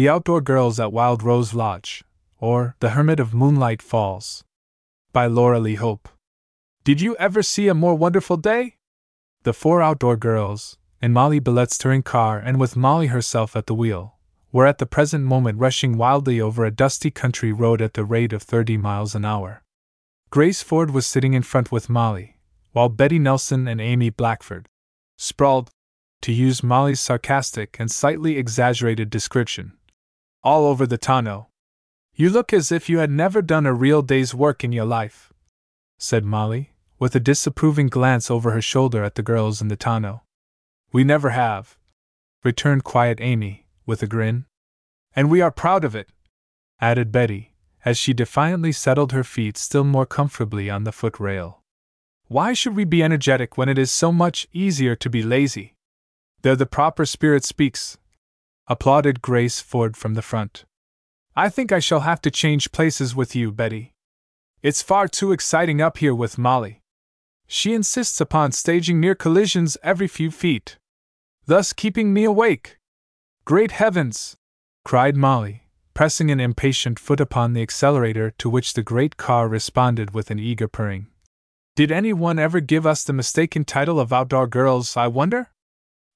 The Outdoor Girls at Wild Rose Lodge, or The Hermit of Moonlight Falls. By Laura Lee Hope. Did you ever see a more wonderful day? The four outdoor girls, in Molly Billette's touring car and with Molly herself at the wheel, were at the present moment rushing wildly over a dusty country road at the rate of 30 miles an hour. Grace Ford was sitting in front with Molly, while Betty Nelson and Amy Blackford sprawled, to use Molly's sarcastic and slightly exaggerated description, all over the tonneau. You look as if you had never done a real day's work in your life, said Molly, with a disapproving glance over her shoulder at the girls in the tonneau. We never have, returned quiet Amy, with a grin. And we are proud of it, added Betty, as she defiantly settled her feet still more comfortably on the foot rail. Why should we be energetic when it is so much easier to be lazy? There the proper spirit speaks, applauded Grace Ford from the front. I think I shall have to change places with you, Betty. It's far too exciting up here with Molly. She insists upon staging near collisions every few feet, thus keeping me awake. Great heavens! cried Molly, pressing an impatient foot upon the accelerator to which the great car responded with an eager purring. Did anyone ever give us the mistaken title of outdoor girls, I wonder?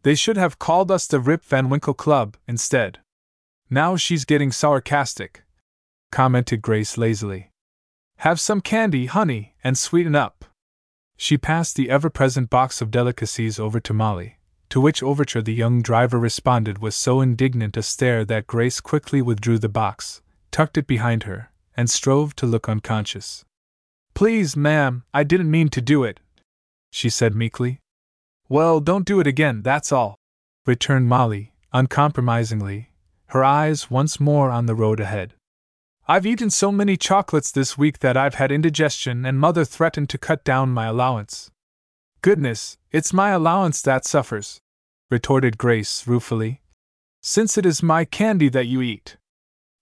They should have called us the Rip Van Winkle Club instead. Now she's getting sarcastic, commented Grace lazily. Have some candy, honey, and sweeten up. She passed the ever present box of delicacies over to Molly, to which overture the young driver responded with so indignant a stare that Grace quickly withdrew the box, tucked it behind her, and strove to look unconscious. Please, ma'am, I didn't mean to do it, she said meekly. Well, don't do it again, that's all, returned Molly, uncompromisingly, her eyes once more on the road ahead. I've eaten so many chocolates this week that I've had indigestion, and Mother threatened to cut down my allowance. Goodness, it's my allowance that suffers, retorted Grace ruefully. Since it is my candy that you eat.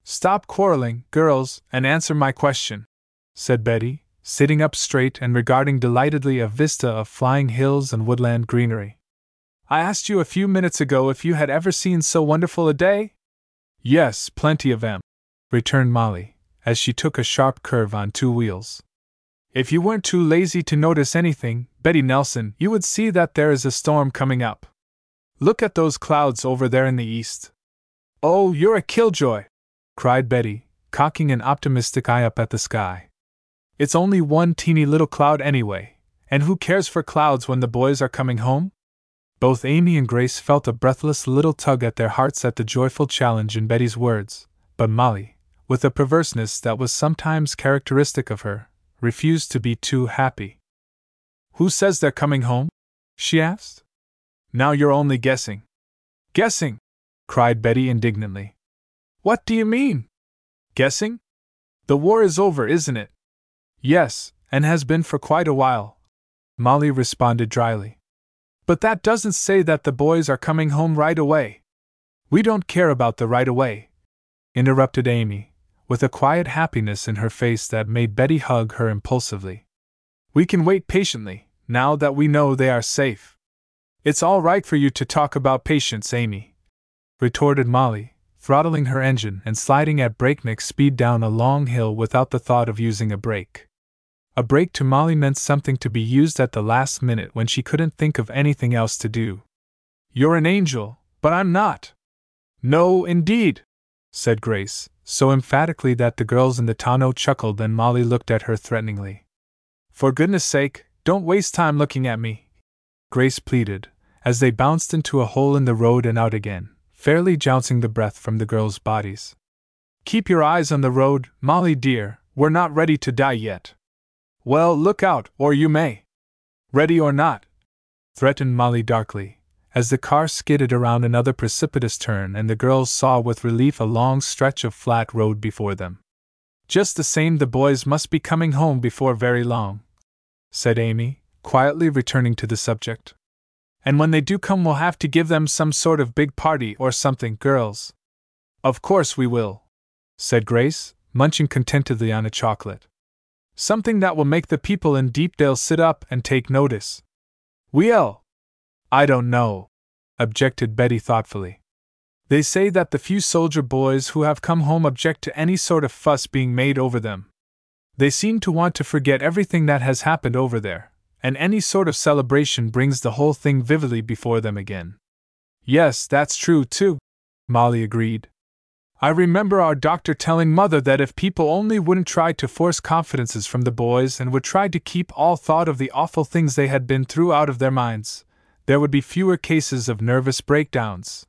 Stop quarreling, girls, and answer my question, said Betty, sitting up straight and regarding delightedly a vista of flying hills and woodland greenery. I asked you a few minutes ago if you had ever seen so wonderful a day? Yes, plenty of 'em, returned Molly, as she took a sharp curve on two wheels. If you weren't too lazy to notice anything, Betty Nelson, you would see that there is a storm coming up. Look at those clouds over there in the east. Oh, you're a killjoy! cried Betty, cocking an optimistic eye up at the sky. It's only one teeny little cloud anyway, and who cares for clouds when the boys are coming home? Both Amy and Grace felt a breathless little tug at their hearts at the joyful challenge in Betty's words, but Molly, with a perverseness that was sometimes characteristic of her, refused to be too happy. Who says they're coming home? she asked. Now you're only guessing. Guessing! cried Betty indignantly. What do you mean? Guessing? The war is over, isn't it? Yes, and has been for quite a while, Molly responded dryly. But that doesn't say that the boys are coming home right away. We don't care about the right away, interrupted Amy, with a quiet happiness in her face that made Betty hug her impulsively. We can wait patiently, now that we know they are safe. It's all right for you to talk about patience, Amy, retorted Molly, throttling her engine and sliding at breakneck speed down a long hill without the thought of using a brake. A brake to Molly meant something to be used at the last minute when she couldn't think of anything else to do. You're an angel, but I'm not. No, indeed, said Grace, so emphatically that the girls in the tonneau chuckled and Molly looked at her threateningly. For goodness sake, don't waste time looking at me, Grace pleaded, as they bounced into a hole in the road and out again, fairly jouncing the breath from the girls' bodies. Keep your eyes on the road, Molly dear, we're not ready to die yet. Well, look out, or you may. Ready or not, threatened Molly darkly, as the car skidded around another precipitous turn and the girls saw with relief a long stretch of flat road before them. Just the same, the boys must be coming home before very long, said Amy, quietly returning to the subject. And when they do come, we'll have to give them some sort of big party or something, girls. Of course we will, said Grace, munching contentedly on a chocolate. Something that will make the people in Deepdale sit up and take notice. We'll, I don't know, objected Betty thoughtfully. They say that the few soldier boys who have come home object to any sort of fuss being made over them. They seem to want to forget everything that has happened over there, and any sort of celebration brings the whole thing vividly before them again. Yes, that's true, too, Molly agreed. I remember our doctor telling Mother that if people only wouldn't try to force confidences from the boys and would try to keep all thought of the awful things they had been through out of their minds, there would be fewer cases of nervous breakdowns.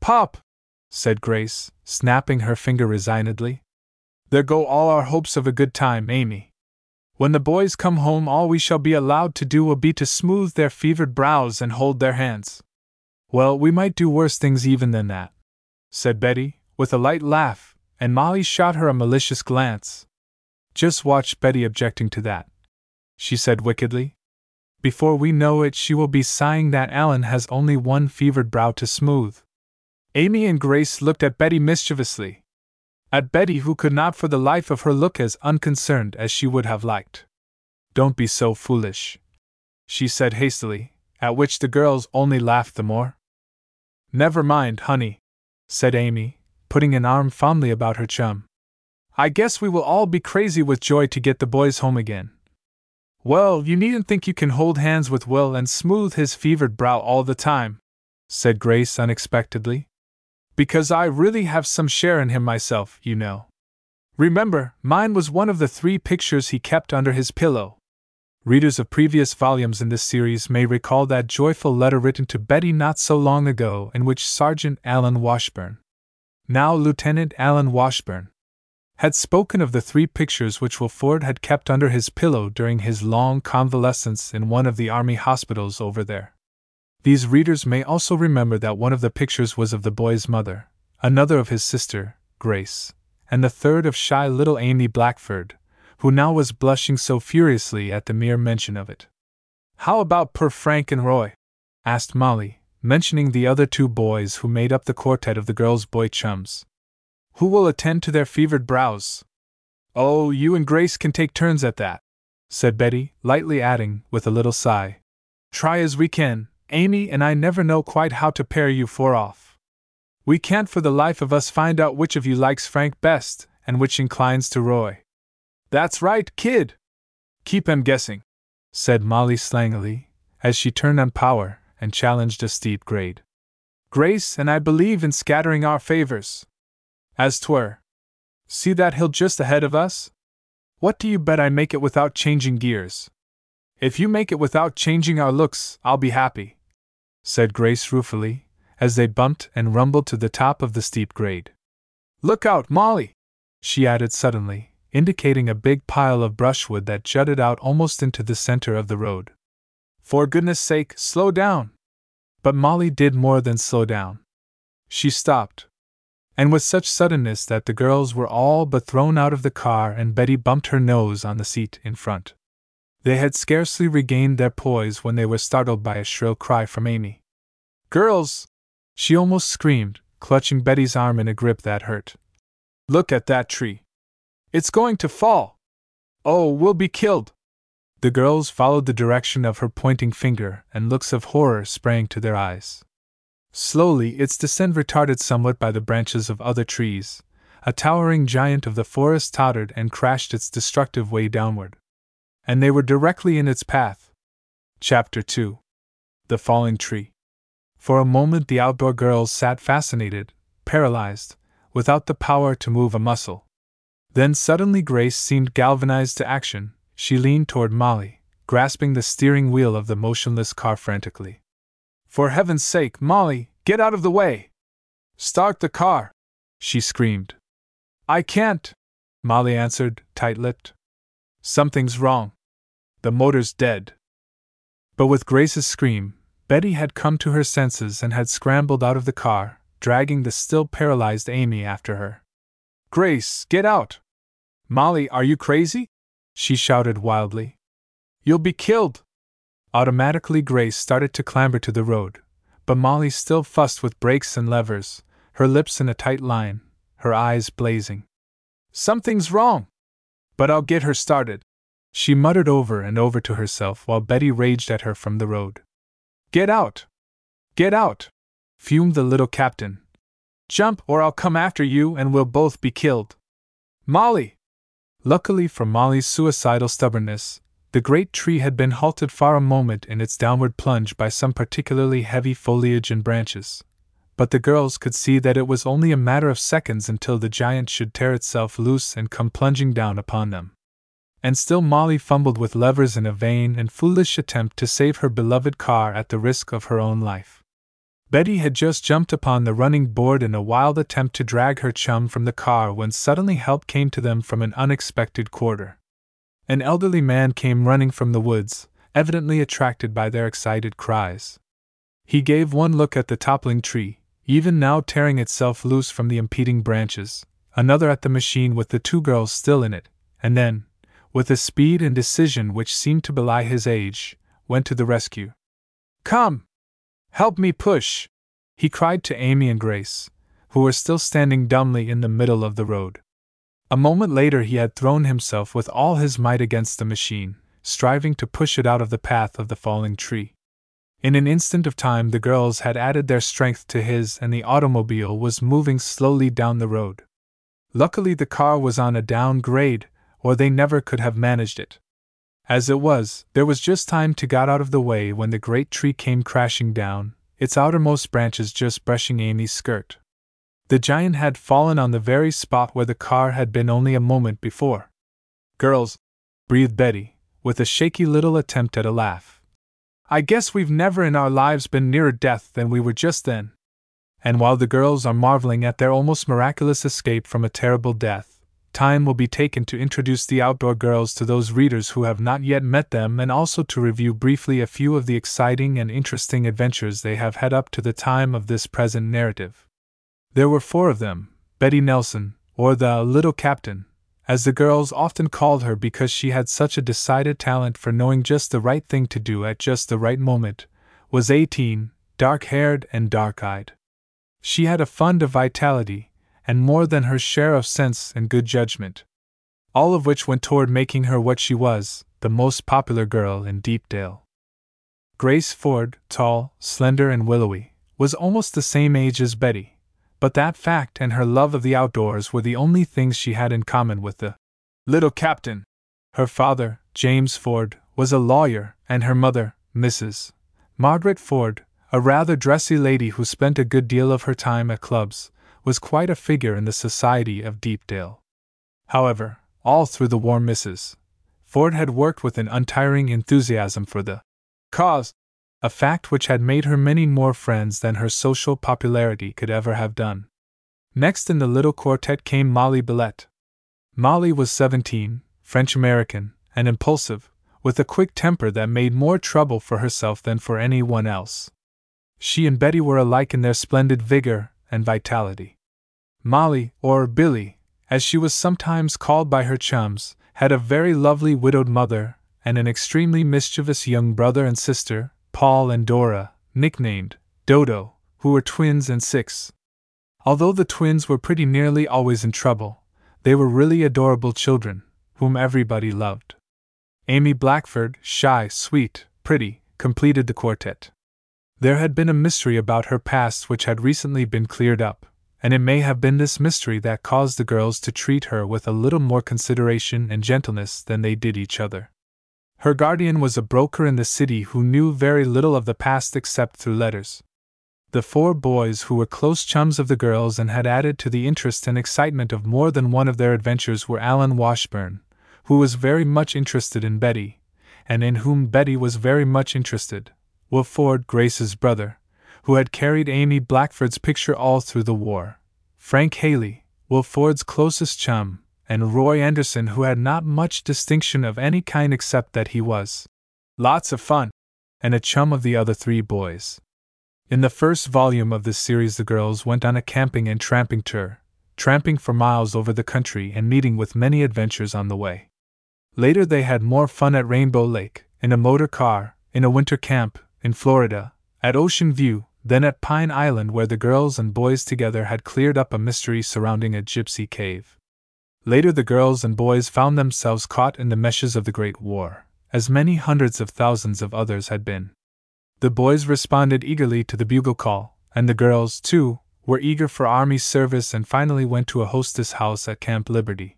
Pop! said Grace, snapping her finger resignedly. There go all our hopes of a good time, Amy. When the boys come home, all we shall be allowed to do will be to smooth their fevered brows and hold their hands. Well, we might do worse things even than that, said Betty, with a light laugh, and Molly shot her a malicious glance. Just watch Betty objecting to that, she said wickedly. Before we know it, she will be sighing that Alan has only one fevered brow to smooth. Amy and Grace looked at Betty mischievously. At Betty, who could not for the life of her look as unconcerned as she would have liked. Don't be so foolish, she said hastily, at which the girls only laughed the more. Never mind, honey, said Amy, putting an arm fondly about her chum. I guess we will all be crazy with joy to get the boys home again. Well, you needn't think you can hold hands with Will and smooth his fevered brow all the time, said Grace unexpectedly. Because I really have some share in him myself, you know. Remember, mine was one of the three pictures he kept under his pillow. Readers of previous volumes in this series may recall that joyful letter written to Betty not so long ago in which Sergeant Alan Washburn, now Lieutenant Alan Washburn, had spoken of the three pictures which Will Ford had kept under his pillow during his long convalescence in one of the army hospitals over there. These readers may also remember that one of the pictures was of the boy's mother, another of his sister, Grace, and the third of shy little Amy Blackford, who now was blushing so furiously at the mere mention of it. How about poor Frank and Roy? asked Molly, mentioning the other two boys who made up the quartet of the girls' boy chums. Who will attend to their fevered brows? Oh, you and Grace can take turns at that, said Betty, lightly adding, with a little sigh. Try as we can, Amy and I never know quite how to pair you four off. We can't for the life of us find out which of you likes Frank best and which inclines to Roy. That's right, kid! Keep 'em guessing, said Molly slangily, as she turned on power and challenged a steep grade. Grace and I believe in scattering our favors. As twere. See that hill just ahead of us? What do you bet I make it without changing gears? If you make it without changing our looks, I'll be happy, said Grace ruefully, as they bumped and rumbled to the top of the steep grade. Look out, Molly! she added suddenly, indicating a big pile of brushwood that jutted out almost into the center of the road. For goodness sake, slow down! But Molly did more than slow down. She stopped, and with such suddenness that the girls were all but thrown out of the car and Betty bumped her nose on the seat in front. They had scarcely regained their poise when they were startled by a shrill cry from Amy. Girls! She almost screamed, clutching Betty's arm in a grip that hurt. Look at that tree! It's going to fall! Oh, we'll be killed! The girls followed the direction of her pointing finger, and looks of horror sprang to their eyes. Slowly, its descent retarded somewhat by the branches of other trees, a towering giant of the forest tottered and crashed its destructive way downward. And they were directly in its path. Chapter 2 The Falling Tree. For a moment, the outdoor girls sat fascinated, paralyzed, without the power to move a muscle. Then suddenly Grace seemed galvanized to action. She leaned toward Molly, grasping the steering wheel of the motionless car frantically. For heaven's sake, Molly, get out of the way! Start the car! she screamed. I can't, Molly answered, tight lipped. Something's wrong. The motor's dead. But with Grace's scream, Betty had come to her senses and had scrambled out of the car, dragging the still paralyzed Amy after her. Grace, get out! Molly, are you crazy? She shouted wildly. You'll be killed! Automatically, Grace started to clamber to the road, but Molly still fussed with brakes and levers, her lips in a tight line, her eyes blazing. Something's wrong! But I'll get her started, she muttered over and over to herself while Betty raged at her from the road. Get out! Get out! fumed the little captain. Jump, or I'll come after you and we'll both be killed. Molly! Luckily for Molly's suicidal stubbornness, the great tree had been halted for a moment in its downward plunge by some particularly heavy foliage and branches. But the girls could see that it was only a matter of seconds until the giant should tear itself loose and come plunging down upon them. And still Molly fumbled with levers in a vain and foolish attempt to save her beloved car at the risk of her own life. Betty had just jumped upon the running board in a wild attempt to drag her chum from the car when suddenly help came to them from an unexpected quarter. An elderly man came running from the woods, evidently attracted by their excited cries. He gave one look at the toppling tree, even now tearing itself loose from the impeding branches, another at the machine with the two girls still in it, and then, with a speed and decision which seemed to belie his age, went to the rescue. Come! Help me push! he cried to Amy and Grace, who were still standing dumbly in the middle of the road. A moment later, he had thrown himself with all his might against the machine, striving to push it out of the path of the falling tree. In an instant of time, the girls had added their strength to his, and the automobile was moving slowly down the road. Luckily, the car was on a down grade, or they never could have managed it. As it was, there was just time to get out of the way when the great tree came crashing down, its outermost branches just brushing Amy's skirt. The giant had fallen on the very spot where the car had been only a moment before. Girls, breathed Betty, with a shaky little attempt at a laugh. I guess we've never in our lives been nearer death than we were just then. And while the girls are marveling at their almost miraculous escape from a terrible death, time will be taken to introduce the outdoor girls to those readers who have not yet met them and also to review briefly a few of the exciting and interesting adventures they have had up to the time of this present narrative. There were four of them Betty Nelson, or the Little Captain, as the girls often called her because she had such a decided talent for knowing just the right thing to do at just the right moment, was 18, dark haired and dark eyed. She had a fund of vitality, and more than her share of sense and good judgment. All of which went toward making her what she was, the most popular girl in Deepdale. Grace Ford, tall, slender, and willowy, was almost the same age as Betty, but that fact and her love of the outdoors were the only things she had in common with the little captain. Her father, James Ford, was a lawyer, and her mother, Mrs. Margaret Ford, a rather dressy lady who spent a good deal of her time at clubs, was quite a figure in the society of Deepdale. However, all through the war misses, Ford had worked with an untiring enthusiasm for the cause, a fact which had made her many more friends than her social popularity could ever have done. Next in the little quartet came Molly Billette. Molly was 17, French American, and impulsive, with a quick temper that made more trouble for herself than for anyone else. She and Betty were alike in their splendid vigor and vitality. Molly, or Billy, as she was sometimes called by her chums, had a very lovely widowed mother and an extremely mischievous young brother and sister, Paul and Dora, nicknamed Dodo, who were twins and six. Although the twins were pretty nearly always in trouble, they were really adorable children, whom everybody loved. Amy Blackford, shy, sweet, pretty, completed the quartet. There had been a mystery about her past which had recently been cleared up, and it may have been this mystery that caused the girls to treat her with a little more consideration and gentleness than they did each other. Her guardian was a broker in the city who knew very little of the past except through letters. The four boys who were close chums of the girls and had added to the interest and excitement of more than one of their adventures were Alan Washburn, who was very much interested in Betty, and in whom Betty was very much interested, Will Ford, Grace's brother, who had carried Amy Blackford's picture all through the war, Frank Haley, Will Ford's closest chum, and Roy Anderson, who had not much distinction of any kind except that he was lots of fun, and a chum of the other three boys. In the first volume of this series, the girls went on a camping and tramping tour, tramping for miles over the country and meeting with many adventures on the way. Later, they had more fun at Rainbow Lake, in a motor car, in a winter camp, in Florida, at Ocean View, then at Pine Island, where the girls and boys together had cleared up a mystery surrounding a gypsy cave. Later, the girls and boys found themselves caught in the meshes of the Great War, as many hundreds of thousands of others had been. The boys responded eagerly to the bugle call, and the girls, too, were eager for army service and finally went to a hostess house at Camp Liberty.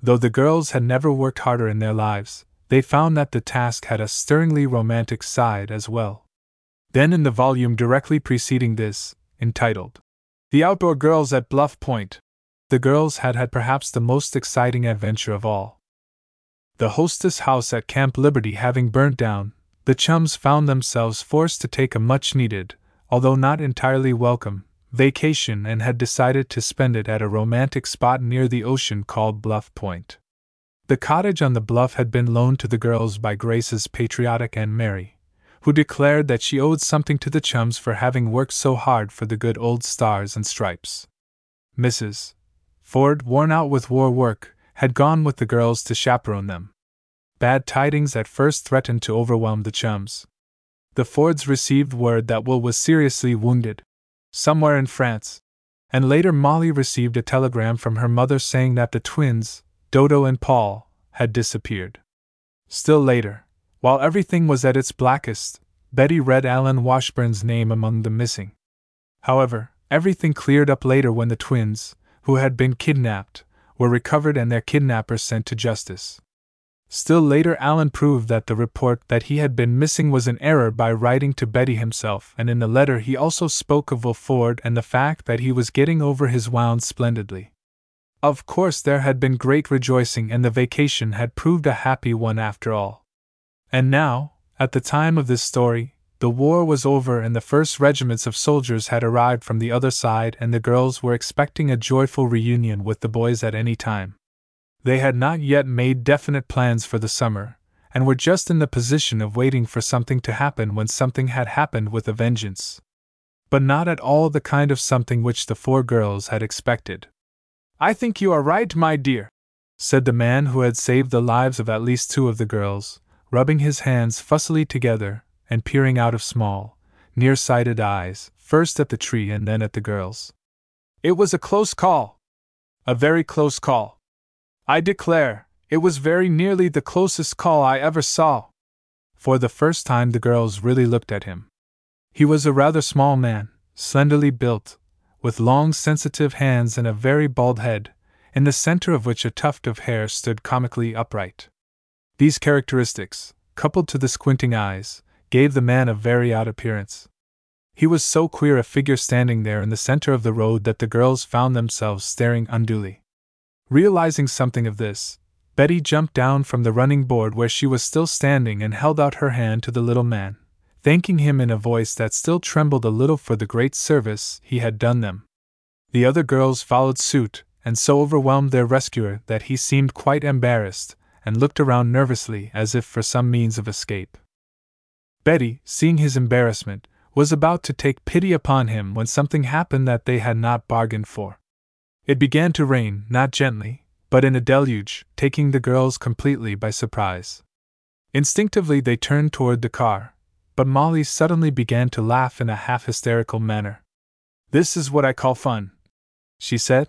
Though the girls had never worked harder in their lives, they found that the task had a stirringly romantic side as well. Then, in the volume directly preceding this, entitled The Outdoor Girls at Bluff Point, the girls had had perhaps the most exciting adventure of all. The hostess house at Camp Liberty having burnt down, the chums found themselves forced to take a much needed, although not entirely welcome, vacation and had decided to spend it at a romantic spot near the ocean called Bluff Point. The cottage on the bluff had been loaned to the girls by Grace's patriotic Aunt Mary, who declared that she owed something to the chums for having worked so hard for the good old stars and stripes. Mrs. Ford, worn out with war work, had gone with the girls to chaperone them. Bad tidings at first threatened to overwhelm the chums. The Fords received word that Will was seriously wounded, somewhere in France, and later Molly received a telegram from her mother saying that the twins, Dodo and Paul, had disappeared. Still later, while everything was at its blackest, Betty read Alan Washburn's name among the missing. However, everything cleared up later when the twins, who had been kidnapped, were recovered and their kidnappers sent to justice. Still later, Alan proved that the report that he had been missing was an error by writing to Betty himself, and in the letter he also spoke of Will Ford and the fact that he was getting over his wound splendidly. Of course, there had been great rejoicing, and the vacation had proved a happy one after all. And now, at the time of this story, the war was over and the first regiments of soldiers had arrived from the other side, and the girls were expecting a joyful reunion with the boys at any time. They had not yet made definite plans for the summer, and were just in the position of waiting for something to happen when something had happened with a vengeance. But not at all the kind of something which the four girls had expected. I think you are right, my dear, said the man who had saved the lives of at least two of the girls, rubbing his hands fussily together and peering out of small, near sighted eyes, first at the tree and then at the girls. It was a close call. A very close call. I declare, it was very nearly the closest call I ever saw. For the first time, the girls really looked at him. He was a rather small man, slenderly built, with long sensitive hands and a very bald head, in the center of which a tuft of hair stood comically upright. These characteristics, coupled to the squinting eyes, gave the man a very odd appearance. He was so queer a figure standing there in the center of the road that the girls found themselves staring unduly. Realizing something of this, Betty jumped down from the running board where she was still standing and held out her hand to the little man thanking him in a voice that still trembled a little for the great service he had done them. The other girls followed suit, and so overwhelmed their rescuer that he seemed quite embarrassed, and looked around nervously as if for some means of escape. Betty, seeing his embarrassment, was about to take pity upon him when something happened that they had not bargained for. It began to rain, not gently, but in a deluge, taking the girls completely by surprise. Instinctively they turned toward the car, but Molly suddenly began to laugh in a half hysterical manner. This is what I call fun, she said.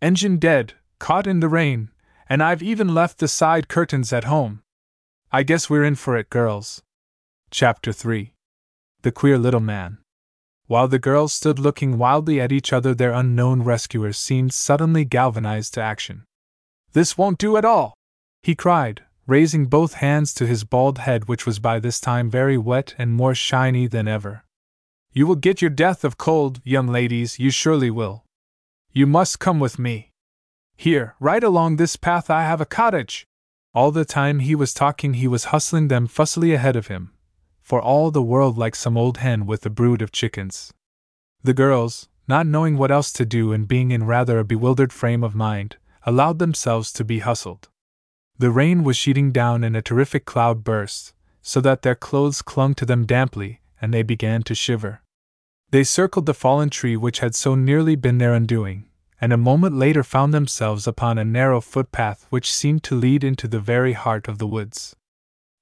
Engine dead, caught in the rain, and I've even left the side curtains at home. I guess we're in for it, girls. Chapter 3 The Queer Little Man. While the girls stood looking wildly at each other, their unknown rescuer seemed suddenly galvanized to action. This won't do at all! he cried, raising both hands to his bald head, which was by this time very wet and more shiny than ever. You will get your death of cold, young ladies, you surely will. You must come with me. Here, right along this path, I have a cottage. All the time he was talking, he was hustling them fussily ahead of him, for all the world like some old hen with a brood of chickens. The girls, not knowing what else to do and being in rather a bewildered frame of mind, allowed themselves to be hustled. The rain was sheeting down in a terrific cloud burst, so that their clothes clung to them damply, and they began to shiver. They circled the fallen tree which had so nearly been their undoing, and a moment later found themselves upon a narrow footpath which seemed to lead into the very heart of the woods.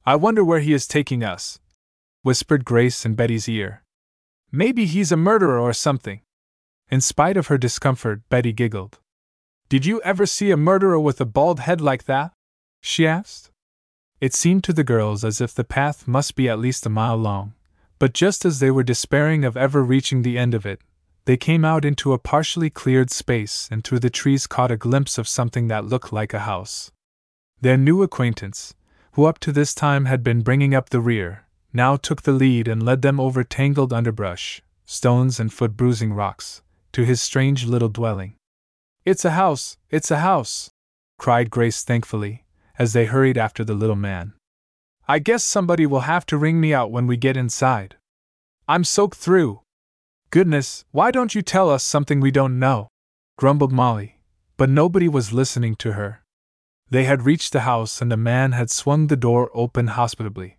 I wonder where he is taking us, whispered Grace in Betty's ear. Maybe he's a murderer or something. In spite of her discomfort, Betty giggled. Did you ever see a murderer with a bald head like that? she asked. It seemed to the girls as if the path must be at least a mile long, but just as they were despairing of ever reaching the end of it, they came out into a partially cleared space and through the trees caught a glimpse of something that looked like a house. Their new acquaintance, who up to this time had been bringing up the rear, now took the lead and led them over tangled underbrush, stones, and foot bruising rocks, to his strange little dwelling. It's a house! It's a house! cried Grace thankfully, as they hurried after the little man. I guess somebody will have to wring me out when we get inside. I'm soaked through. Goodness, why don't you tell us something we don't know? grumbled Molly, but nobody was listening to her. They had reached the house and the man had swung the door open hospitably.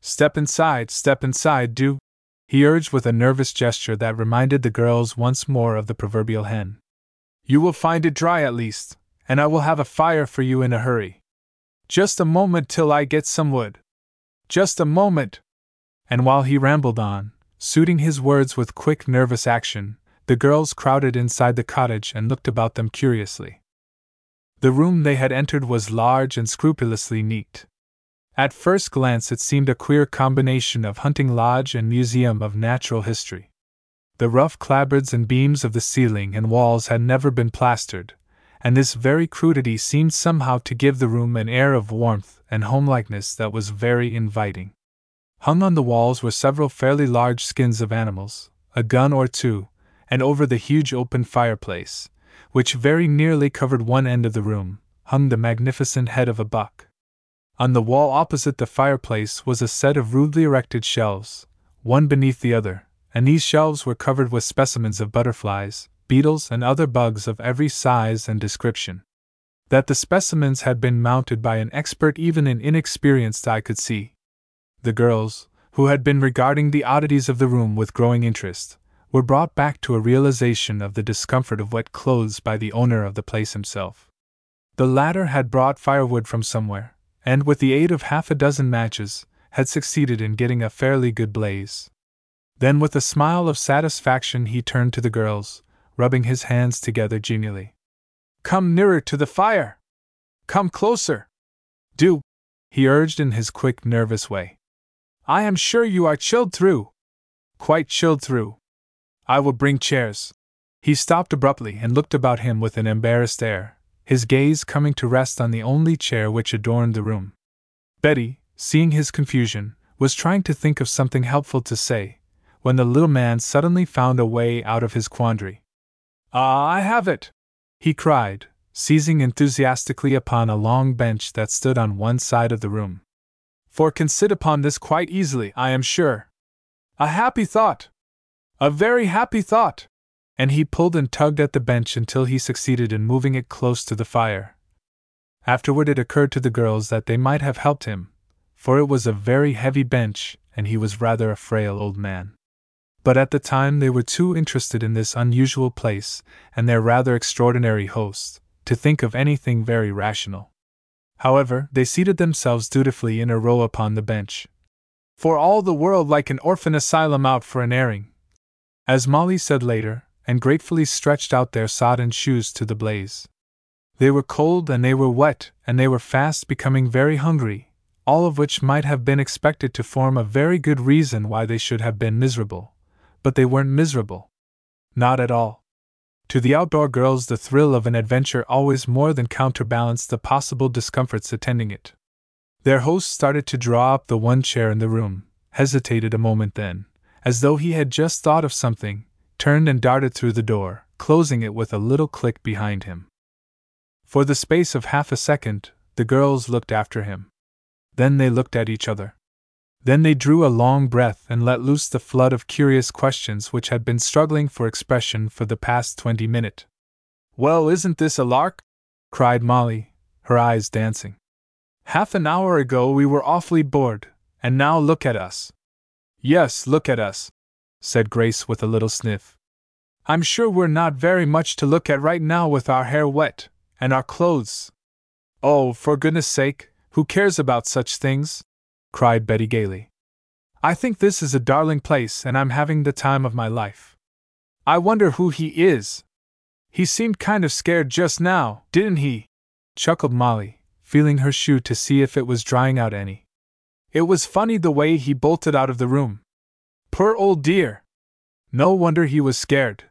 Step inside, step inside, do, he urged with a nervous gesture that reminded the girls once more of the proverbial hen. You will find it dry at least, and I will have a fire for you in a hurry. Just a moment till I get some wood. Just a moment. And while he rambled on, suiting his words with quick, nervous action, the girls crowded inside the cottage and looked about them curiously. The room they had entered was large and scrupulously neat. At first glance, it seemed a queer combination of hunting lodge and museum of natural history. The rough clapboards and beams of the ceiling and walls had never been plastered, and this very crudity seemed somehow to give the room an air of warmth and homelikeness that was very inviting. Hung on the walls were several fairly large skins of animals, a gun or two, and over the huge open fireplace, which very nearly covered one end of the room, hung the magnificent head of a buck. On the wall opposite the fireplace was a set of rudely erected shelves, one beneath the other, and these shelves were covered with specimens of butterflies, beetles, and other bugs of every size and description. That the specimens had been mounted by an expert even an inexperienced eye could see. The girls, who had been regarding the oddities of the room with growing interest, were brought back to a realization of the discomfort of wet clothes by the owner of the place himself. The latter had brought firewood from somewhere, and with the aid of half a dozen matches, had succeeded in getting a fairly good blaze. Then, with a smile of satisfaction, he turned to the girls, rubbing his hands together genially. Come nearer to the fire! Come closer! Do! he urged in his quick, nervous way. I am sure you are chilled through. Quite chilled through. I will bring chairs. He stopped abruptly and looked about him with an embarrassed air, his gaze coming to rest on the only chair which adorned the room. Betty, seeing his confusion, was trying to think of something helpful to say, when the little man suddenly found a way out of his quandary. Ah, I have it! he cried, seizing enthusiastically upon a long bench that stood on one side of the room. Four can sit upon this quite easily, I am sure. A happy thought! A very happy thought! And he pulled and tugged at the bench until he succeeded in moving it close to the fire. Afterward, it occurred to the girls that they might have helped him, for it was a very heavy bench, and he was rather a frail old man. But at the time, they were too interested in this unusual place and their rather extraordinary host to think of anything very rational. However, they seated themselves dutifully in a row upon the bench. For all the world like an orphan asylum out for an airing, as Molly said later, and gratefully stretched out their sodden shoes to the blaze. They were cold and they were wet, and they were fast becoming very hungry, all of which might have been expected to form a very good reason why they should have been miserable. But they weren't miserable. Not at all. To the outdoor girls, the thrill of an adventure always more than counterbalanced the possible discomforts attending it. Their host started to draw up the one chair in the room, hesitated a moment then, as though he had just thought of something, turned and darted through the door, closing it with a little click behind him. For the space of half a second, the girls looked after him. Then they looked at each other. Then they drew a long breath and let loose the flood of curious questions which had been struggling for expression for the past twenty minutes. Well, isn't this a lark? cried Molly, her eyes dancing. Half an hour ago we were awfully bored, and now look at us. Yes, look at us, said Grace with a little sniff. I'm sure we're not very much to look at right now with our hair wet, and our clothes. Oh, for goodness sake, who cares about such things? Cried Betty gaily. I think this is a darling place and I'm having the time of my life. I wonder who he is. He seemed kind of scared just now, didn't he? chuckled Molly, feeling her shoe to see if it was drying out any. It was funny the way he bolted out of the room. Poor old dear! No wonder he was scared,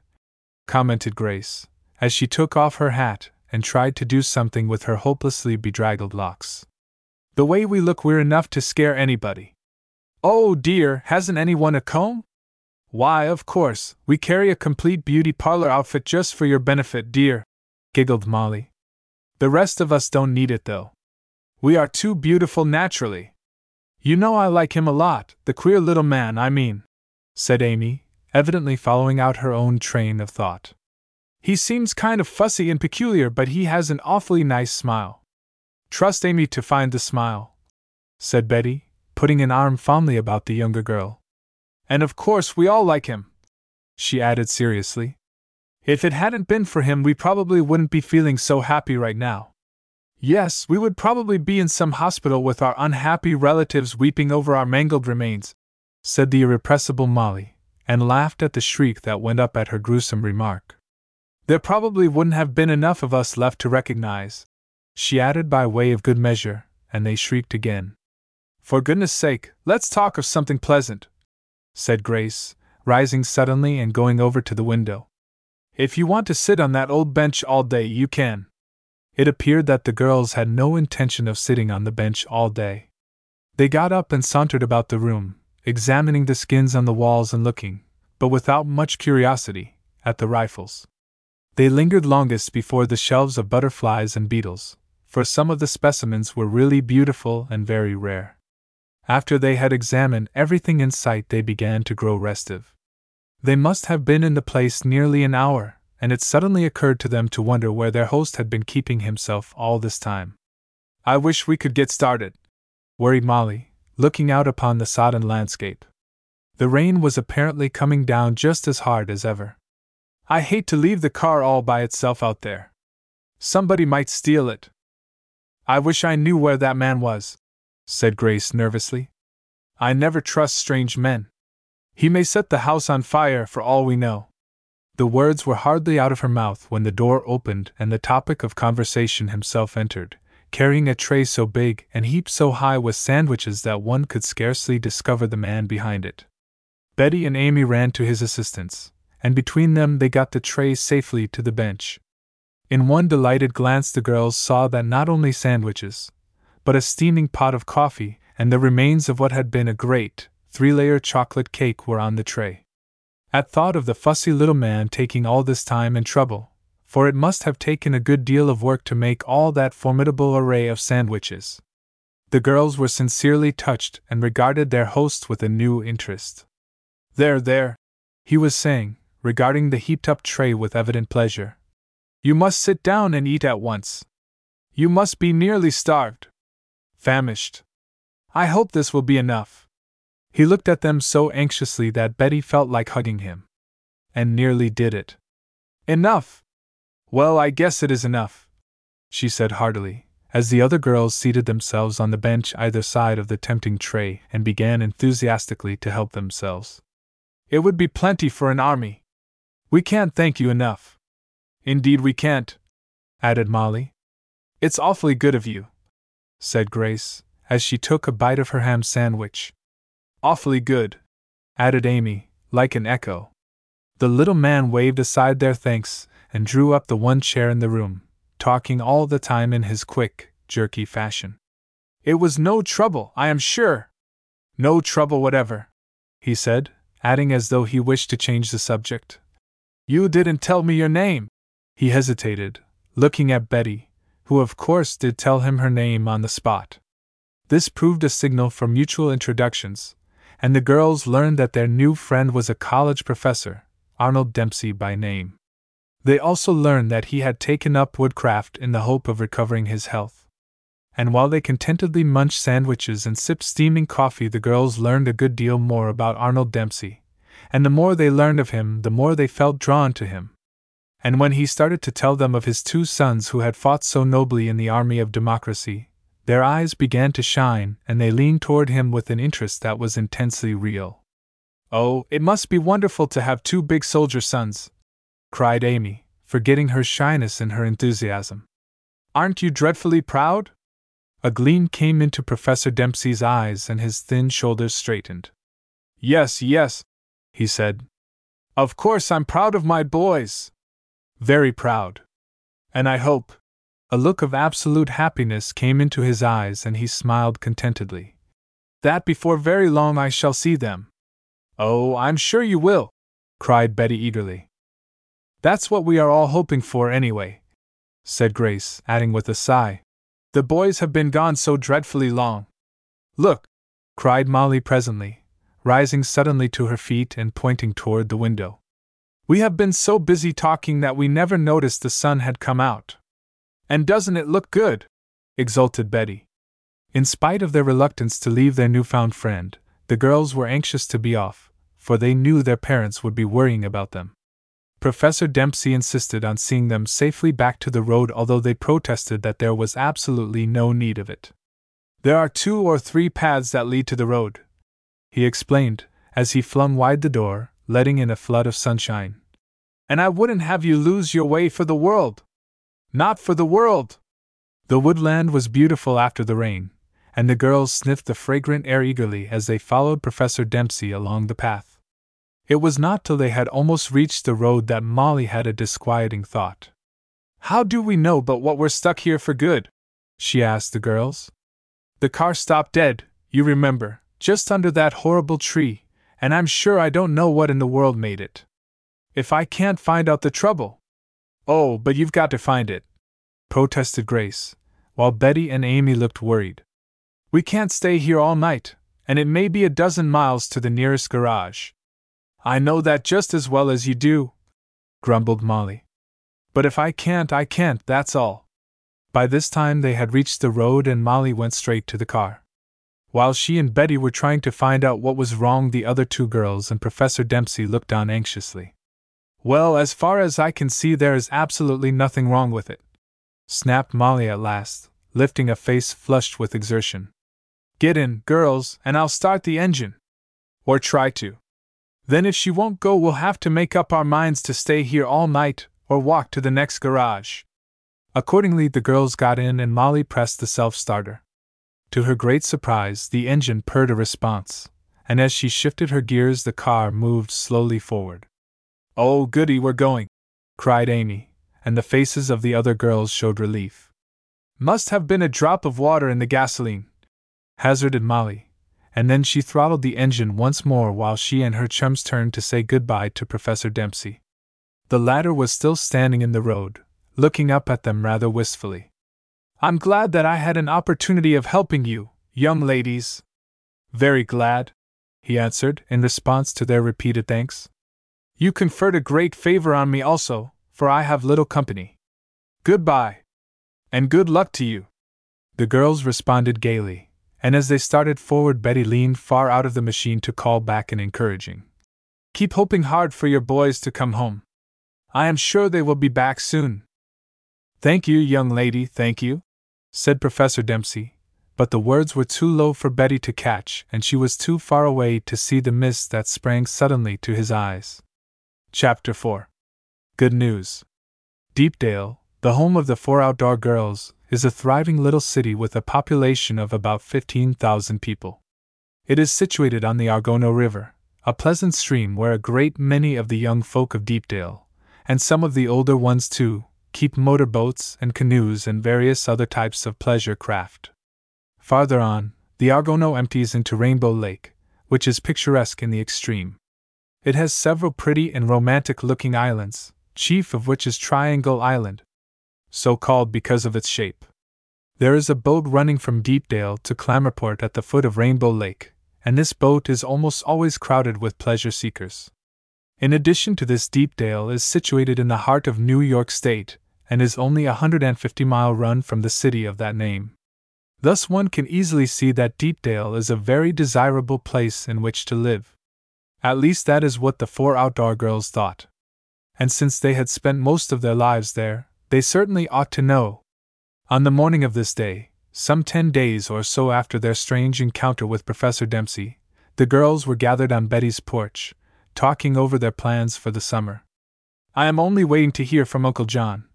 commented Grace, as she took off her hat and tried to do something with her hopelessly bedraggled locks. The way we look, we're enough to scare anybody. Oh dear, hasn't anyone a comb? Why, of course, we carry a complete beauty parlor outfit just for your benefit, dear, giggled Molly. The rest of us don't need it, though. We are too beautiful naturally. You know I like him a lot, the queer little man, I mean, said Amy, evidently following out her own train of thought. He seems kind of fussy and peculiar, but he has an awfully nice smile. Trust Amy to find the smile, said Betty, putting an arm fondly about the younger girl. And of course, we all like him, she added seriously. If it hadn't been for him, we probably wouldn't be feeling so happy right now. Yes, we would probably be in some hospital with our unhappy relatives weeping over our mangled remains, said the irrepressible Molly, and laughed at the shriek that went up at her gruesome remark. There probably wouldn't have been enough of us left to recognize, she added by way of good measure, and they shrieked again. For goodness sake, let's talk of something pleasant, said Grace, rising suddenly and going over to the window. If you want to sit on that old bench all day, you can. It appeared that the girls had no intention of sitting on the bench all day. They got up and sauntered about the room, examining the skins on the walls and looking, but without much curiosity, at the rifles. They lingered longest before the shelves of butterflies and beetles, for some of the specimens were really beautiful and very rare. After they had examined everything in sight, they began to grow restive. They must have been in the place nearly an hour, and it suddenly occurred to them to wonder where their host had been keeping himself all this time. I wish we could get started, worried Molly, looking out upon the sodden landscape. The rain was apparently coming down just as hard as ever. I hate to leave the car all by itself out there. Somebody might steal it. I wish I knew where that man was, said Grace nervously. I never trust strange men. He may set the house on fire for all we know. The words were hardly out of her mouth when the door opened and the topic of conversation himself entered, carrying a tray so big and heaped so high with sandwiches that one could scarcely discover the man behind it. Betty and Amy ran to his assistance, and between them they got the tray safely to the bench. In one delighted glance, the girls saw that not only sandwiches, but a steaming pot of coffee and the remains of what had been a great, three layer chocolate cake were on the tray. At thought of the fussy little man taking all this time and trouble, for it must have taken a good deal of work to make all that formidable array of sandwiches. The girls were sincerely touched and regarded their host with a new interest. There, there, he was saying, regarding the heaped up tray with evident pleasure. You must sit down and eat at once. You must be nearly starved. Famished. I hope this will be enough. He looked at them so anxiously that Betty felt like hugging him. And nearly did it. Enough! Well, I guess it is enough, she said heartily, as the other girls seated themselves on the bench either side of the tempting tray and began enthusiastically to help themselves. It would be plenty for an army. We can't thank you enough. Indeed, we can't, added Molly. It's awfully good of you, said Grace, as she took a bite of her ham sandwich. Awfully good, added Amy, like an echo. The little man waved aside their thanks and drew up the one chair in the room, talking all the time in his quick, jerky fashion. It was no trouble, I am sure. No trouble whatever, he said, adding as though he wished to change the subject. You didn't tell me your name. He hesitated, looking at Betty, who of course did tell him her name on the spot. This proved a signal for mutual introductions, and the girls learned that their new friend was a college professor, Arnold Dempsey by name. They also learned that he had taken up woodcraft in the hope of recovering his health. And while they contentedly munched sandwiches and sipped steaming coffee, the girls learned a good deal more about Arnold Dempsey, and the more they learned of him, the more they felt drawn to him. And when he started to tell them of his two sons who had fought so nobly in the army of democracy, their eyes began to shine, and they leaned toward him with an interest that was intensely real. Oh, it must be wonderful to have two big soldier sons! cried Amy, forgetting her shyness in her enthusiasm. Aren't you dreadfully proud? A gleam came into Professor Dempsey's eyes and his thin shoulders straightened. Yes, yes, he said. Of course, I'm proud of my boys. Very proud. And I hope. A look of absolute happiness came into his eyes and he smiled contentedly. That before very long I shall see them. Oh, I'm sure you will, cried Betty eagerly. That's what we are all hoping for anyway, said Grace, adding with a sigh. The boys have been gone so dreadfully long. Look, cried Molly presently, rising suddenly to her feet and pointing toward the window. We have been so busy talking that we never noticed the sun had come out. And doesn't it look good? exulted Betty. In spite of their reluctance to leave their newfound friend, the girls were anxious to be off, for they knew their parents would be worrying about them. Professor Dempsey insisted on seeing them safely back to the road, although they protested that there was absolutely no need of it. There are two or three paths that lead to the road, he explained, as he flung wide the door, letting in a flood of sunshine. And I wouldn't have you lose your way for the world! Not for the world! The woodland was beautiful after the rain, and the girls sniffed the fragrant air eagerly as they followed Professor Dempsey along the path. It was not till they had almost reached the road that Molly had a disquieting thought. How do we know but what we're stuck here for good? she asked the girls. The car stopped dead, you remember, just under that horrible tree, and I'm sure I don't know what in the world made it. If I can't find out the trouble. Oh, but you've got to find it, protested Grace, while Betty and Amy looked worried. We can't stay here all night, and it may be a dozen miles to the nearest garage. I know that just as well as you do, grumbled Molly. But if I can't, I can't, that's all. By this time they had reached the road and Molly went straight to the car. While she and Betty were trying to find out what was wrong, the other two girls and Professor Dempsey looked on anxiously. Well, as far as I can see, there is absolutely nothing wrong with it, snapped Molly at last, lifting a face flushed with exertion. Get in, girls, and I'll start the engine. Or try to. Then, if she won't go, we'll have to make up our minds to stay here all night or walk to the next garage. Accordingly, the girls got in and Molly pressed the self starter. To her great surprise, the engine purred a response, and as she shifted her gears, the car moved slowly forward. Oh, goody, we're going! cried Amy, and the faces of the other girls showed relief. Must have been a drop of water in the gasoline, hazarded Molly, and then she throttled the engine once more while she and her chums turned to say goodbye to Professor Dempsey. The latter was still standing in the road, looking up at them rather wistfully. I'm glad that I had an opportunity of helping you, young ladies. Very glad, he answered in response to their repeated thanks. You conferred a great favor on me also, for I have little company. Goodbye. And good luck to you. The girls responded gaily, and as they started forward, Betty leaned far out of the machine to call back an encouraging. Keep hoping hard for your boys to come home. I am sure they will be back soon. Thank you, young lady, thank you, said Professor Dempsey, but the words were too low for Betty to catch, and she was too far away to see the mist that sprang suddenly to his eyes. Chapter 4 Good News Deepdale, the home of the four outdoor girls, is a thriving little city with a population of about 15,000 people. It is situated on the Argono River, a pleasant stream where a great many of the young folk of Deepdale, and some of the older ones too, keep motor boats and canoes and various other types of pleasure craft. Farther on, the Argono empties into Rainbow Lake, which is picturesque in the extreme. It has several pretty and romantic looking islands, chief of which is Triangle Island, so called because of its shape. There is a boat running from Deepdale to Clammerport at the foot of Rainbow Lake, and this boat is almost always crowded with pleasure seekers. In addition to this, Deepdale is situated in the heart of New York State, and is only a 150 mile run from the city of that name. Thus, one can easily see that Deepdale is a very desirable place in which to live. At least, that is what the four outdoor girls thought. And since they had spent most of their lives there, they certainly ought to know. On the morning of this day, some ten days or so after their strange encounter with Professor Dempsey, the girls were gathered on Betty's porch, talking over their plans for the summer. I am only waiting to hear from Uncle John,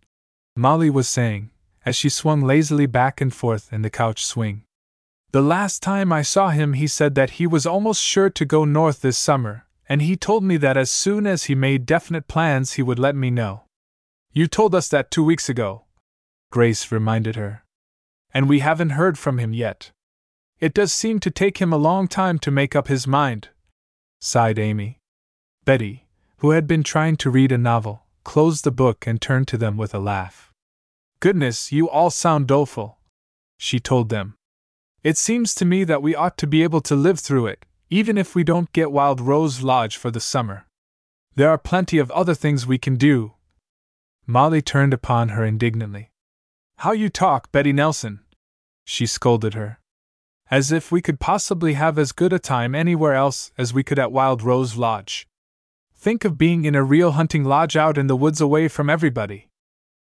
Molly was saying, as she swung lazily back and forth in the couch swing. The last time I saw him, he said that he was almost sure to go north this summer, and he told me that as soon as he made definite plans, he would let me know. You told us that two weeks ago, Grace reminded her. And we haven't heard from him yet. It does seem to take him a long time to make up his mind, sighed Amy. Betty, who had been trying to read a novel, closed the book and turned to them with a laugh. Goodness, you all sound doleful, she told them. It seems to me that we ought to be able to live through it, even if we don't get Wild Rose Lodge for the summer. There are plenty of other things we can do. Molly turned upon her indignantly. How you talk, Betty Nelson! She scolded her. As if we could possibly have as good a time anywhere else as we could at Wild Rose Lodge. Think of being in a real hunting lodge out in the woods away from everybody.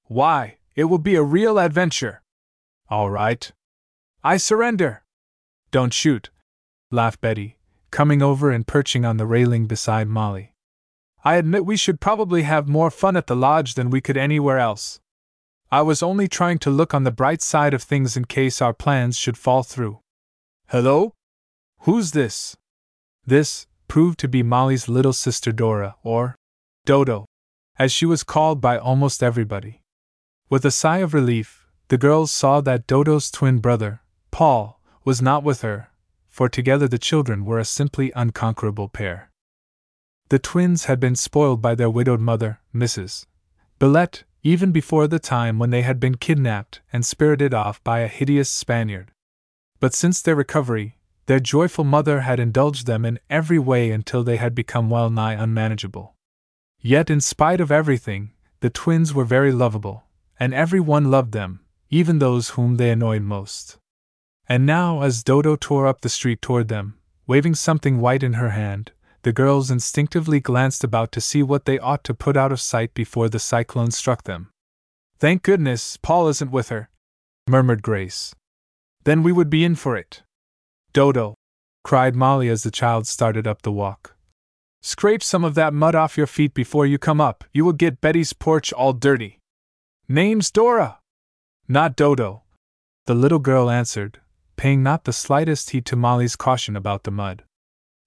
Why, it will be a real adventure. All right. I surrender. Don't shoot, laughed Betty, coming over and perching on the railing beside Molly. I admit we should probably have more fun at the lodge than we could anywhere else. I was only trying to look on the bright side of things in case our plans should fall through. Hello? Who's this? This proved to be Molly's little sister Dora, or Dodo, as she was called by almost everybody. With a sigh of relief, the girls saw that Dodo's twin brother, Paul, was not with her, for together the children were a simply unconquerable pair. The twins had been spoiled by their widowed mother, Mrs. Billette, even before the time when they had been kidnapped and spirited off by a hideous Spaniard. But since their recovery, their joyful mother had indulged them in every way until they had become well nigh unmanageable. Yet, in spite of everything, the twins were very lovable, and every one loved them, even those whom they annoyed most. And now, as Dodo tore up the street toward them, waving something white in her hand, the girls instinctively glanced about to see what they ought to put out of sight before the cyclone struck them. Thank goodness, Paul isn't with her, murmured Grace. Then we would be in for it. Dodo, cried Molly as the child started up the walk. Scrape some of that mud off your feet before you come up, you will get Betty's porch all dirty. Name's Dora! Not Dodo, the little girl answered, paying not the slightest heed to Molly's caution about the mud.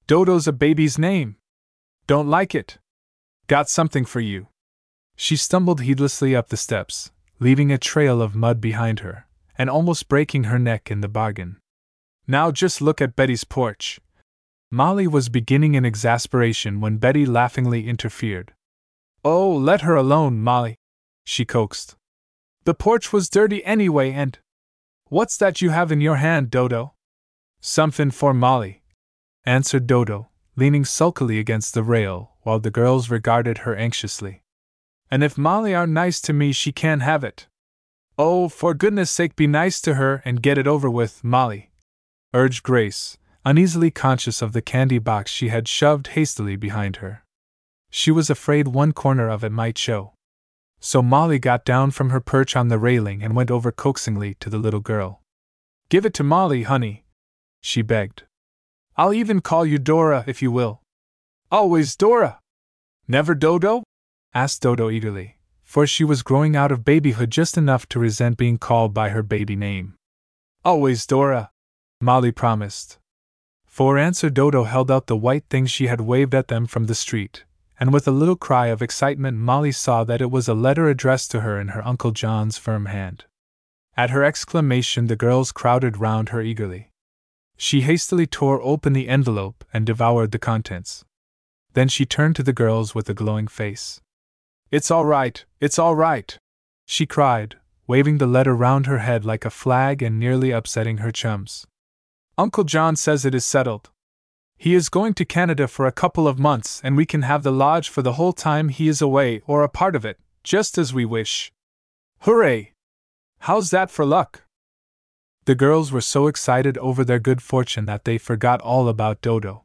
Dodo's a baby's name. Don't like it. Got something for you. She stumbled heedlessly up the steps, leaving a trail of mud behind her, and almost breaking her neck in the bargain. Now just look at Betty's porch. Molly was beginning in exasperation when Betty laughingly interfered. Oh, let her alone, Molly, she coaxed. The porch was dirty anyway, and. What's that you have in your hand, Dodo? Something for Molly, answered Dodo, leaning sulkily against the rail, while the girls regarded her anxiously. And if Molly aren't nice to me, she can't have it. Oh, for goodness sake, be nice to her and get it over with, Molly, urged Grace, uneasily conscious of the candy box she had shoved hastily behind her. She was afraid one corner of it might show. So Molly got down from her perch on the railing and went over coaxingly to the little girl. Give it to Molly, honey, she begged. I'll even call you Dora if you will. Always Dora! Never Dodo? asked Dodo eagerly, for she was growing out of babyhood just enough to resent being called by her baby name. Always Dora, Molly promised. For answer, Dodo held out the white thing she had waved at them from the street, and with a little cry of excitement, Molly saw that it was a letter addressed to her in her Uncle John's firm hand. At her exclamation, the girls crowded round her eagerly. She hastily tore open the envelope and devoured the contents. Then she turned to the girls with a glowing face. It's all right, it's all right, she cried, waving the letter round her head like a flag and nearly upsetting her chums. Uncle John says it is settled. He is going to Canada for a couple of months, and we can have the lodge for the whole time he is away, or a part of it, just as we wish. Hooray! How's that for luck? The girls were so excited over their good fortune that they forgot all about Dodo.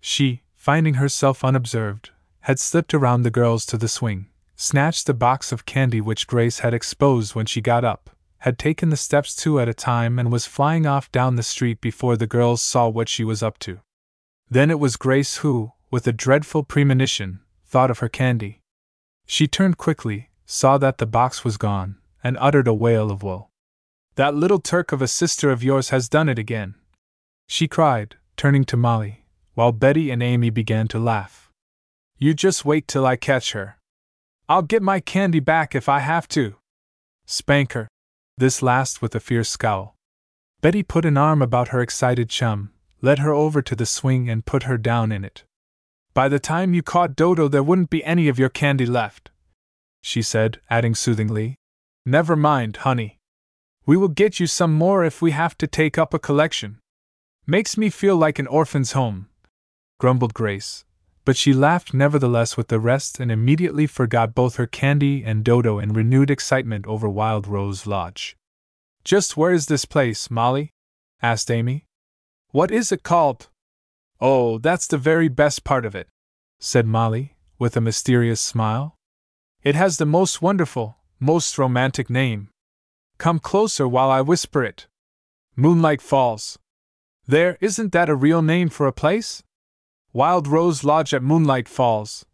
She, finding herself unobserved, had slipped around the girls to the swing, snatched the box of candy which Grace had exposed when she got up, had taken the steps two at a time, and was flying off down the street before the girls saw what she was up to. Then it was Grace who, with a dreadful premonition, thought of her candy. She turned quickly, saw that the box was gone, and uttered a wail of woe. That little Turk of a sister of yours has done it again! She cried, turning to Molly, while Betty and Amy began to laugh. You just wait till I catch her. I'll get my candy back if I have to. Spank her. This last with a fierce scowl. Betty put an arm about her excited chum, led her over to the swing, and put her down in it. By the time you caught Dodo, there wouldn't be any of your candy left, she said, adding soothingly. Never mind, honey. We will get you some more if we have to take up a collection. Makes me feel like an orphan's home, grumbled Grace, but she laughed nevertheless with the rest and immediately forgot both her candy and Dodo in renewed excitement over Wild Rose Lodge. Just where is this place, Molly? asked Amy. What is it called? Oh, that's the very best part of it, said Molly, with a mysterious smile. It has the most wonderful, most romantic name. Come closer while I whisper it. Moonlight Falls. There, isn't that a real name for a place? Wild Rose Lodge at Moonlight Falls,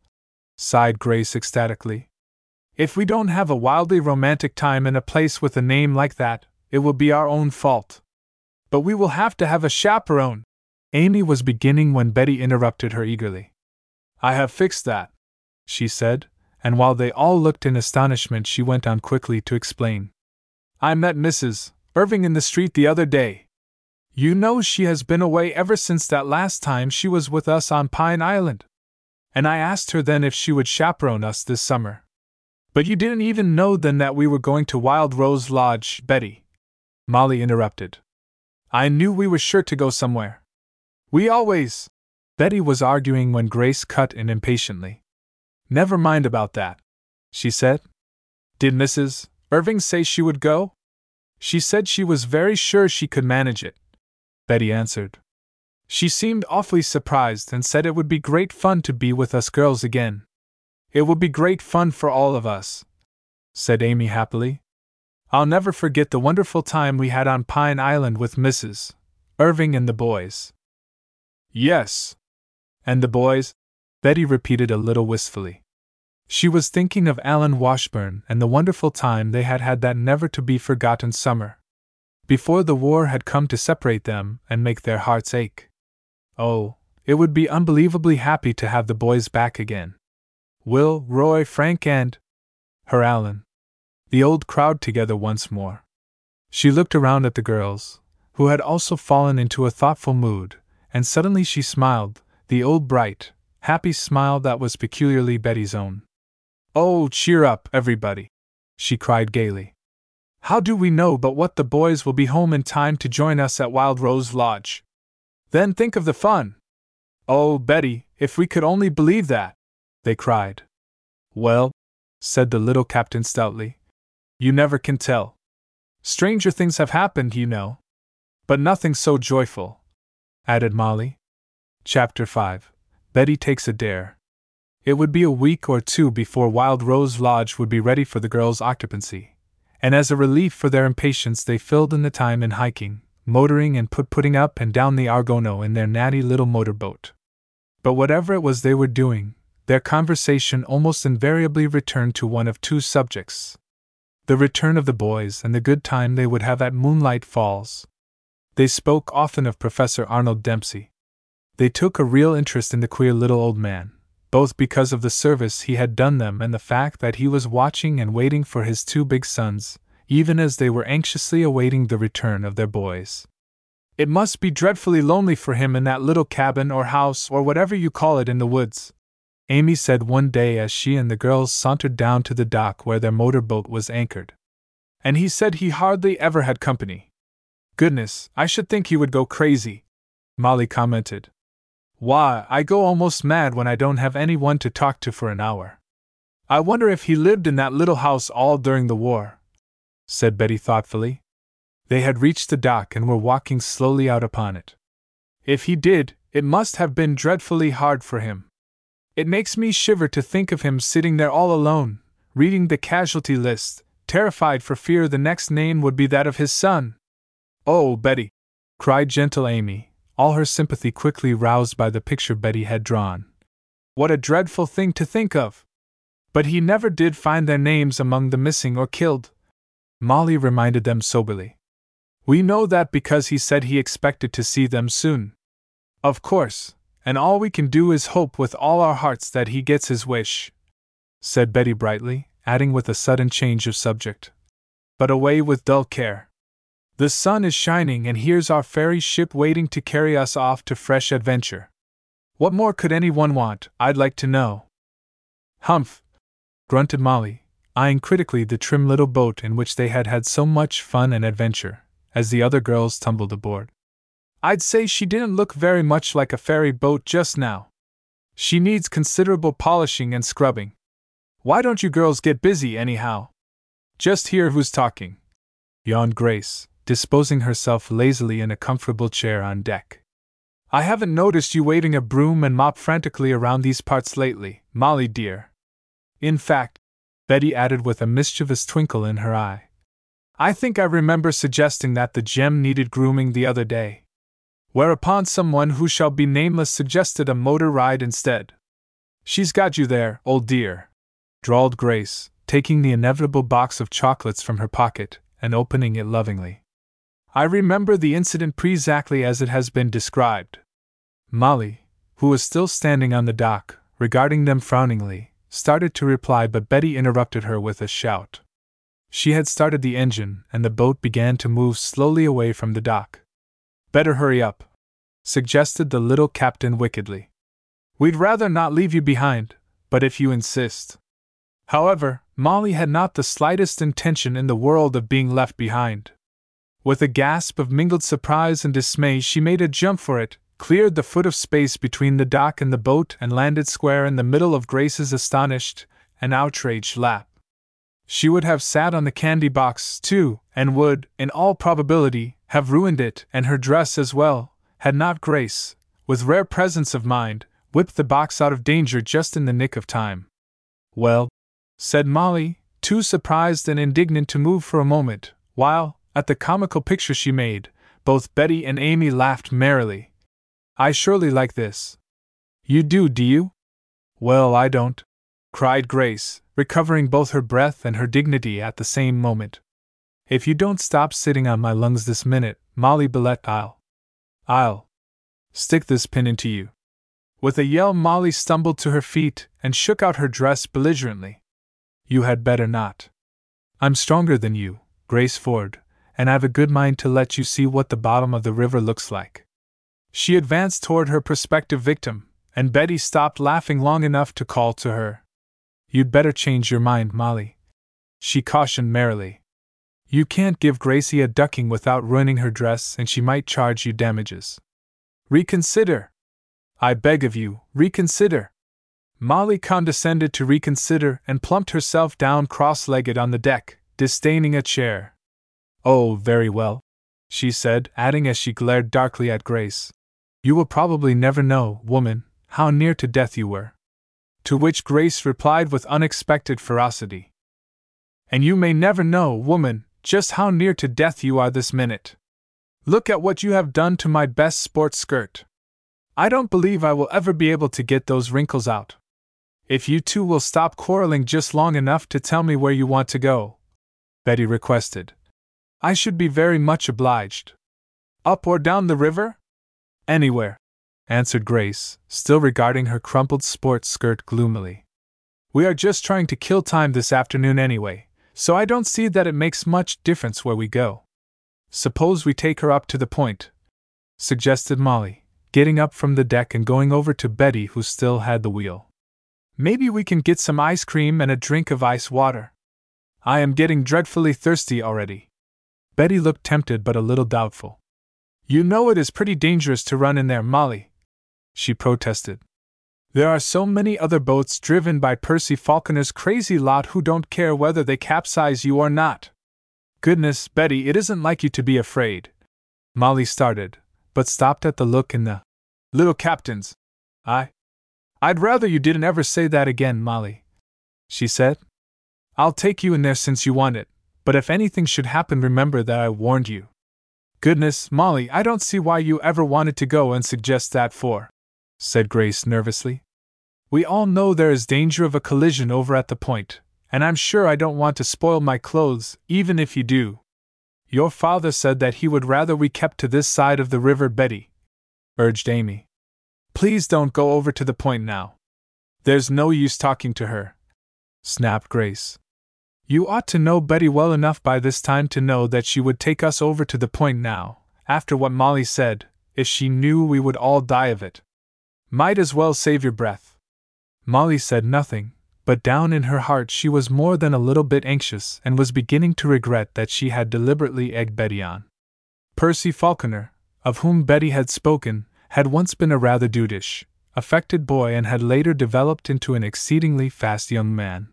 sighed Grace ecstatically. If we don't have a wildly romantic time in a place with a name like that, it will be our own fault. But we will have to have a chaperone. Amy was beginning when Betty interrupted her eagerly. I have fixed that, she said, and while they all looked in astonishment, she went on quickly to explain. I met Mrs. Irving in the street the other day. You know she has been away ever since that last time she was with us on Pine Island. And I asked her then if she would chaperone us this summer. But you didn't even know then that we were going to Wild Rose Lodge, Betty. Molly interrupted. I knew we were sure to go somewhere. We always. Betty was arguing when Grace cut in impatiently. Never mind about that, she said. Did Mrs. Irving say she would go? She said she was very sure she could manage it. Betty answered. She seemed awfully surprised and said it would be great fun to be with us girls again. It would be great fun for all of us, said Amy happily. I'll never forget the wonderful time we had on Pine Island with Mrs. Irving and the boys. Yes. And the boys? Betty repeated a little wistfully. She was thinking of Alan Washburn and the wonderful time they had had that never to be forgotten summer. Before the war had come to separate them and make their hearts ache. Oh, it would be unbelievably happy to have the boys back again. Will, Roy, Frank, and her Alan the old crowd together once more. She looked around at the girls, who had also fallen into a thoughtful mood, and suddenly she smiled, the old bright, happy smile that was peculiarly Betty's own. Oh, cheer up, everybody! she cried gaily. How do we know but what the boys will be home in time to join us at Wild Rose Lodge? Then think of the fun! Oh, Betty, if we could only believe that! they cried. Well, said the little captain stoutly, you never can tell. Stranger things have happened, you know. But nothing so joyful, added Molly. Chapter 5 Betty Takes a Dare. It would be a week or two before Wild Rose Lodge would be ready for the girls' occupancy, and as a relief for their impatience, they filled in the time in hiking, motoring, and put putting up and down the Argono in their natty little motor boat. But whatever it was they were doing, their conversation almost invariably returned to one of two subjects the return of the boys and the good time they would have at Moonlight Falls. They spoke often of Professor Arnold Dempsey. They took a real interest in the queer little old man, both because of the service he had done them and the fact that he was watching and waiting for his two big sons, even as they were anxiously awaiting the return of their boys. It must be dreadfully lonely for him in that little cabin or house or whatever you call it in the woods, Amy said one day as she and the girls sauntered down to the dock where their motor boat was anchored. And he said he hardly ever had company. Goodness, I should think he would go crazy, Molly commented. Why, I go almost mad when I don't have any one to talk to for an hour. I wonder if he lived in that little house all during the war, said Betty thoughtfully. They had reached the dock and were walking slowly out upon it. If he did, it must have been dreadfully hard for him. It makes me shiver to think of him sitting there all alone, reading the casualty list, terrified for fear the next name would be that of his son. Oh, Betty! cried gentle Amy, all her sympathy quickly roused by the picture Betty had drawn. What a dreadful thing to think of! But he never did find their names among the missing or killed. Molly reminded them soberly. We know that because he said he expected to see them soon. Of course, and all we can do is hope with all our hearts that he gets his wish, said Betty brightly, adding with a sudden change of subject. But away with dull care. The sun is shining, and here's our fairy ship waiting to carry us off to fresh adventure. What more could anyone want, I'd like to know? Humph! grunted Molly, eyeing critically the trim little boat in which they had had so much fun and adventure, as the other girls tumbled aboard. I'd say she didn't look very much like a ferry boat just now. She needs considerable polishing and scrubbing. Why don't you girls get busy, anyhow? Just hear who's talking, yawned Grace, disposing herself lazily in a comfortable chair on deck. I haven't noticed you waving a broom and mop frantically around these parts lately, Molly dear. In fact, Betty added with a mischievous twinkle in her eye, I think I remember suggesting that the gem needed grooming the other day. Whereupon someone who shall be nameless suggested a motor ride instead. She's got you there, old dear, drawled Grace, taking the inevitable box of chocolates from her pocket and opening it lovingly. I remember the incident precisely as it has been described. Molly, who was still standing on the dock, regarding them frowningly, started to reply, but Betty interrupted her with a shout. She had started the engine, and the boat began to move slowly away from the dock. Better hurry up, suggested the little captain wickedly. We'd rather not leave you behind, but if you insist. However, Molly had not the slightest intention in the world of being left behind. With a gasp of mingled surprise and dismay, she made a jump for it, cleared the foot of space between the dock and the boat, and landed square in the middle of Grace's astonished and outraged lap. She would have sat on the candy box, too, and would, in all probability, have ruined it and her dress as well, had not Grace, with rare presence of mind, whipped the box out of danger just in the nick of time. Well, said Molly, too surprised and indignant to move for a moment, while, at the comical picture she made, both Betty and Amy laughed merrily. I surely like this. You do, do you? Well, I don't, cried Grace, recovering both her breath and her dignity at the same moment. If you don't stop sitting on my lungs this minute, Molly Billette, I'll. I'll. stick this pin into you. With a yell, Molly stumbled to her feet and shook out her dress belligerently. You had better not. I'm stronger than you, Grace Ford, and I've a good mind to let you see what the bottom of the river looks like. She advanced toward her prospective victim, and Betty stopped laughing long enough to call to her. You'd better change your mind, Molly. She cautioned merrily. You can't give Gracie a ducking without ruining her dress, and she might charge you damages. Reconsider! I beg of you, reconsider! Molly condescended to reconsider and plumped herself down cross legged on the deck, disdaining a chair. Oh, very well, she said, adding as she glared darkly at Grace. You will probably never know, woman, how near to death you were. To which Grace replied with unexpected ferocity. And you may never know, woman, just how near to death you are this minute. Look at what you have done to my best sports skirt. I don't believe I will ever be able to get those wrinkles out. If you two will stop quarreling just long enough to tell me where you want to go, Betty requested. I should be very much obliged. Up or down the river? Anywhere, answered Grace, still regarding her crumpled sports skirt gloomily. We are just trying to kill time this afternoon anyway, so I don't see that it makes much difference where we go. Suppose we take her up to the point, suggested Molly, getting up from the deck and going over to Betty, who still had the wheel. Maybe we can get some ice cream and a drink of ice water. I am getting dreadfully thirsty already. Betty looked tempted but a little doubtful. You know it is pretty dangerous to run in there, Molly, she protested. There are so many other boats driven by Percy Falconer's crazy lot who don't care whether they capsize you or not. Goodness, Betty, it isn't like you to be afraid. Molly started, but stopped at the look in the little captain's. I. I'd rather you didn't ever say that again, Molly, she said. I'll take you in there since you want it, but if anything should happen, remember that I warned you. Goodness, Molly, I don't see why you ever wanted to go and suggest that for said Grace nervously. We all know there is danger of a collision over at the point, and I'm sure I don't want to spoil my clothes, even if you do. Your father said that he would rather we kept to this side of the river, Betty, urged Amy. Please don't go over to the point now. There's no use talking to her, snapped Grace. You ought to know Betty well enough by this time to know that she would take us over to the point now, after what Molly said, if she knew we would all die of it. Might as well save your breath. Molly said nothing, but down in her heart she was more than a little bit anxious and was beginning to regret that she had deliberately egged Betty on. Percy Falconer, of whom Betty had spoken, had once been a rather dudish, affected boy and had later developed into an exceedingly fast young man.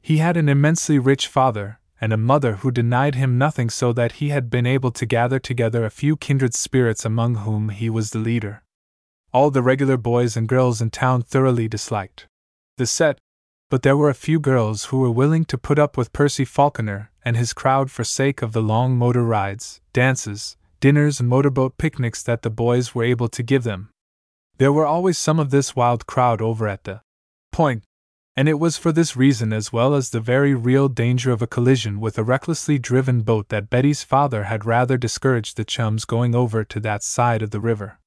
He had an immensely rich father, and a mother who denied him nothing, so that he had been able to gather together a few kindred spirits among whom he was the leader. All the regular boys and girls in town thoroughly disliked the set, but there were a few girls who were willing to put up with Percy Falconer and his crowd for sake of the long motor rides, dances, dinners, and motorboat picnics that the boys were able to give them. There were always some of this wild crowd over at the point, and it was for this reason, as well as the very real danger of a collision with a recklessly driven boat, that Betty's father had rather discouraged the chums going over to that side of the river.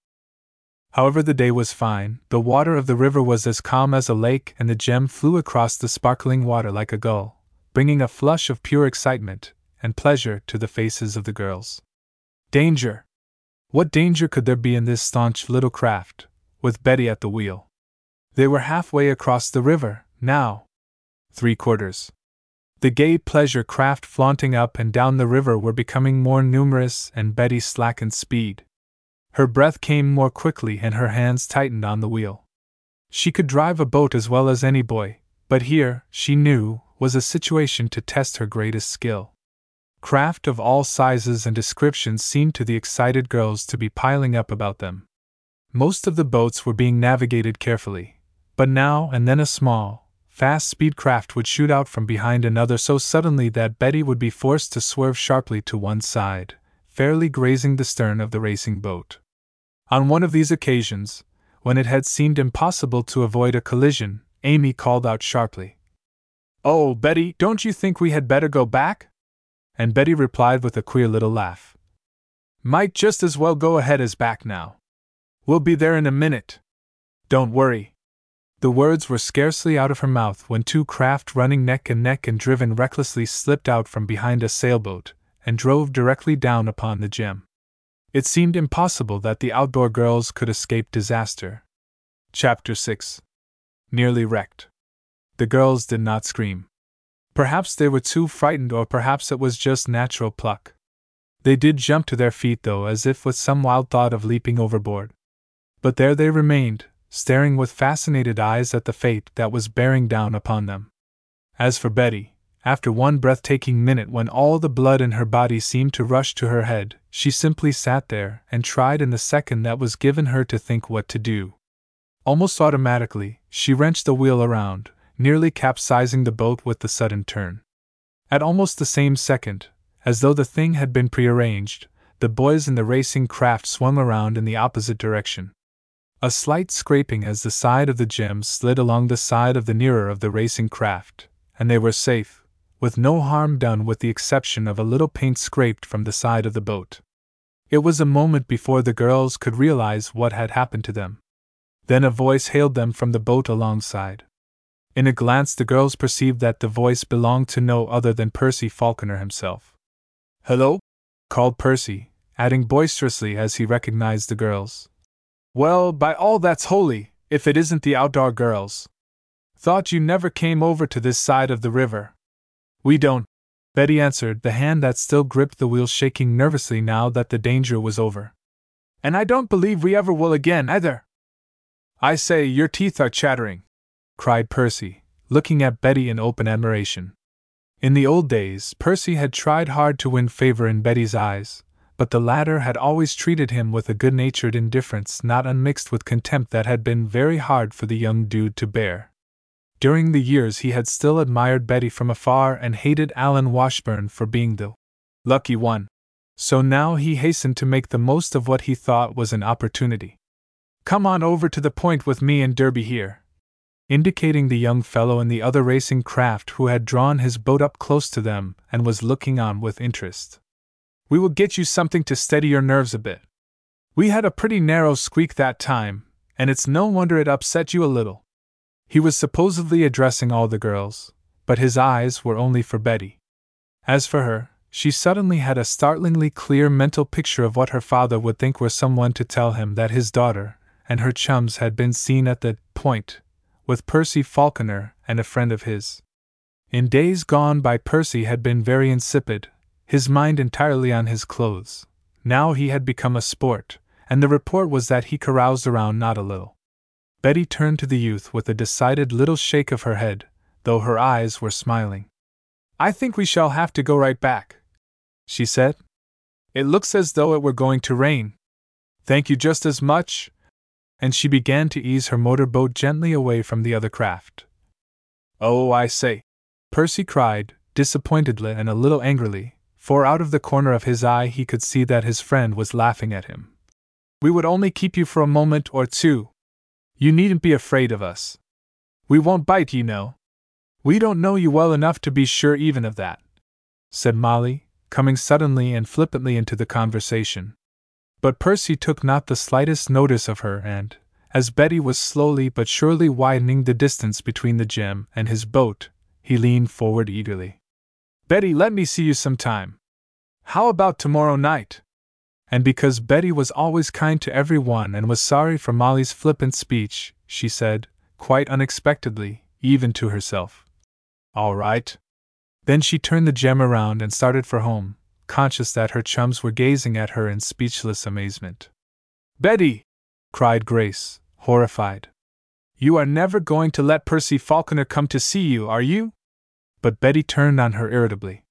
However, the day was fine, the water of the river was as calm as a lake, and the gem flew across the sparkling water like a gull, bringing a flush of pure excitement and pleasure to the faces of the girls. Danger! What danger could there be in this staunch little craft, with Betty at the wheel? They were halfway across the river, now. Three quarters. The gay pleasure craft flaunting up and down the river were becoming more numerous, and Betty slackened speed. Her breath came more quickly and her hands tightened on the wheel. She could drive a boat as well as any boy, but here, she knew, was a situation to test her greatest skill. Craft of all sizes and descriptions seemed to the excited girls to be piling up about them. Most of the boats were being navigated carefully, but now and then a small, fast speed craft would shoot out from behind another so suddenly that Betty would be forced to swerve sharply to one side, fairly grazing the stern of the racing boat. On one of these occasions, when it had seemed impossible to avoid a collision, Amy called out sharply, Oh, Betty, don't you think we had better go back? And Betty replied with a queer little laugh. Might just as well go ahead as back now. We'll be there in a minute. Don't worry. The words were scarcely out of her mouth when two craft running neck and neck and driven recklessly slipped out from behind a sailboat and drove directly down upon the gem. It seemed impossible that the outdoor girls could escape disaster. Chapter 6 Nearly wrecked. The girls did not scream. Perhaps they were too frightened, or perhaps it was just natural pluck. They did jump to their feet, though, as if with some wild thought of leaping overboard. But there they remained, staring with fascinated eyes at the fate that was bearing down upon them. As for Betty, after one breathtaking minute when all the blood in her body seemed to rush to her head, she simply sat there and tried in the second that was given her to think what to do. Almost automatically, she wrenched the wheel around, nearly capsizing the boat with the sudden turn. At almost the same second, as though the thing had been prearranged, the boys in the racing craft swung around in the opposite direction. A slight scraping as the side of the gem slid along the side of the nearer of the racing craft, and they were safe, with no harm done with the exception of a little paint scraped from the side of the boat. It was a moment before the girls could realize what had happened to them. Then a voice hailed them from the boat alongside. In a glance, the girls perceived that the voice belonged to no other than Percy Falconer himself. Hello? called Percy, adding boisterously as he recognized the girls. Well, by all that's holy, if it isn't the outdoor girls. Thought you never came over to this side of the river. We don't, Betty answered, the hand that still gripped the wheel shaking nervously now that the danger was over. And I don't believe we ever will again, either. I say, your teeth are chattering, cried Percy, looking at Betty in open admiration. In the old days, Percy had tried hard to win favor in Betty's eyes, but the latter had always treated him with a good natured indifference not unmixed with contempt that had been very hard for the young dude to bear. During the years he had still admired Betty from afar and hated Alan Washburn for being the lucky one. So now he hastened to make the most of what he thought was an opportunity. Come on over to the point with me and Derby here. Indicating the young fellow in the other racing craft who had drawn his boat up close to them and was looking on with interest. We will get you something to steady your nerves a bit. We had a pretty narrow squeak that time, and it's no wonder it upset you a little. He was supposedly addressing all the girls, but his eyes were only for Betty. As for her, she suddenly had a startlingly clear mental picture of what her father would think were someone to tell him that his daughter and her chums had been seen at the point with Percy Falconer and a friend of his. In days gone by, Percy had been very insipid, his mind entirely on his clothes. Now he had become a sport, and the report was that he caroused around not a little. Betty turned to the youth with a decided little shake of her head, though her eyes were smiling. I think we shall have to go right back, she said. It looks as though it were going to rain. Thank you just as much. And she began to ease her motor boat gently away from the other craft. Oh, I say, Percy cried, disappointedly and a little angrily, for out of the corner of his eye he could see that his friend was laughing at him. We would only keep you for a moment or two. You needn't be afraid of us. We won't bite, you know. We don't know you well enough to be sure even of that, said Molly, coming suddenly and flippantly into the conversation. But Percy took not the slightest notice of her, and, as Betty was slowly but surely widening the distance between the gem and his boat, he leaned forward eagerly. Betty, let me see you some time. How about tomorrow night? And because Betty was always kind to everyone and was sorry for Molly's flippant speech, she said, quite unexpectedly, even to herself. All right. Then she turned the gem around and started for home, conscious that her chums were gazing at her in speechless amazement. Betty! cried Grace, horrified. You are never going to let Percy Falconer come to see you, are you? But Betty turned on her irritably.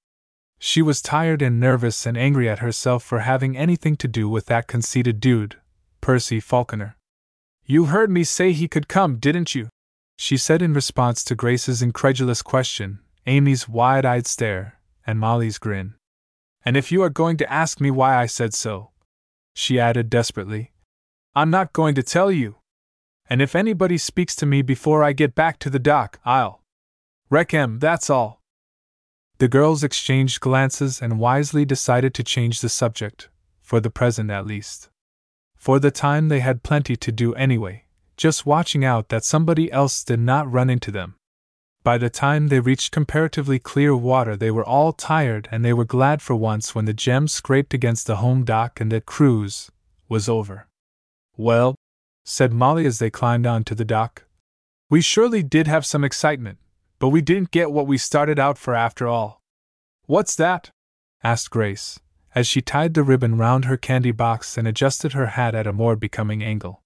She was tired and nervous and angry at herself for having anything to do with that conceited dude, Percy Falconer. You heard me say he could come, didn't you? She said in response to Grace's incredulous question, Amy's wide eyed stare, and Molly's grin. And if you are going to ask me why I said so, she added desperately, I'm not going to tell you. And if anybody speaks to me before I get back to the dock, I'll wreck him, that's all. The girls exchanged glances and wisely decided to change the subject, for the present at least. For the time they had plenty to do anyway, just watching out that somebody else did not run into them. By the time they reached comparatively clear water, they were all tired and they were glad for once when the gem scraped against the home dock and the cruise was over. Well, said Molly as they climbed onto the dock, we surely did have some excitement, but we didn't get what we started out for after all. What's that? asked Grace, as she tied the ribbon round her candy box and adjusted her hat at a more becoming angle.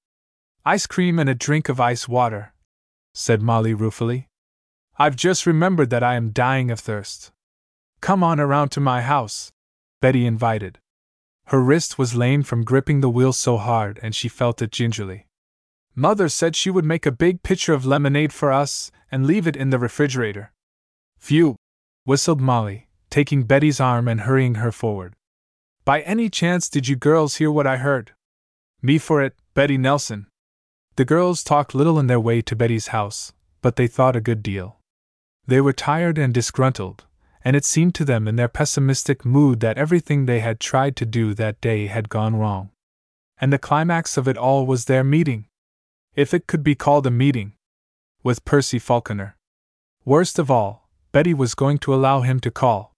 Ice cream and a drink of ice water, said Molly ruefully. I've just remembered that I am dying of thirst. Come on around to my house, Betty invited. Her wrist was lame from gripping the wheel so hard and she felt it gingerly. Mother said she would make a big pitcher of lemonade for us and leave it in the refrigerator. Phew! whistled Molly, taking Betty's arm and hurrying her forward. By any chance did you girls hear what I heard? Me for it, Betty Nelson. The girls talked little in their way to Betty's house, but they thought a good deal. They were tired and disgruntled, and it seemed to them in their pessimistic mood that everything they had tried to do that day had gone wrong. And the climax of it all was their meeting. If it could be called a meeting. With Percy Falconer. Worst of all, Betty was going to allow him to call.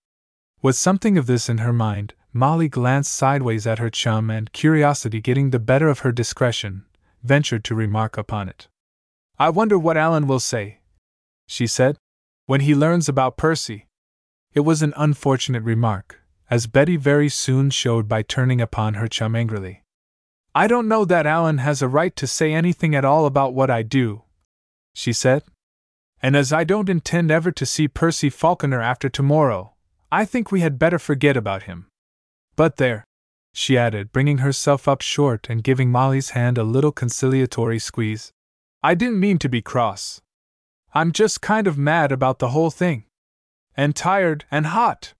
With something of this in her mind, Molly glanced sideways at her chum and, curiosity getting the better of her discretion, ventured to remark upon it. I wonder what Alan will say, she said when he learns about Percy. It was an unfortunate remark, as Betty very soon showed by turning upon her chum angrily. I don't know that Alan has a right to say anything at all about what I do, she said. And as I don't intend ever to see Percy Falconer after tomorrow, I think we had better forget about him. But there, she added, bringing herself up short and giving Molly's hand a little conciliatory squeeze. I didn't mean to be cross. I'm just kind of mad about the whole thing. And tired and hot.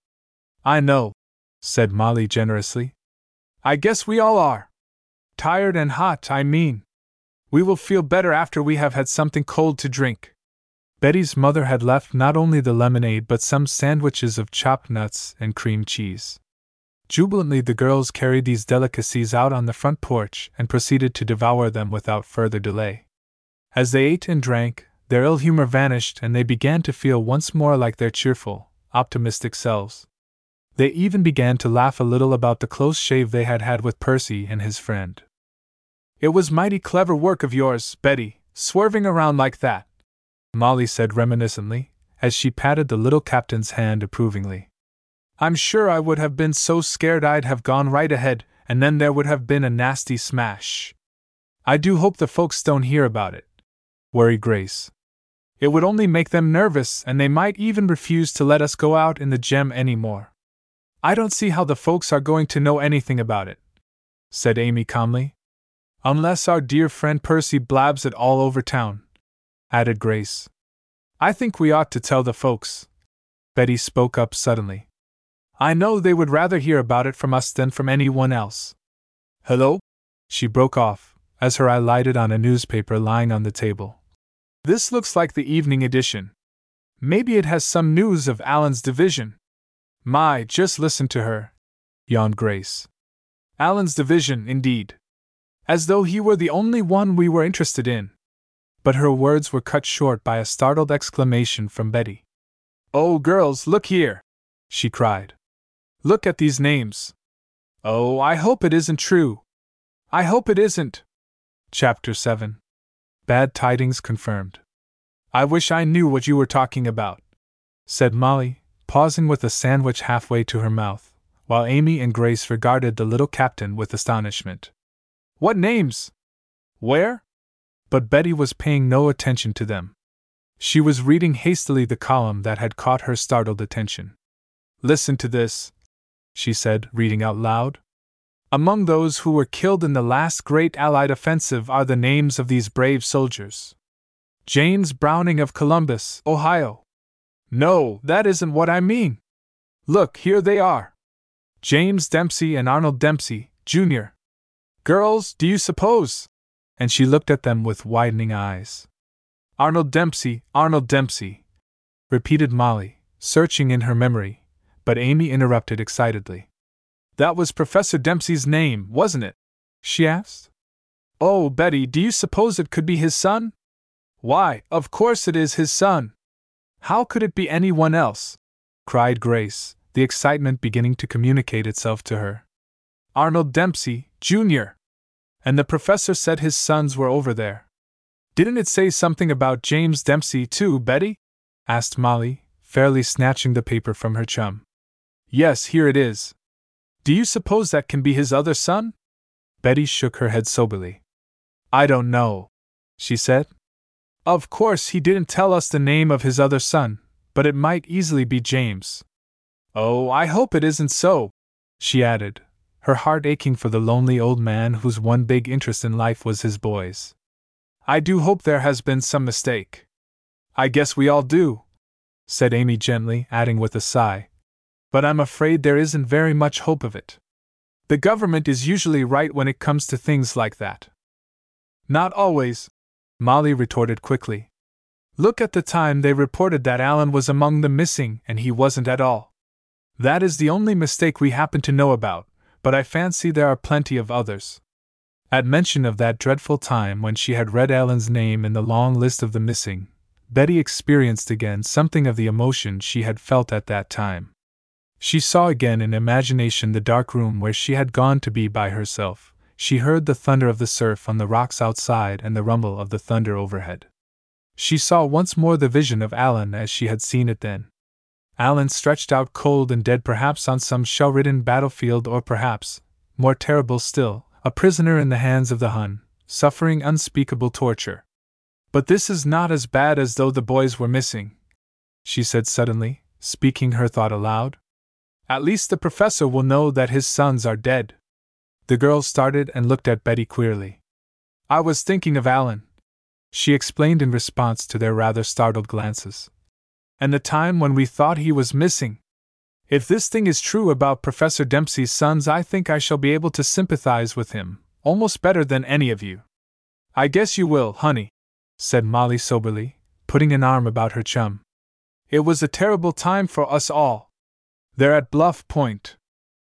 I know, said Molly generously. I guess we all are. Tired and hot, I mean. We will feel better after we have had something cold to drink. Betty's mother had left not only the lemonade but some sandwiches of chopped nuts and cream cheese. Jubilantly, the girls carried these delicacies out on the front porch and proceeded to devour them without further delay. As they ate and drank, their ill humor vanished and they began to feel once more like their cheerful, optimistic selves. They even began to laugh a little about the close shave they had had with Percy and his friend. It was mighty clever work of yours, Betty, swerving around like that, Molly said reminiscently, as she patted the little captain's hand approvingly. I'm sure I would have been so scared I'd have gone right ahead, and then there would have been a nasty smash. I do hope the folks don't hear about it, worried Grace. It would only make them nervous, and they might even refuse to let us go out in the gem any more. I don't see how the folks are going to know anything about it, said Amy calmly. Unless our dear friend Percy blabs it all over town, added Grace. I think we ought to tell the folks. Betty spoke up suddenly. I know they would rather hear about it from us than from anyone else. Hello? She broke off, as her eye lighted on a newspaper lying on the table. This looks like the evening edition. Maybe it has some news of Alan's division. My, just listen to her, yawned Grace. Alan's division, indeed. As though he were the only one we were interested in. But her words were cut short by a startled exclamation from Betty. Oh, girls, look here! she cried. Look at these names. Oh, I hope it isn't true. I hope it isn't. Chapter 7 Bad Tidings Confirmed. I wish I knew what you were talking about, said Molly, pausing with a sandwich halfway to her mouth, while Amy and Grace regarded the little captain with astonishment. What names? Where? But Betty was paying no attention to them. She was reading hastily the column that had caught her startled attention. Listen to this, she said, reading out loud. Among those who were killed in the last great Allied offensive are the names of these brave soldiers James Browning of Columbus, Ohio. No, that isn't what I mean. Look, here they are James Dempsey and Arnold Dempsey, Jr. Girls, do you suppose? And she looked at them with widening eyes. Arnold Dempsey, Arnold Dempsey, repeated Molly, searching in her memory but Amy interrupted excitedly. That was Professor Dempsey's name, wasn't it? she asked. Oh, Betty, do you suppose it could be his son? Why, of course it is his son. How could it be anyone else? cried Grace, the excitement beginning to communicate itself to her. Arnold Dempsey, Jr. And the professor said his sons were over there. Didn't it say something about James Dempsey, too, Betty? asked Molly, fairly snatching the paper from her chum. Yes, here it is. Do you suppose that can be his other son? Betty shook her head soberly. I don't know, she said. Of course, he didn't tell us the name of his other son, but it might easily be James. Oh, I hope it isn't so, she added, her heart aching for the lonely old man whose one big interest in life was his boys. I do hope there has been some mistake. I guess we all do, said Amy gently, adding with a sigh, but I'm afraid there isn't very much hope of it. The government is usually right when it comes to things like that. Not always, Molly retorted quickly. Look at the time they reported that Alan was among the missing and he wasn't at all. That is the only mistake we happen to know about, but I fancy there are plenty of others. At mention of that dreadful time when she had read Alan's name in the long list of the missing, Betty experienced again something of the emotion she had felt at that time. She saw again in imagination the dark room where she had gone to be by herself. She heard the thunder of the surf on the rocks outside and the rumble of the thunder overhead. She saw once more the vision of Alan as she had seen it then. Alan stretched out cold and dead, perhaps on some shell ridden battlefield, or perhaps, more terrible still, a prisoner in the hands of the Hun, suffering unspeakable torture. But this is not as bad as though the boys were missing, she said suddenly, speaking her thought aloud. At least the professor will know that his sons are dead. The girl started and looked at Betty queerly. I was thinking of Alan, she explained in response to their rather startled glances. And the time when we thought he was missing. If this thing is true about Professor Dempsey's sons, I think I shall be able to sympathize with him, almost better than any of you. I guess you will, honey, said Molly soberly, putting an arm about her chum. It was a terrible time for us all. There at Bluff Point.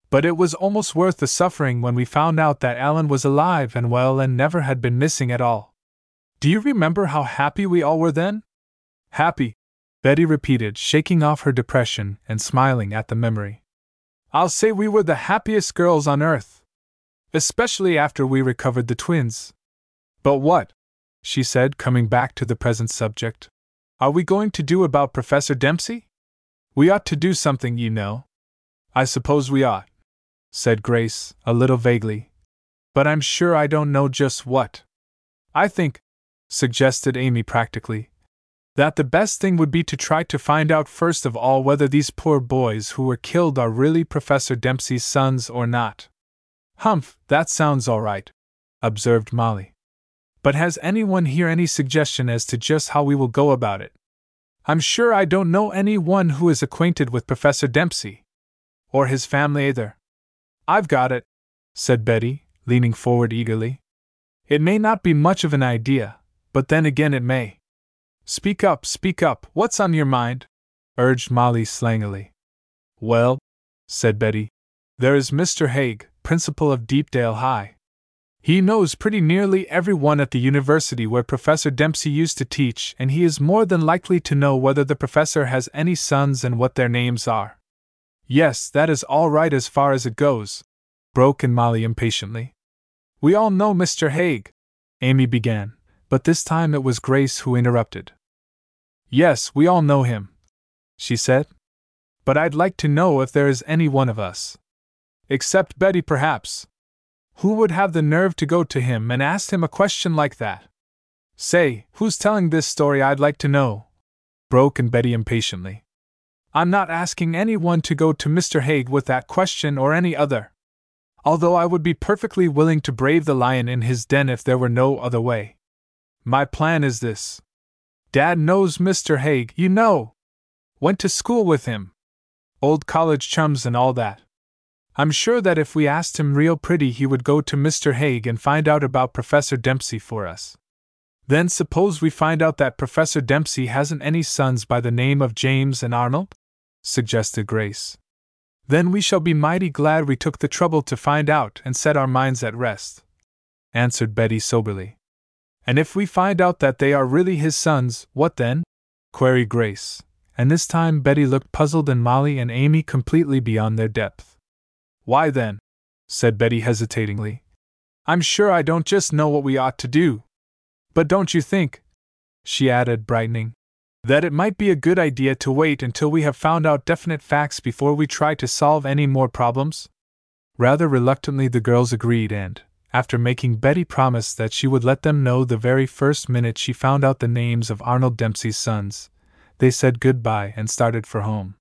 But it was almost worth the suffering when we found out that Alan was alive and well and never had been missing at all. Do you remember how happy we all were then? Happy, Betty repeated, shaking off her depression and smiling at the memory. I'll say we were the happiest girls on earth. Especially after we recovered the twins. But what, she said, coming back to the present subject, are we going to do about Professor Dempsey? We ought to do something, you know. I suppose we ought, said Grace, a little vaguely. But I'm sure I don't know just what. I think, suggested Amy practically, that the best thing would be to try to find out first of all whether these poor boys who were killed are really Professor Dempsey's sons or not. Humph, that sounds all right, observed Molly. But has anyone here any suggestion as to just how we will go about it? I'm sure I don't know any one who is acquainted with Professor Dempsey. Or his family either. I've got it, said Betty, leaning forward eagerly. It may not be much of an idea, but then again it may. Speak up, speak up, what's on your mind? urged Molly slangily. Well, said Betty, there is Mr. Haig, principal of Deepdale High. He knows pretty nearly everyone at the university where Professor Dempsey used to teach, and he is more than likely to know whether the professor has any sons and what their names are. Yes, that is all right as far as it goes, broke in Molly impatiently. We all know Mr. Haig, Amy began, but this time it was Grace who interrupted. Yes, we all know him, she said. But I'd like to know if there is any one of us. Except Betty, perhaps. Who would have the nerve to go to him and ask him a question like that? Say, who's telling this story, I'd like to know? broke in Betty impatiently. I'm not asking anyone to go to Mr. Haig with that question or any other. Although I would be perfectly willing to brave the lion in his den if there were no other way. My plan is this Dad knows Mr. Haig, you know. Went to school with him. Old college chums and all that. I'm sure that if we asked him real pretty, he would go to Mr. Haig and find out about Professor Dempsey for us. Then suppose we find out that Professor Dempsey hasn't any sons by the name of James and Arnold? suggested Grace. Then we shall be mighty glad we took the trouble to find out and set our minds at rest, answered Betty soberly. And if we find out that they are really his sons, what then? queried Grace, and this time Betty looked puzzled and Molly and Amy completely beyond their depth. Why then? said Betty hesitatingly. I'm sure I don't just know what we ought to do. But don't you think, she added, brightening, that it might be a good idea to wait until we have found out definite facts before we try to solve any more problems? Rather reluctantly, the girls agreed, and, after making Betty promise that she would let them know the very first minute she found out the names of Arnold Dempsey's sons, they said goodbye and started for home.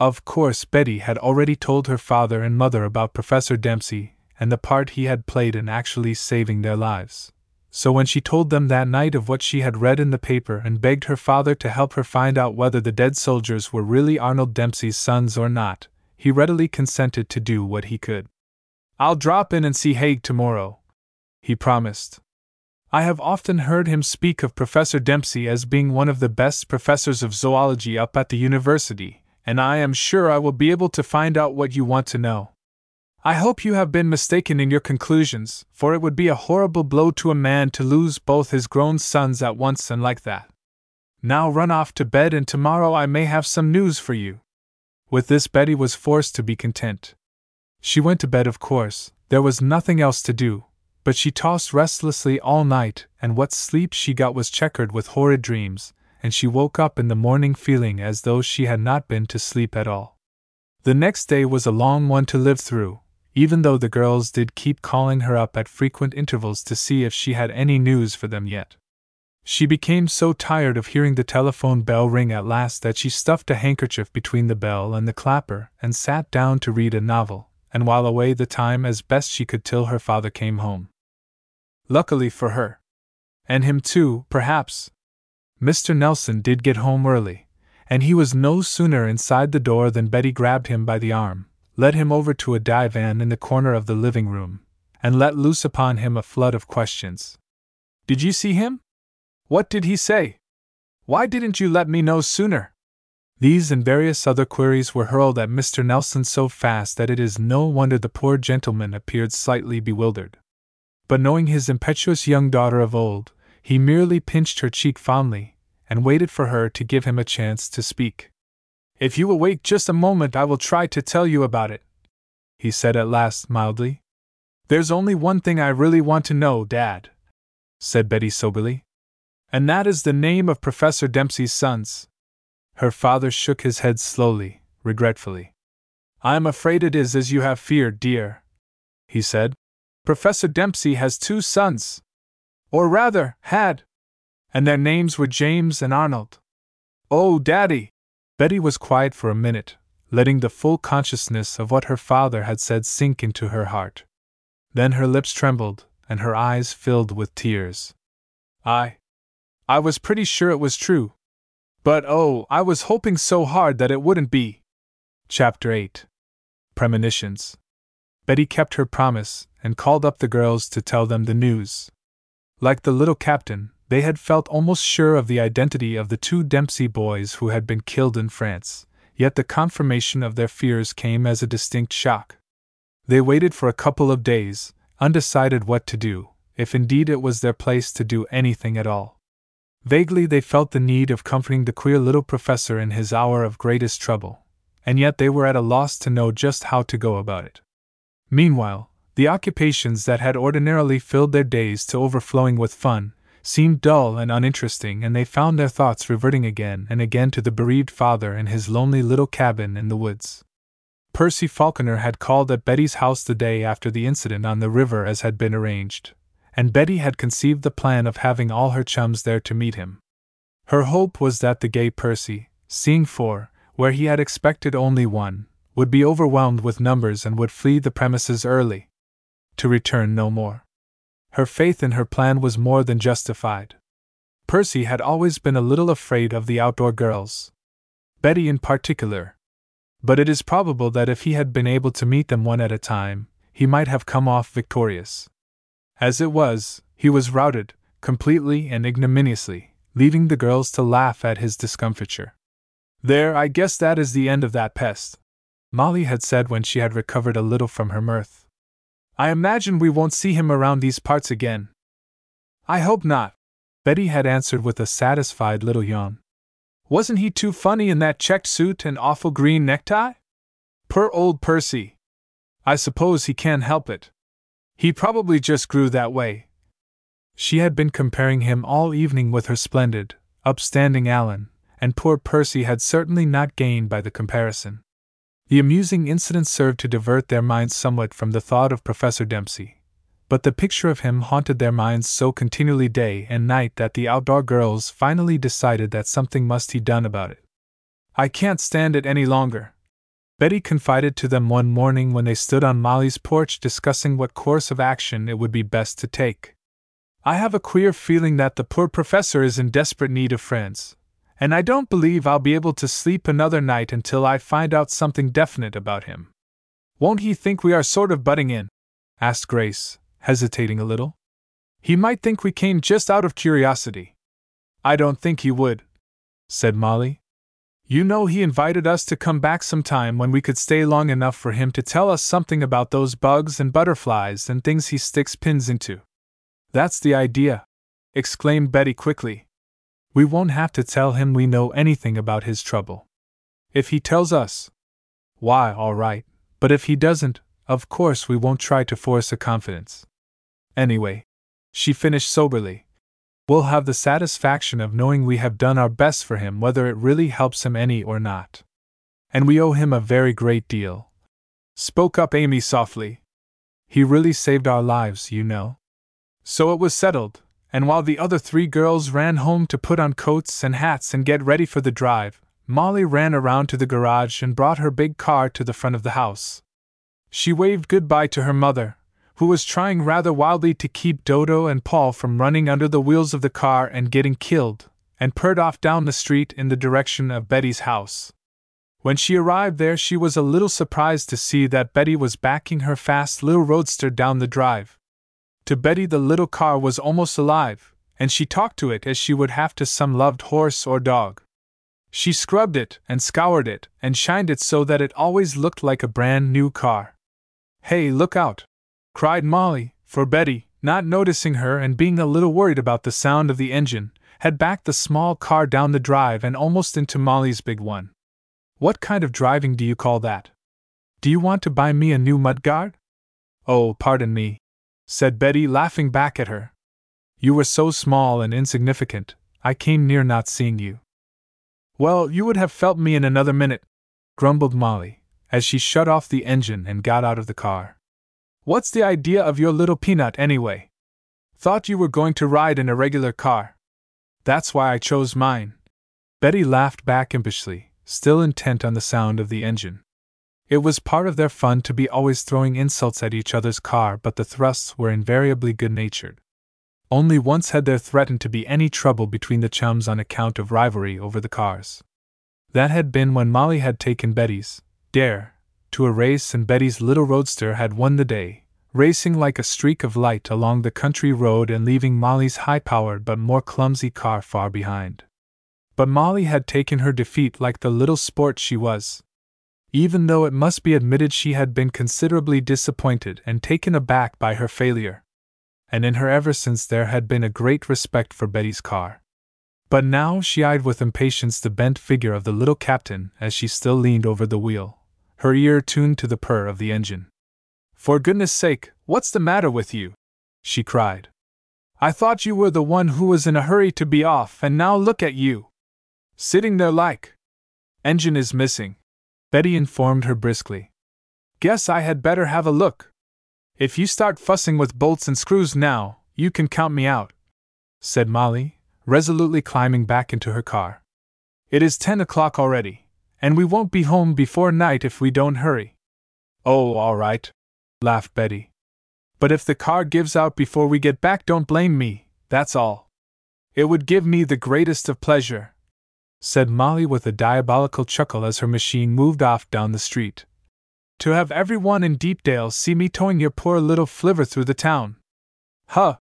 Of course, Betty had already told her father and mother about Professor Dempsey and the part he had played in actually saving their lives. So when she told them that night of what she had read in the paper and begged her father to help her find out whether the dead soldiers were really Arnold Dempsey's sons or not, he readily consented to do what he could. I'll drop in and see Haig tomorrow, he promised. I have often heard him speak of Professor Dempsey as being one of the best professors of zoology up at the university, and I am sure I will be able to find out what you want to know. I hope you have been mistaken in your conclusions, for it would be a horrible blow to a man to lose both his grown sons at once and like that. Now run off to bed, and tomorrow I may have some news for you. With this, Betty was forced to be content. She went to bed, of course, there was nothing else to do, but she tossed restlessly all night, and what sleep she got was checkered with horrid dreams, and she woke up in the morning feeling as though she had not been to sleep at all. The next day was a long one to live through, even though the girls did keep calling her up at frequent intervals to see if she had any news for them yet. She became so tired of hearing the telephone bell ring at last that she stuffed a handkerchief between the bell and the clapper and sat down to read a novel, and while away the time as best she could till her father came home. Luckily for her. And him too, perhaps. Mr. Nelson did get home early, and he was no sooner inside the door than Betty grabbed him by the arm, led him over to a divan in the corner of the living room, and let loose upon him a flood of questions. Did you see him? What did he say? Why didn't you let me know sooner? These and various other queries were hurled at Mr. Nelson so fast that it is no wonder the poor gentleman appeared slightly bewildered. But knowing his impetuous young daughter of old, he merely pinched her cheek fondly, and waited for her to give him a chance to speak. If you will wait just a moment, I will try to tell you about it, he said at last mildly. There's only one thing I really want to know, Dad, said Betty soberly. And that is the name of Professor Dempsey's sons. Her father shook his head slowly, regretfully. I am afraid it is as you have feared, dear, he said. Professor Dempsey has two sons. Or rather, had. And their names were James and Arnold. Oh, Daddy! Betty was quiet for a minute, letting the full consciousness of what her father had said sink into her heart. Then her lips trembled, and her eyes filled with tears. I. I was pretty sure it was true. But oh, I was hoping so hard that it wouldn't be. Chapter 8 Premonitions. Betty kept her promise and called up the girls to tell them the news. Like the little captain, they had felt almost sure of the identity of the two Dempsey boys who had been killed in France, yet the confirmation of their fears came as a distinct shock. They waited for a couple of days, undecided what to do, if indeed it was their place to do anything at all. Vaguely they felt the need of comforting the queer little professor in his hour of greatest trouble, and yet they were at a loss to know just how to go about it. Meanwhile, the occupations that had ordinarily filled their days to overflowing with fun seemed dull and uninteresting, and they found their thoughts reverting again and again to the bereaved father in his lonely little cabin in the woods. Percy Falconer had called at Betty's house the day after the incident on the river as had been arranged, and Betty had conceived the plan of having all her chums there to meet him. Her hope was that the gay Percy, seeing four, where he had expected only one, would be overwhelmed with numbers and would flee the premises early. To return no more. Her faith in her plan was more than justified. Percy had always been a little afraid of the outdoor girls. Betty in particular. But it is probable that if he had been able to meet them one at a time, he might have come off victorious. As it was, he was routed, completely and ignominiously, leaving the girls to laugh at his discomfiture. There, I guess that is the end of that pest, Molly had said when she had recovered a little from her mirth. I imagine we won't see him around these parts again. I hope not, Betty had answered with a satisfied little yawn. Wasn't he too funny in that checked suit and awful green necktie? Poor old Percy. I suppose he can't help it. He probably just grew that way. She had been comparing him all evening with her splendid, upstanding Alan, and poor Percy had certainly not gained by the comparison. The amusing incident served to divert their minds somewhat from the thought of Professor Dempsey, but the picture of him haunted their minds so continually day and night that the outdoor girls finally decided that something must be done about it. I can't stand it any longer, Betty confided to them one morning when they stood on Molly's porch discussing what course of action it would be best to take. I have a queer feeling that the poor professor is in desperate need of friends, and I don't believe I'll be able to sleep another night until I find out something definite about him. Won't he think we are sort of butting in? asked Grace, hesitating a little. He might think we came just out of curiosity. I don't think he would, said Molly. You know, he invited us to come back sometime when we could stay long enough for him to tell us something about those bugs and butterflies and things he sticks pins into. That's the idea, exclaimed Betty quickly. We won't have to tell him we know anything about his trouble. If he tells us, why, all right, but if he doesn't, of course we won't try to force a confidence. Anyway, she finished soberly, we'll have the satisfaction of knowing we have done our best for him whether it really helps him any or not. And we owe him a very great deal. Spoke up Amy softly. He really saved our lives, you know. So it was settled, and while the other three girls ran home to put on coats and hats and get ready for the drive, Molly ran around to the garage and brought her big car to the front of the house. She waved goodbye to her mother, who was trying rather wildly to keep Dodo and Paul from running under the wheels of the car and getting killed, and purred off down the street in the direction of Betty's house. When she arrived there, she was a little surprised to see that Betty was backing her fast little roadster down the drive. To Betty, the little car was almost alive, and she talked to it as she would have to some loved horse or dog. She scrubbed it and scoured it and shined it so that it always looked like a brand new car. Hey, look out! Cried Molly, for Betty, not noticing her and being a little worried about the sound of the engine, had backed the small car down the drive and almost into Molly's big one. What kind of driving do you call that? Do you want to buy me a new mudguard? Oh, pardon me, said Betty, laughing back at her. You were so small and insignificant, I came near not seeing you. Well, you would have felt me in another minute, grumbled Molly, as she shut off the engine and got out of the car. What's the idea of your little peanut, anyway? Thought you were going to ride in a regular car. That's why I chose mine. Betty laughed back impishly, still intent on the sound of the engine. It was part of their fun to be always throwing insults at each other's car, but the thrusts were invariably good natured. Only once had there threatened to be any trouble between the chums on account of rivalry over the cars. That had been when Molly had taken Betty's dare to a race and Betty's little roadster had won the day, racing like a streak of light along the country road and leaving Molly's high powered but more clumsy car far behind. But Molly had taken her defeat like the little sport she was. Even though it must be admitted she had been considerably disappointed and taken aback by her failure and in her ever since there had been a great respect for Betty's car. But now she eyed with impatience the bent figure of the little captain as she still leaned over the wheel, her ear tuned to the purr of the engine. For goodness sake, what's the matter with you? she cried. I thought you were the one who was in a hurry to be off, and now look at you. Sitting there like. Engine is missing, Betty informed her briskly. Guess I had better have a look. If you start fussing with bolts and screws now, you can count me out, said Molly, resolutely climbing back into her car. It is ten o'clock already, and we won't be home before night if we don't hurry. Oh, all right, laughed Betty. But if the car gives out before we get back, don't blame me, that's all. It would give me the greatest of pleasure, said Molly with a diabolical chuckle as her machine moved off down the street. To have everyone in Deepdale see me towing your poor little flivver through the town. Huh!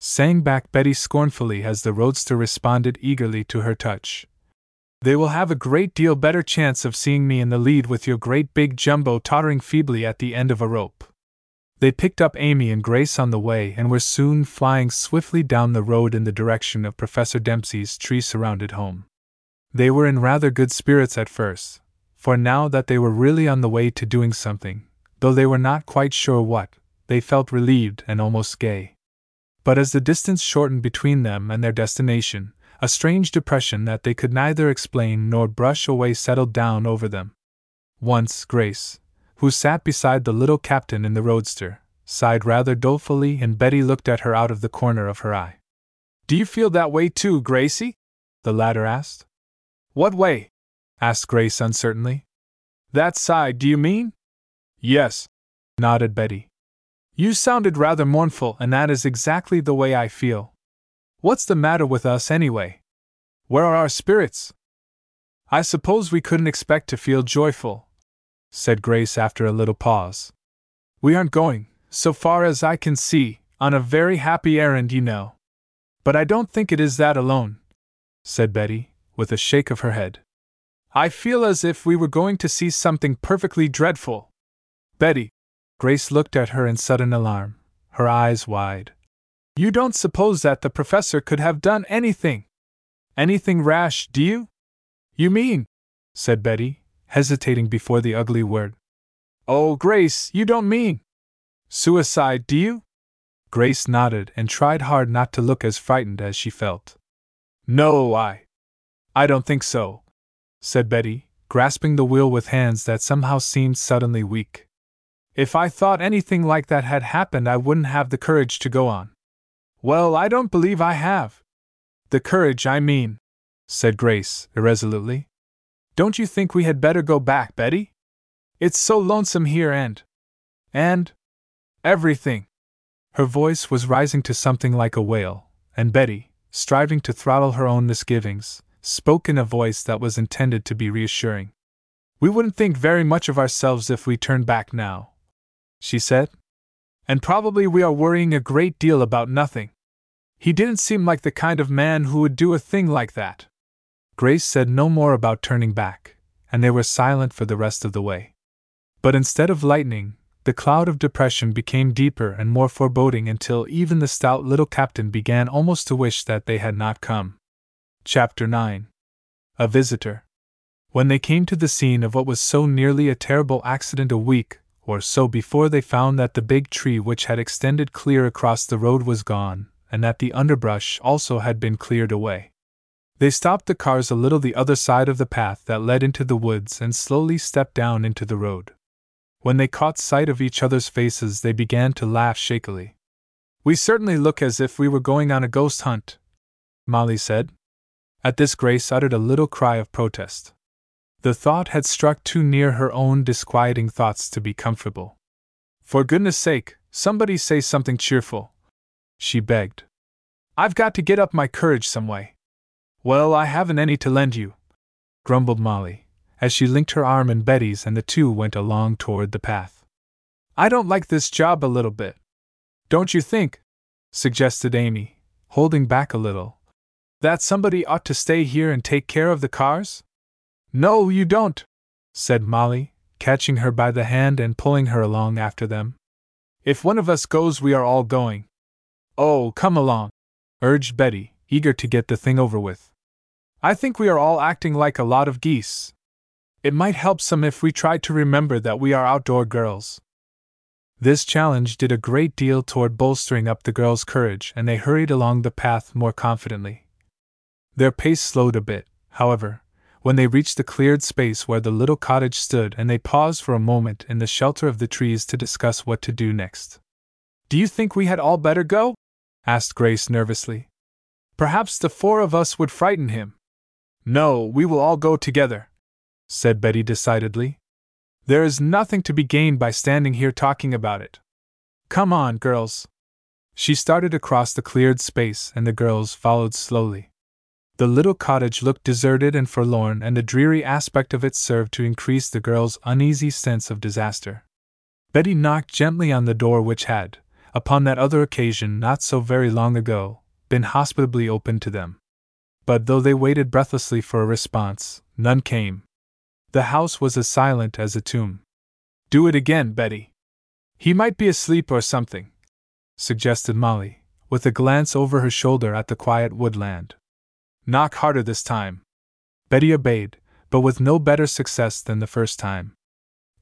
sang back Betty scornfully as the roadster responded eagerly to her touch. They will have a great deal better chance of seeing me in the lead with your great big jumbo tottering feebly at the end of a rope. They picked up Amy and Grace on the way and were soon flying swiftly down the road in the direction of Professor Dempsey's tree surrounded home. They were in rather good spirits at first, for now that they were really on the way to doing something, though they were not quite sure what, they felt relieved and almost gay. But as the distance shortened between them and their destination, a strange depression that they could neither explain nor brush away settled down over them. Once, Grace, who sat beside the little captain in the roadster, sighed rather dolefully, and Betty looked at her out of the corner of her eye. Do you feel that way too, Gracie? the latter asked. What way? asked Grace uncertainly. That side, do you mean? Yes, nodded Betty. You sounded rather mournful, and that is exactly the way I feel. What's the matter with us, anyway? Where are our spirits? I suppose we couldn't expect to feel joyful, said Grace after a little pause. We aren't going, so far as I can see, on a very happy errand, you know. But I don't think it is that alone, said Betty, with a shake of her head. I feel as if we were going to see something perfectly dreadful. Betty. Grace looked at her in sudden alarm, her eyes wide. You don't suppose that the professor could have done anything? Anything rash, do you? You mean? said Betty, hesitating before the ugly word. Oh, Grace, you don't mean. Suicide, do you? Grace nodded and tried hard not to look as frightened as she felt. No, I. I don't think so, said Betty, grasping the wheel with hands that somehow seemed suddenly weak. If I thought anything like that had happened, I wouldn't have the courage to go on. Well, I don't believe I have. The courage, I mean, said Grace, irresolutely. Don't you think we had better go back, Betty? It's so lonesome here and. and. everything. Her voice was rising to something like a wail, and Betty, striving to throttle her own misgivings, spoke in a voice that was intended to be reassuring. We wouldn't think very much of ourselves if we turned back now, she said. And probably we are worrying a great deal about nothing. He didn't seem like the kind of man who would do a thing like that. Grace said no more about turning back, and they were silent for the rest of the way. But instead of lightning, the cloud of depression became deeper and more foreboding until even the stout little captain began almost to wish that they had not come. Chapter 9 A Visitor. When they came to the scene of what was so nearly a terrible accident a week or so before they found that the big tree which had extended clear across the road was gone, and that the underbrush also had been cleared away. They stopped the cars a little the other side of the path that led into the woods and slowly stepped down into the road. When they caught sight of each other's faces, they began to laugh shakily. We certainly look as if we were going on a ghost hunt, Molly said. At this, Grace uttered a little cry of protest. The thought had struck too near her own disquieting thoughts to be comfortable. For goodness sake, somebody say something cheerful, she begged. I've got to get up my courage some way. Well, I haven't any to lend you, grumbled Molly as she linked her arm in Betty's and the two went along toward the path. I don't like this job a little bit. Don't you think? suggested Amy, holding back a little. That somebody ought to stay here and take care of the cars? No, you don't, said Molly, catching her by the hand and pulling her along after them. If one of us goes, we are all going. Oh, come along, urged Betty, eager to get the thing over with. I think we are all acting like a lot of geese. It might help some if we tried to remember that we are outdoor girls. This challenge did a great deal toward bolstering up the girls' courage, and they hurried along the path more confidently. Their pace slowed a bit, however, when they reached the cleared space where the little cottage stood, and they paused for a moment in the shelter of the trees to discuss what to do next. Do you think we had all better go? asked Grace nervously. Perhaps the four of us would frighten him. No, we will all go together, said Betty decidedly. There is nothing to be gained by standing here talking about it. Come on, girls. She started across the cleared space, and the girls followed slowly. The little cottage looked deserted and forlorn, and the dreary aspect of it served to increase the girls' uneasy sense of disaster. Betty knocked gently on the door, which had, upon that other occasion not so very long ago, been hospitably opened to them. But though they waited breathlessly for a response, none came. The house was as silent as a tomb. Do it again, Betty. He might be asleep or something, suggested Molly, with a glance over her shoulder at the quiet woodland. Knock harder this time. Betty obeyed, but with no better success than the first time.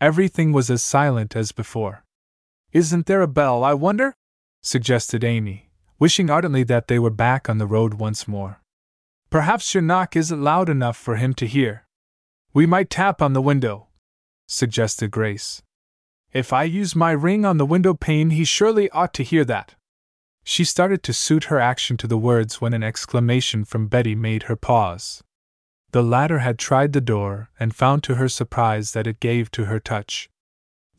Everything was as silent as before. Isn't there a bell, I wonder? suggested Amy, wishing ardently that they were back on the road once more. Perhaps your knock isn't loud enough for him to hear. We might tap on the window, suggested Grace. If I use my ring on the window pane, he surely ought to hear that. She started to suit her action to the words when an exclamation from Betty made her pause. The latter had tried the door and found to her surprise that it gave to her touch.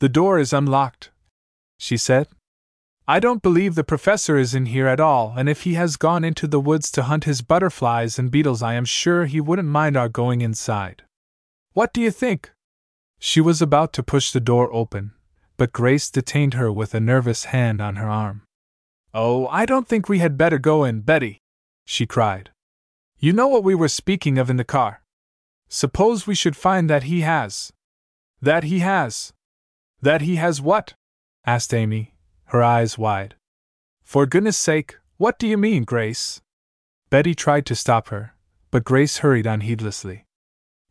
The door is unlocked, she said. I don't believe the professor is in here at all, and if he has gone into the woods to hunt his butterflies and beetles, I am sure he wouldn't mind our going inside. What do you think? She was about to push the door open, but Grace detained her with a nervous hand on her arm. Oh, I don't think we had better go in, Betty, she cried. You know what we were speaking of in the car. Suppose we should find that he has. That he has. That he has what? asked Amy, her eyes wide. For goodness sake, what do you mean, Grace? Betty tried to stop her, but Grace hurried on heedlessly.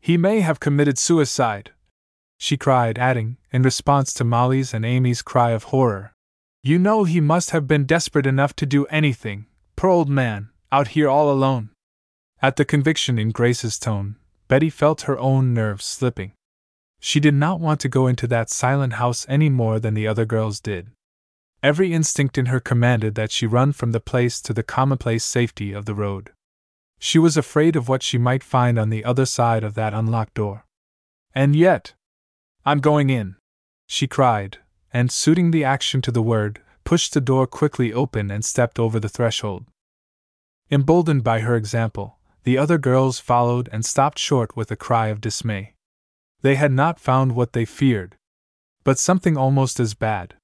He may have committed suicide, she cried, adding, in response to Molly's and Amy's cry of horror. You know he must have been desperate enough to do anything, poor old man, out here all alone. At the conviction in Grace's tone, Betty felt her own nerves slipping. She did not want to go into that silent house any more than the other girls did. Every instinct in her commanded that she run from the place to the commonplace safety of the road. She was afraid of what she might find on the other side of that unlocked door. And yet, I'm going in, she cried, and suiting the action to the word, pushed the door quickly open and stepped over the threshold. Emboldened by her example, the other girls followed and stopped short with a cry of dismay. They had not found what they feared, but something almost as bad.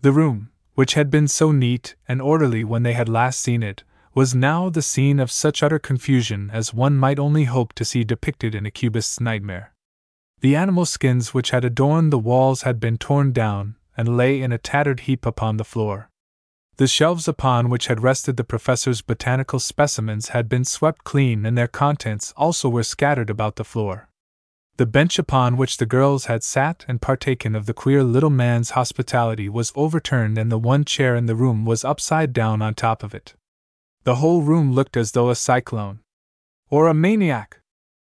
The room, which had been so neat and orderly when they had last seen it, was now the scene of such utter confusion as one might only hope to see depicted in a cubist's nightmare. The animal skins which had adorned the walls had been torn down and lay in a tattered heap upon the floor. The shelves upon which had rested the professor's botanical specimens had been swept clean and their contents also were scattered about the floor. The bench upon which the girls had sat and partaken of the queer little man's hospitality was overturned, and the one chair in the room was upside down on top of it. The whole room looked as though a cyclone, or a maniac,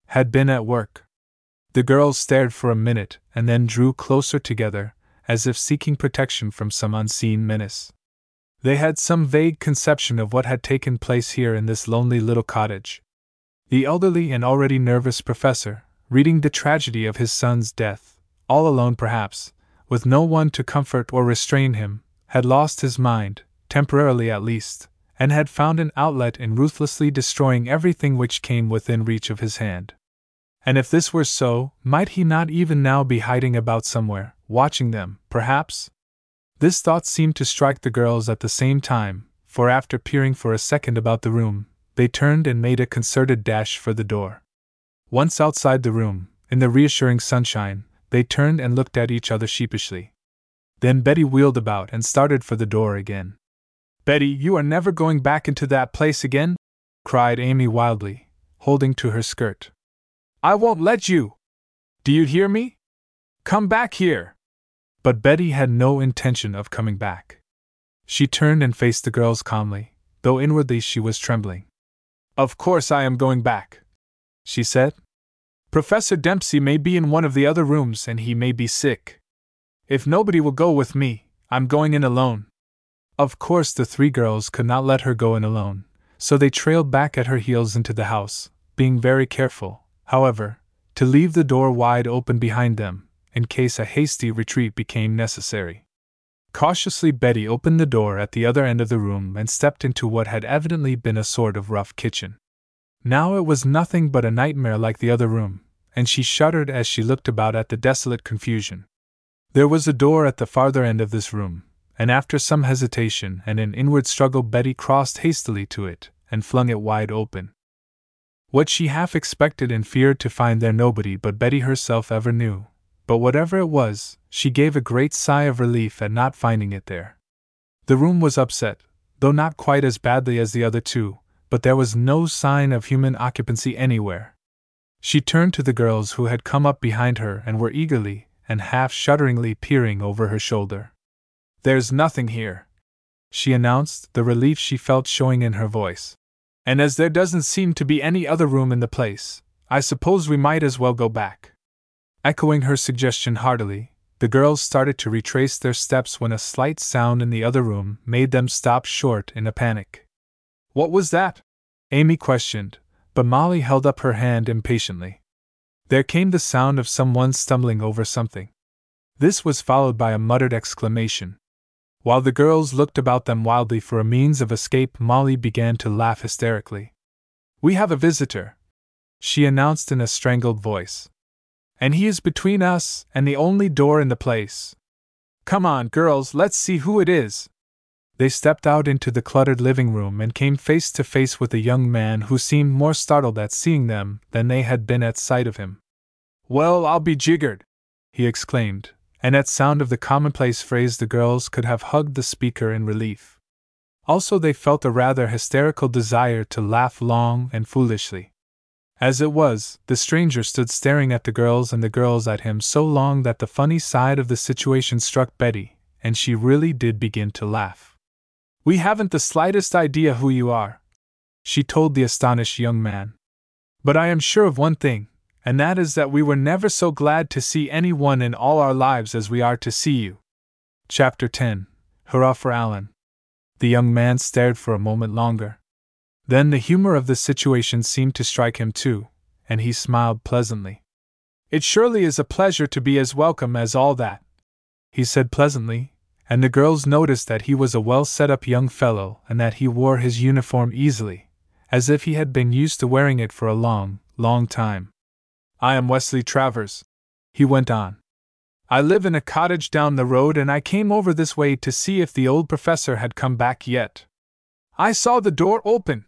had been at work. The girls stared for a minute and then drew closer together, as if seeking protection from some unseen menace. They had some vague conception of what had taken place here in this lonely little cottage. The elderly and already nervous professor, reading the tragedy of his son's death, all alone perhaps, with no one to comfort or restrain him, had lost his mind, temporarily at least, and had found an outlet in ruthlessly destroying everything which came within reach of his hand. And if this were so, might he not even now be hiding about somewhere, watching them, perhaps? This thought seemed to strike the girls at the same time, for after peering for a second about the room, they turned and made a concerted dash for the door. Once outside the room, in the reassuring sunshine, they turned and looked at each other sheepishly. Then Betty wheeled about and started for the door again. Betty, you are never going back into that place again? cried Amy wildly, holding to her skirt. I won't let you! Do you hear me? Come back here! But Betty had no intention of coming back. She turned and faced the girls calmly, though inwardly she was trembling. Of course I am going back she said. Professor Dempsey may be in one of the other rooms and he may be sick. If nobody will go with me, I'm going in alone. Of course, the three girls could not let her go in alone, so they trailed back at her heels into the house, being very careful, however, to leave the door wide open behind them, in case a hasty retreat became necessary. Cautiously, Betty opened the door at the other end of the room and stepped into what had evidently been a sort of rough kitchen. Now it was nothing but a nightmare like the other room, and she shuddered as she looked about at the desolate confusion. There was a door at the farther end of this room, and after some hesitation and an inward struggle, Betty crossed hastily to it and flung it wide open. What she half expected and feared to find there nobody but Betty herself ever knew, but whatever it was, she gave a great sigh of relief at not finding it there. The room was upset, though not quite as badly as the other two, but there was no sign of human occupancy anywhere. She turned to the girls who had come up behind her and were eagerly and half shudderingly peering over her shoulder. There's nothing here, she announced, the relief she felt showing in her voice. And as there doesn't seem to be any other room in the place, I suppose we might as well go back. Echoing her suggestion heartily, the girls started to retrace their steps when a slight sound in the other room made them stop short in a panic. What was that? Amy questioned, but Molly held up her hand impatiently. There came the sound of someone stumbling over something. This was followed by a muttered exclamation. While the girls looked about them wildly for a means of escape, Molly began to laugh hysterically. We have a visitor, she announced in a strangled voice. And he is between us and the only door in the place. Come on, girls, let's see who it is. They stepped out into the cluttered living room and came face to face with a young man who seemed more startled at seeing them than they had been at sight of him. Well, I'll be jiggered! he exclaimed, and at sound of the commonplace phrase the girls could have hugged the speaker in relief. Also, they felt a rather hysterical desire to laugh long and foolishly. As it was, the stranger stood staring at the girls and the girls at him so long that the funny side of the situation struck Betty, and she really did begin to laugh. We haven't the slightest idea who you are, she told the astonished young man. But I am sure of one thing, and that is that we were never so glad to see anyone in all our lives as we are to see you. Chapter 10 Hurrah for Alan. The young man stared for a moment longer. Then the humor of the situation seemed to strike him too, and he smiled pleasantly. It surely is a pleasure to be as welcome as all that, he said pleasantly, and the girls noticed that he was a well set up young fellow and that he wore his uniform easily, as if he had been used to wearing it for a long, long time. I am Wesley Travers, he went on. I live in a cottage down the road and I came over this way to see if the old professor had come back yet. I saw the door open.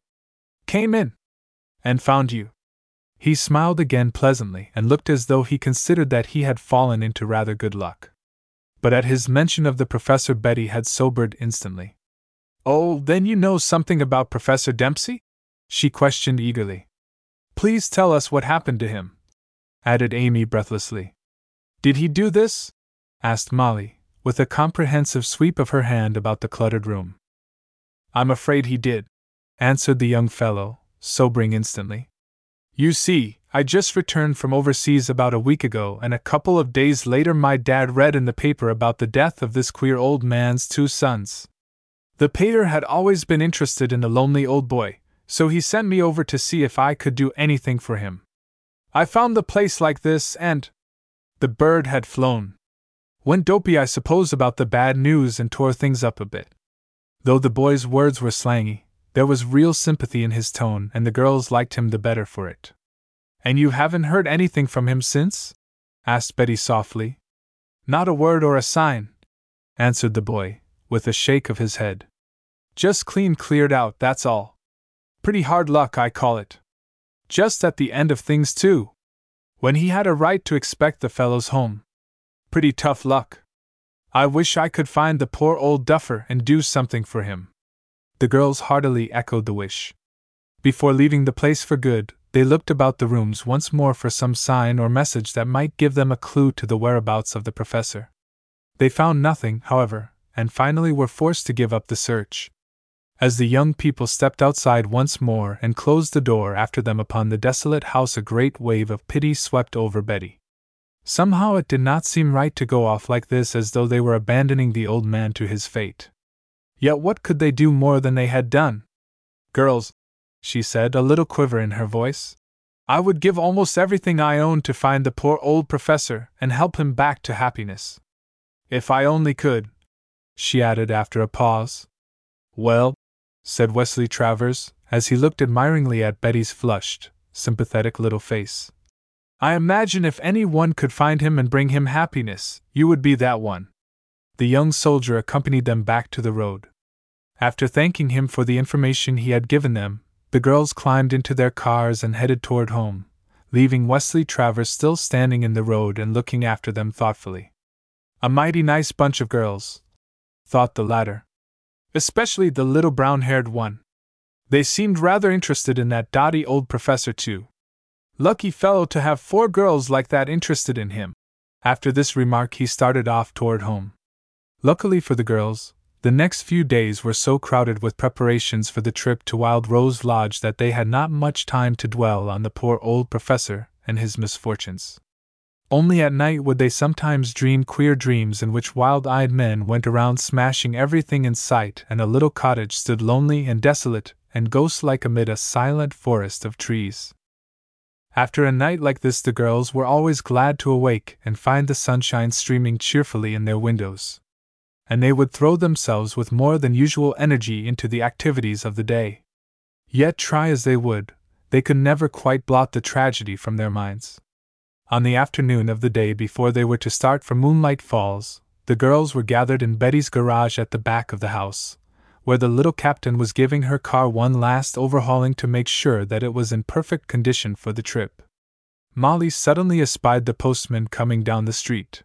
Came in. And found you. He smiled again pleasantly and looked as though he considered that he had fallen into rather good luck. But at his mention of the professor, Betty had sobered instantly. Oh, then you know something about Professor Dempsey? She questioned eagerly. Please tell us what happened to him, added Amy breathlessly. Did he do this? asked Molly, with a comprehensive sweep of her hand about the cluttered room. I'm afraid he did, answered the young fellow, sobering instantly. You see, I just returned from overseas about a week ago, and a couple of days later, my dad read in the paper about the death of this queer old man's two sons. The pater had always been interested in the lonely old boy, so he sent me over to see if I could do anything for him. I found the place like this, and. The bird had flown. Went dopey, I suppose, about the bad news and tore things up a bit. Though the boy's words were slangy, there was real sympathy in his tone, and the girls liked him the better for it. And you haven't heard anything from him since? asked Betty softly. Not a word or a sign, answered the boy, with a shake of his head. Just clean cleared out, that's all. Pretty hard luck, I call it. Just at the end of things, too. When he had a right to expect the fellows home. Pretty tough luck. I wish I could find the poor old duffer and do something for him. The girls heartily echoed the wish. Before leaving the place for good, they looked about the rooms once more for some sign or message that might give them a clue to the whereabouts of the professor. They found nothing, however, and finally were forced to give up the search. As the young people stepped outside once more and closed the door after them upon the desolate house, a great wave of pity swept over Betty. Somehow it did not seem right to go off like this as though they were abandoning the old man to his fate. Yet what could they do more than they had done? Girls, she said, a little quiver in her voice, I would give almost everything I own to find the poor old professor and help him back to happiness. If I only could, she added after a pause. Well, said Wesley Travers, as he looked admiringly at Betty's flushed, sympathetic little face. I imagine if any one could find him and bring him happiness, you would be that one the young soldier accompanied them back to the road. After thanking him for the information he had given them, the girls climbed into their cars and headed toward home, leaving Wesley Travers still standing in the road and looking after them thoughtfully. A mighty nice bunch of girls, thought the latter. Especially the little brown haired one. They seemed rather interested in that dotty old professor, too. Lucky fellow to have four girls like that interested in him. After this remark, he started off toward home. Luckily for the girls, the next few days were so crowded with preparations for the trip to Wild Rose Lodge that they had not much time to dwell on the poor old professor and his misfortunes. Only at night would they sometimes dream queer dreams in which wild eyed men went around smashing everything in sight, and a little cottage stood lonely and desolate and ghost like amid a silent forest of trees. After a night like this, the girls were always glad to awake and find the sunshine streaming cheerfully in their windows and they would throw themselves with more than usual energy into the activities of the day. Yet, try as they would, they could never quite blot the tragedy from their minds. On the afternoon of the day before they were to start for Moonlight Falls, the girls were gathered in Betty's garage at the back of the house, where the little captain was giving her car one last overhauling to make sure that it was in perfect condition for the trip. Molly suddenly espied the postman coming down the street.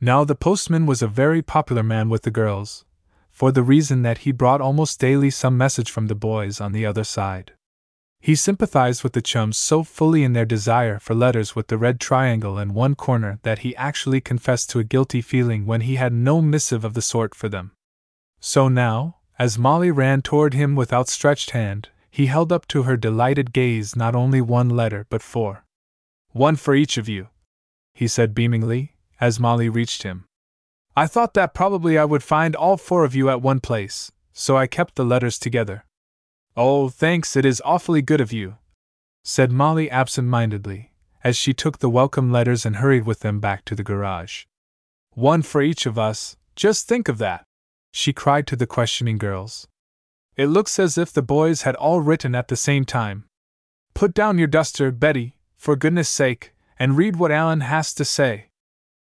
Now, the postman was a very popular man with the girls, for the reason that he brought almost daily some message from the boys on the other side. He sympathized with the chums so fully in their desire for letters with the red triangle in one corner that he actually confessed to a guilty feeling when he had no missive of the sort for them. So now, as Molly ran toward him with outstretched hand, he held up to her delighted gaze not only one letter but four. One for each of you, he said beamingly, as Molly reached him. I thought that probably I would find all four of you at one place, so I kept the letters together. Oh, thanks, it is awfully good of you, said Molly absent mindedly, as she took the welcome letters and hurried with them back to the garage. One for each of us, just think of that, she cried to the questioning girls. It looks as if the boys had all written at the same time. Put down your duster, Betty, for goodness sake, and read what Alan has to say.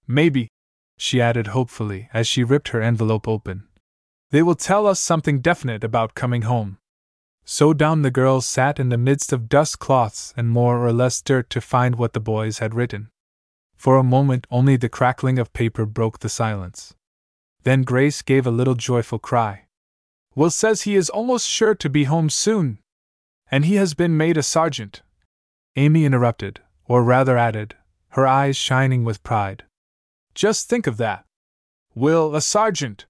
Maybe, she added hopefully as she ripped her envelope open. They will tell us something definite about coming home. So down the girls sat in the midst of dust cloths and more or less dirt to find what the boys had written. For a moment only the crackling of paper broke the silence. Then Grace gave a little joyful cry. Will says he is almost sure to be home soon. And he has been made a sergeant. Amy interrupted, or rather added, her eyes shining with pride. Just think of that. Will, a sergeant!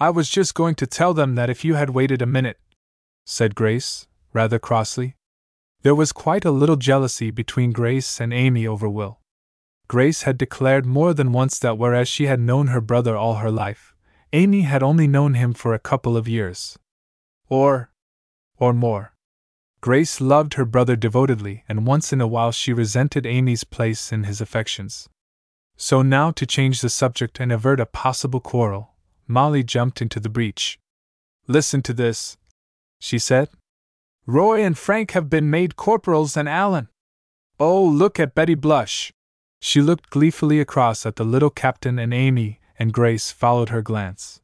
I was just going to tell them that if you had waited a minute, said Grace, rather crossly. There was quite a little jealousy between Grace and Amy over Will. Grace had declared more than once that whereas she had known her brother all her life, Amy had only known him for a couple of years. Or. or more. Grace loved her brother devotedly, and once in a while she resented Amy's place in his affections. So now, to change the subject and avert a possible quarrel, Molly jumped into the breach. Listen to this, she said. Roy and Frank have been made corporals and Alan. Oh, look at Betty blush. She looked gleefully across at the little captain and Amy, and Grace followed her glance.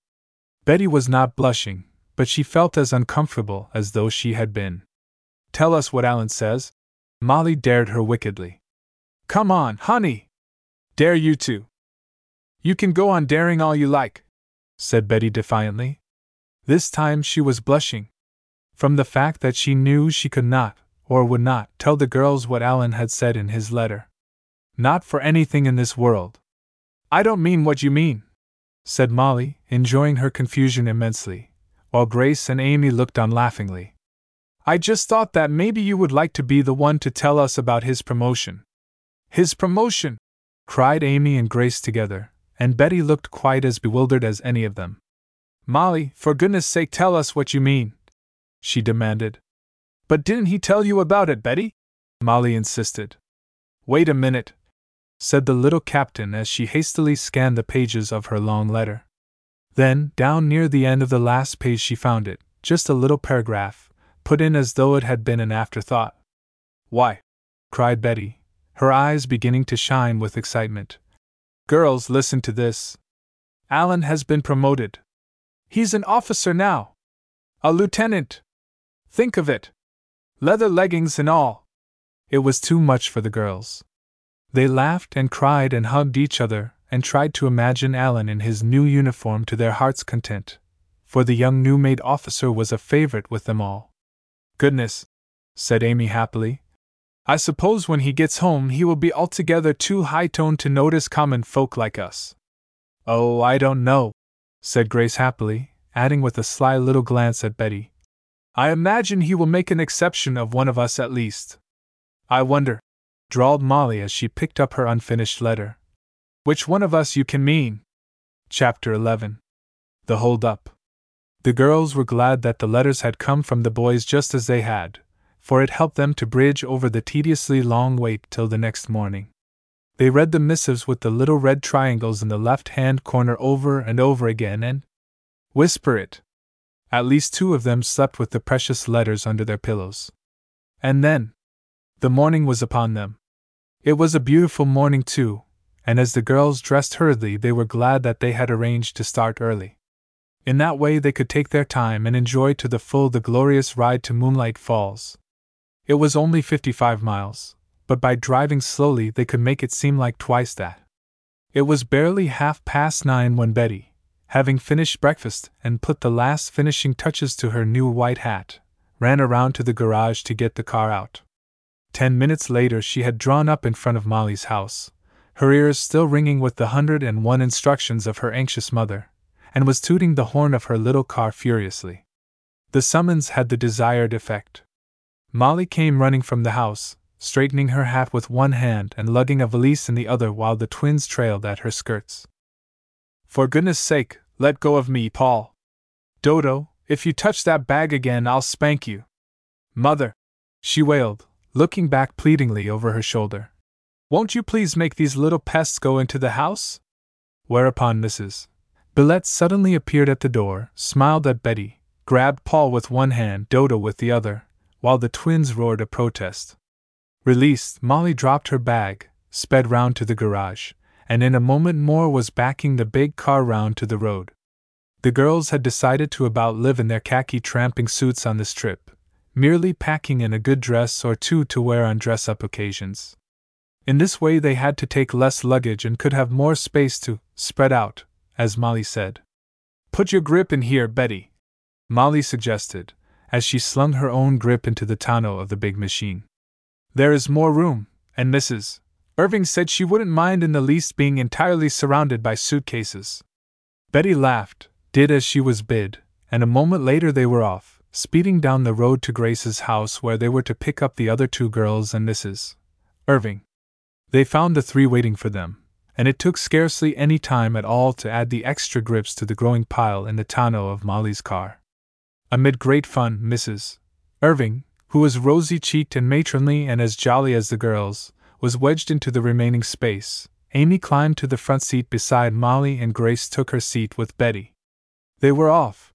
Betty was not blushing, but she felt as uncomfortable as though she had been. Tell us what Alan says. Molly dared her wickedly. Come on, honey! Dare you to! You can go on daring all you like, said Betty defiantly. This time she was blushing. From the fact that she knew she could not, or would not, tell the girls what Alan had said in his letter. Not for anything in this world. I don't mean what you mean, said Molly, enjoying her confusion immensely, while Grace and Amy looked on laughingly. I just thought that maybe you would like to be the one to tell us about his promotion. His promotion! cried Amy and Grace together, and Betty looked quite as bewildered as any of them. Molly, for goodness sake, tell us what you mean, she demanded. But didn't he tell you about it, Betty? Molly insisted. Wait a minute, said the little captain as she hastily scanned the pages of her long letter. Then, down near the end of the last page, she found it, just a little paragraph, put in as though it had been an afterthought. Why? cried Betty, her eyes beginning to shine with excitement. Girls, listen to this. Alan has been promoted. He's an officer now. A lieutenant. Think of it. Leather leggings and all. It was too much for the girls. They laughed and cried and hugged each other and tried to imagine Alan in his new uniform to their heart's content, for the young new made officer was a favorite with them all. Goodness, said Amy happily. I suppose when he gets home he will be altogether too high toned to notice common folk like us. Oh, I don't know, said Grace happily, adding with a sly little glance at Betty. I imagine he will make an exception of one of us at least. I wonder, drawled Molly as she picked up her unfinished letter. Which one of us you can mean? Chapter 11 The Hold Up. The girls were glad that the letters had come from the boys just as they had, for it helped them to bridge over the tediously long wait till the next morning. They read the missives with the little red triangles in the left hand corner over and over again and whisper it. At least two of them slept with the precious letters under their pillows. And then, the morning was upon them. It was a beautiful morning, too, and as the girls dressed hurriedly, they were glad that they had arranged to start early. In that way, they could take their time and enjoy to the full the glorious ride to Moonlight Falls. It was only 55 miles, but by driving slowly, they could make it seem like twice that. It was barely half past nine when Betty, having finished breakfast and put the last finishing touches to her new white hat, ran around to the garage to get the car out. Ten minutes later, she had drawn up in front of Molly's house, her ears still ringing with the hundred and one instructions of her anxious mother, and was tooting the horn of her little car furiously. The summons had the desired effect. Molly came running from the house, straightening her hat with one hand and lugging a valise in the other while the twins trailed at her skirts. For goodness sake, let go of me, Paul. Dodo, if you touch that bag again, I'll spank you. Mother, she wailed, looking back pleadingly over her shoulder. Won't you please make these little pests go into the house? Whereupon Mrs. Billette suddenly appeared at the door, smiled at Betty, grabbed Paul with one hand, Dodo with the other, while the twins roared a protest. Released, Molly dropped her bag, sped round to the garage, and in a moment more was backing the big car round to the road. The girls had decided to about live in their khaki tramping suits on this trip, merely packing in a good dress or two to wear on dress up occasions. In this way, they had to take less luggage and could have more space to spread out, as Molly said. Put your grip in here, Betty, Molly suggested, as she slung her own grip into the tonneau of the big machine. There is more room, and Mrs. Irving said she wouldn't mind in the least being entirely surrounded by suitcases. Betty laughed, did as she was bid, and a moment later they were off, speeding down the road to Grace's house where they were to pick up the other two girls and Mrs. Irving. They found the three waiting for them, and it took scarcely any time at all to add the extra grips to the growing pile in the tonneau of Molly's car. Amid great fun, Mrs. Irving, who was rosy cheeked and matronly and as jolly as the girls, was wedged into the remaining space. Amy climbed to the front seat beside Molly and Grace took her seat with Betty. They were off.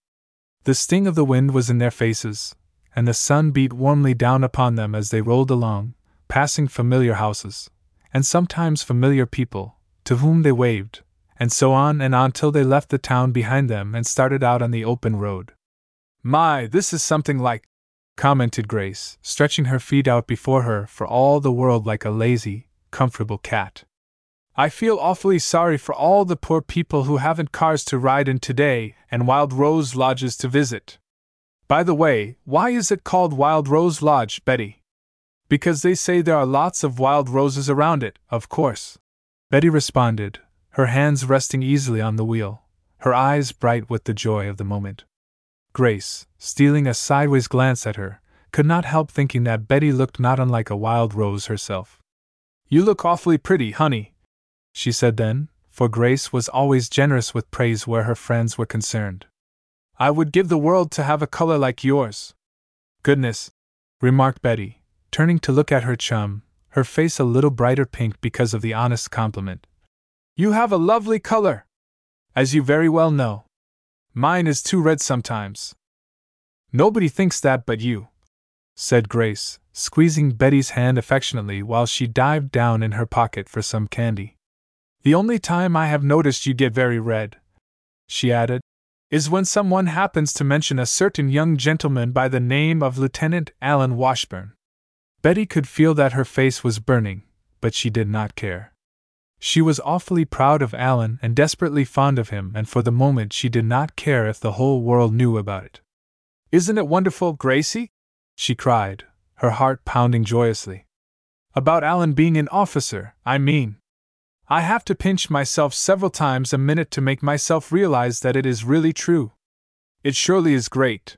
The sting of the wind was in their faces, and the sun beat warmly down upon them as they rolled along, passing familiar houses, and sometimes familiar people, to whom they waved, and so on and on till they left the town behind them and started out on the open road. My, this is something like, commented Grace, stretching her feet out before her for all the world like a lazy, comfortable cat. I feel awfully sorry for all the poor people who haven't cars to ride in today and Wild Rose Lodges to visit. By the way, why is it called Wild Rose Lodge, Betty? Because they say there are lots of wild roses around it, of course. Betty responded, her hands resting easily on the wheel, her eyes bright with the joy of the moment. Grace, stealing a sideways glance at her, could not help thinking that Betty looked not unlike a wild rose herself. You look awfully pretty, honey, she said then, for Grace was always generous with praise where her friends were concerned. I would give the world to have a color like yours. Goodness, remarked Betty, turning to look at her chum, her face a little brighter pink because of the honest compliment. You have a lovely color! As you very well know. Mine is too red sometimes. Nobody thinks that but you, said Grace, squeezing Betty's hand affectionately while she dived down in her pocket for some candy. The only time I have noticed you get very red, she added, is when someone happens to mention a certain young gentleman by the name of Lieutenant Alan Washburn. Betty could feel that her face was burning, but she did not care. She was awfully proud of Alan and desperately fond of him, and for the moment she did not care if the whole world knew about it. Isn't it wonderful, Gracie? she cried, her heart pounding joyously. About Alan being an officer, I mean. I have to pinch myself several times a minute to make myself realize that it is really true. It surely is great.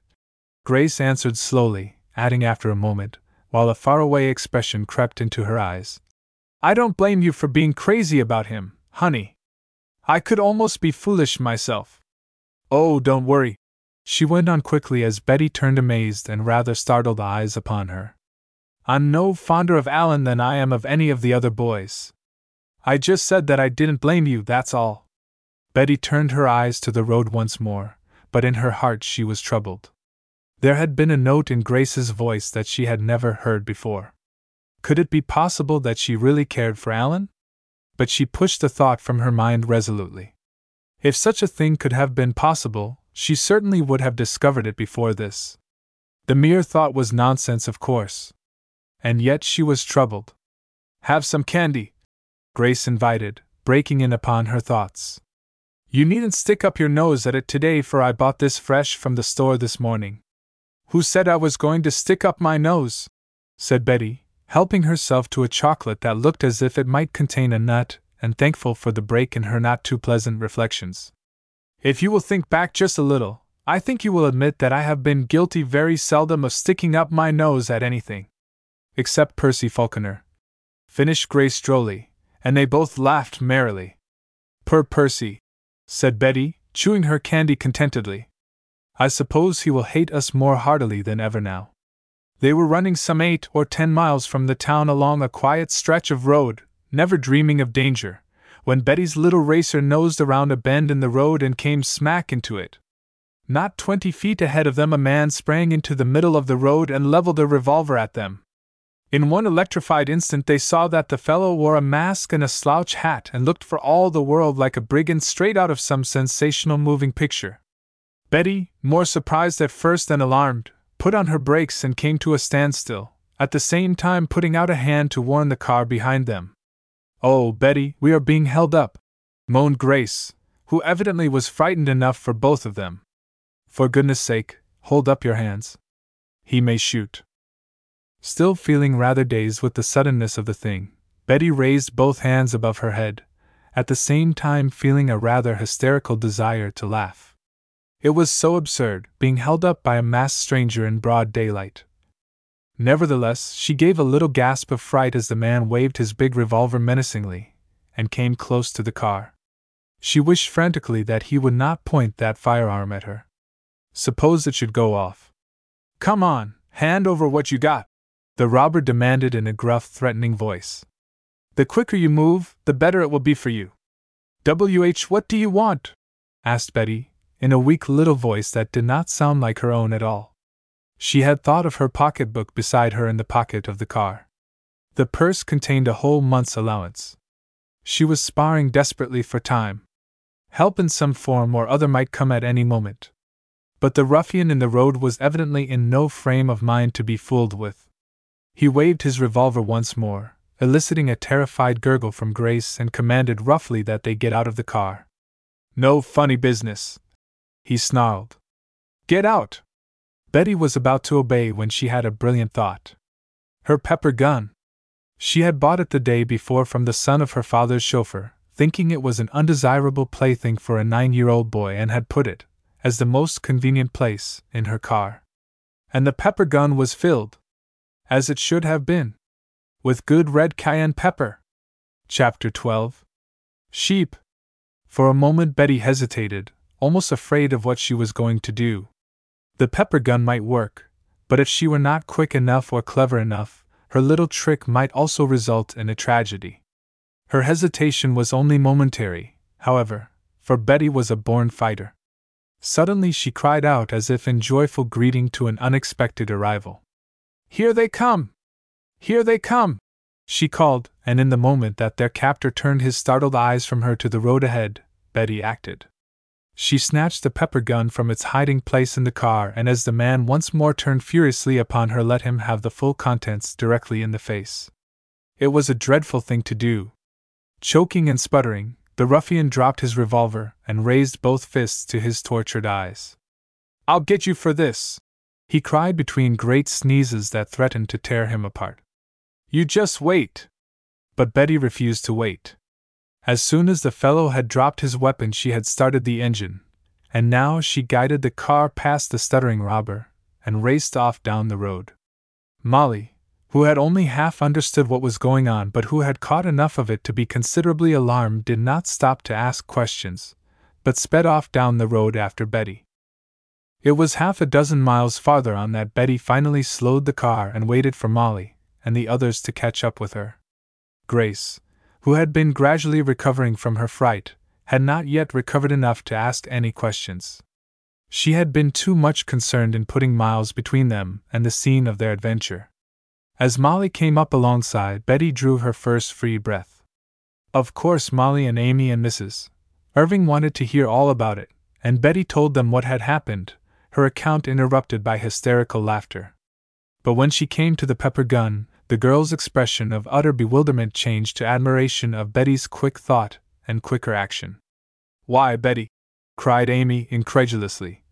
Grace answered slowly, adding after a moment, while a faraway expression crept into her eyes. I don't blame you for being crazy about him, honey. I could almost be foolish myself. Oh, don't worry, she went on quickly as Betty turned amazed and rather startled eyes upon her. I'm no fonder of Alan than I am of any of the other boys. I just said that I didn't blame you, that's all. Betty turned her eyes to the road once more, but in her heart she was troubled. There had been a note in Grace's voice that she had never heard before. Could it be possible that she really cared for Alan? But she pushed the thought from her mind resolutely. If such a thing could have been possible, she certainly would have discovered it before this. The mere thought was nonsense, of course. And yet she was troubled. Have some candy, Grace invited, breaking in upon her thoughts. You needn't stick up your nose at it today, for I bought this fresh from the store this morning. Who said I was going to stick up my nose? said Betty, helping herself to a chocolate that looked as if it might contain a nut, and thankful for the break in her not too pleasant reflections. If you will think back just a little, I think you will admit that I have been guilty very seldom of sticking up my nose at anything. Except Percy Falconer. Finished Grace drolly, and they both laughed merrily. Poor Percy, said Betty, chewing her candy contentedly. I suppose he will hate us more heartily than ever now. They were running some eight or ten miles from the town along a quiet stretch of road, never dreaming of danger, when Betty's little racer nosed around a bend in the road and came smack into it. Not twenty feet ahead of them, a man sprang into the middle of the road and leveled a revolver at them. In one electrified instant, they saw that the fellow wore a mask and a slouch hat and looked for all the world like a brigand straight out of some sensational moving picture. Betty, more surprised at first than alarmed, put on her brakes and came to a standstill, at the same time putting out a hand to warn the car behind them. Oh, Betty, we are being held up, moaned Grace, who evidently was frightened enough for both of them. For goodness sake, hold up your hands. He may shoot. Still feeling rather dazed with the suddenness of the thing, Betty raised both hands above her head, at the same time feeling a rather hysterical desire to laugh. It was so absurd, being held up by a masked stranger in broad daylight. Nevertheless, she gave a little gasp of fright as the man waved his big revolver menacingly and came close to the car. She wished frantically that he would not point that firearm at her. Suppose it should go off. Come on, hand over what you got, the robber demanded in a gruff, threatening voice. The quicker you move, the better it will be for you. WH, what do you want? asked Betty, in a weak little voice that did not sound like her own at all. She had thought of her pocketbook beside her in the pocket of the car. The purse contained a whole month's allowance. She was sparring desperately for time. Help in some form or other might come at any moment. But the ruffian in the road was evidently in no frame of mind to be fooled with. He waved his revolver once more, eliciting a terrified gurgle from Grace, and commanded roughly that they get out of the car. No funny business, he snarled. Get out! Betty was about to obey when she had a brilliant thought. Her pepper gun! She had bought it the day before from the son of her father's chauffeur, thinking it was an undesirable plaything for a nine year old boy, and had put it, as the most convenient place, in her car. And the pepper gun was filled, as it should have been, with good red cayenne pepper. Chapter 12 Sheep. For a moment Betty hesitated, almost afraid of what she was going to do. The pepper gun might work, but if she were not quick enough or clever enough, her little trick might also result in a tragedy. Her hesitation was only momentary, however, for Betty was a born fighter. Suddenly she cried out as if in joyful greeting to an unexpected arrival. Here they come! Here they come! She called, and in the moment that their captor turned his startled eyes from her to the road ahead, Betty acted. She snatched the pepper gun from its hiding place in the car, and as the man once more turned furiously upon her, let him have the full contents directly in the face. It was a dreadful thing to do. Choking and sputtering, the ruffian dropped his revolver and raised both fists to his tortured eyes. I'll get you for this! he cried between great sneezes that threatened to tear him apart. You just wait! But Betty refused to wait. As soon as the fellow had dropped his weapon, she had started the engine, and now she guided the car past the stuttering robber and raced off down the road. Molly, who had only half understood what was going on but who had caught enough of it to be considerably alarmed, did not stop to ask questions, but sped off down the road after Betty. It was half a dozen miles farther on that Betty finally slowed the car and waited for Molly and the others to catch up with her. Grace, who had been gradually recovering from her fright, had not yet recovered enough to ask any questions. She had been too much concerned in putting miles between them and the scene of their adventure. As Molly came up alongside, Betty drew her first free breath. Of course, Molly and Amy and Mrs. Irving wanted to hear all about it, and Betty told them what had happened, her account interrupted by hysterical laughter. But when she came to the pepper gun, the girl's expression of utter bewilderment changed to admiration of Betty's quick thought and quicker action. Why, Betty! cried Amy incredulously.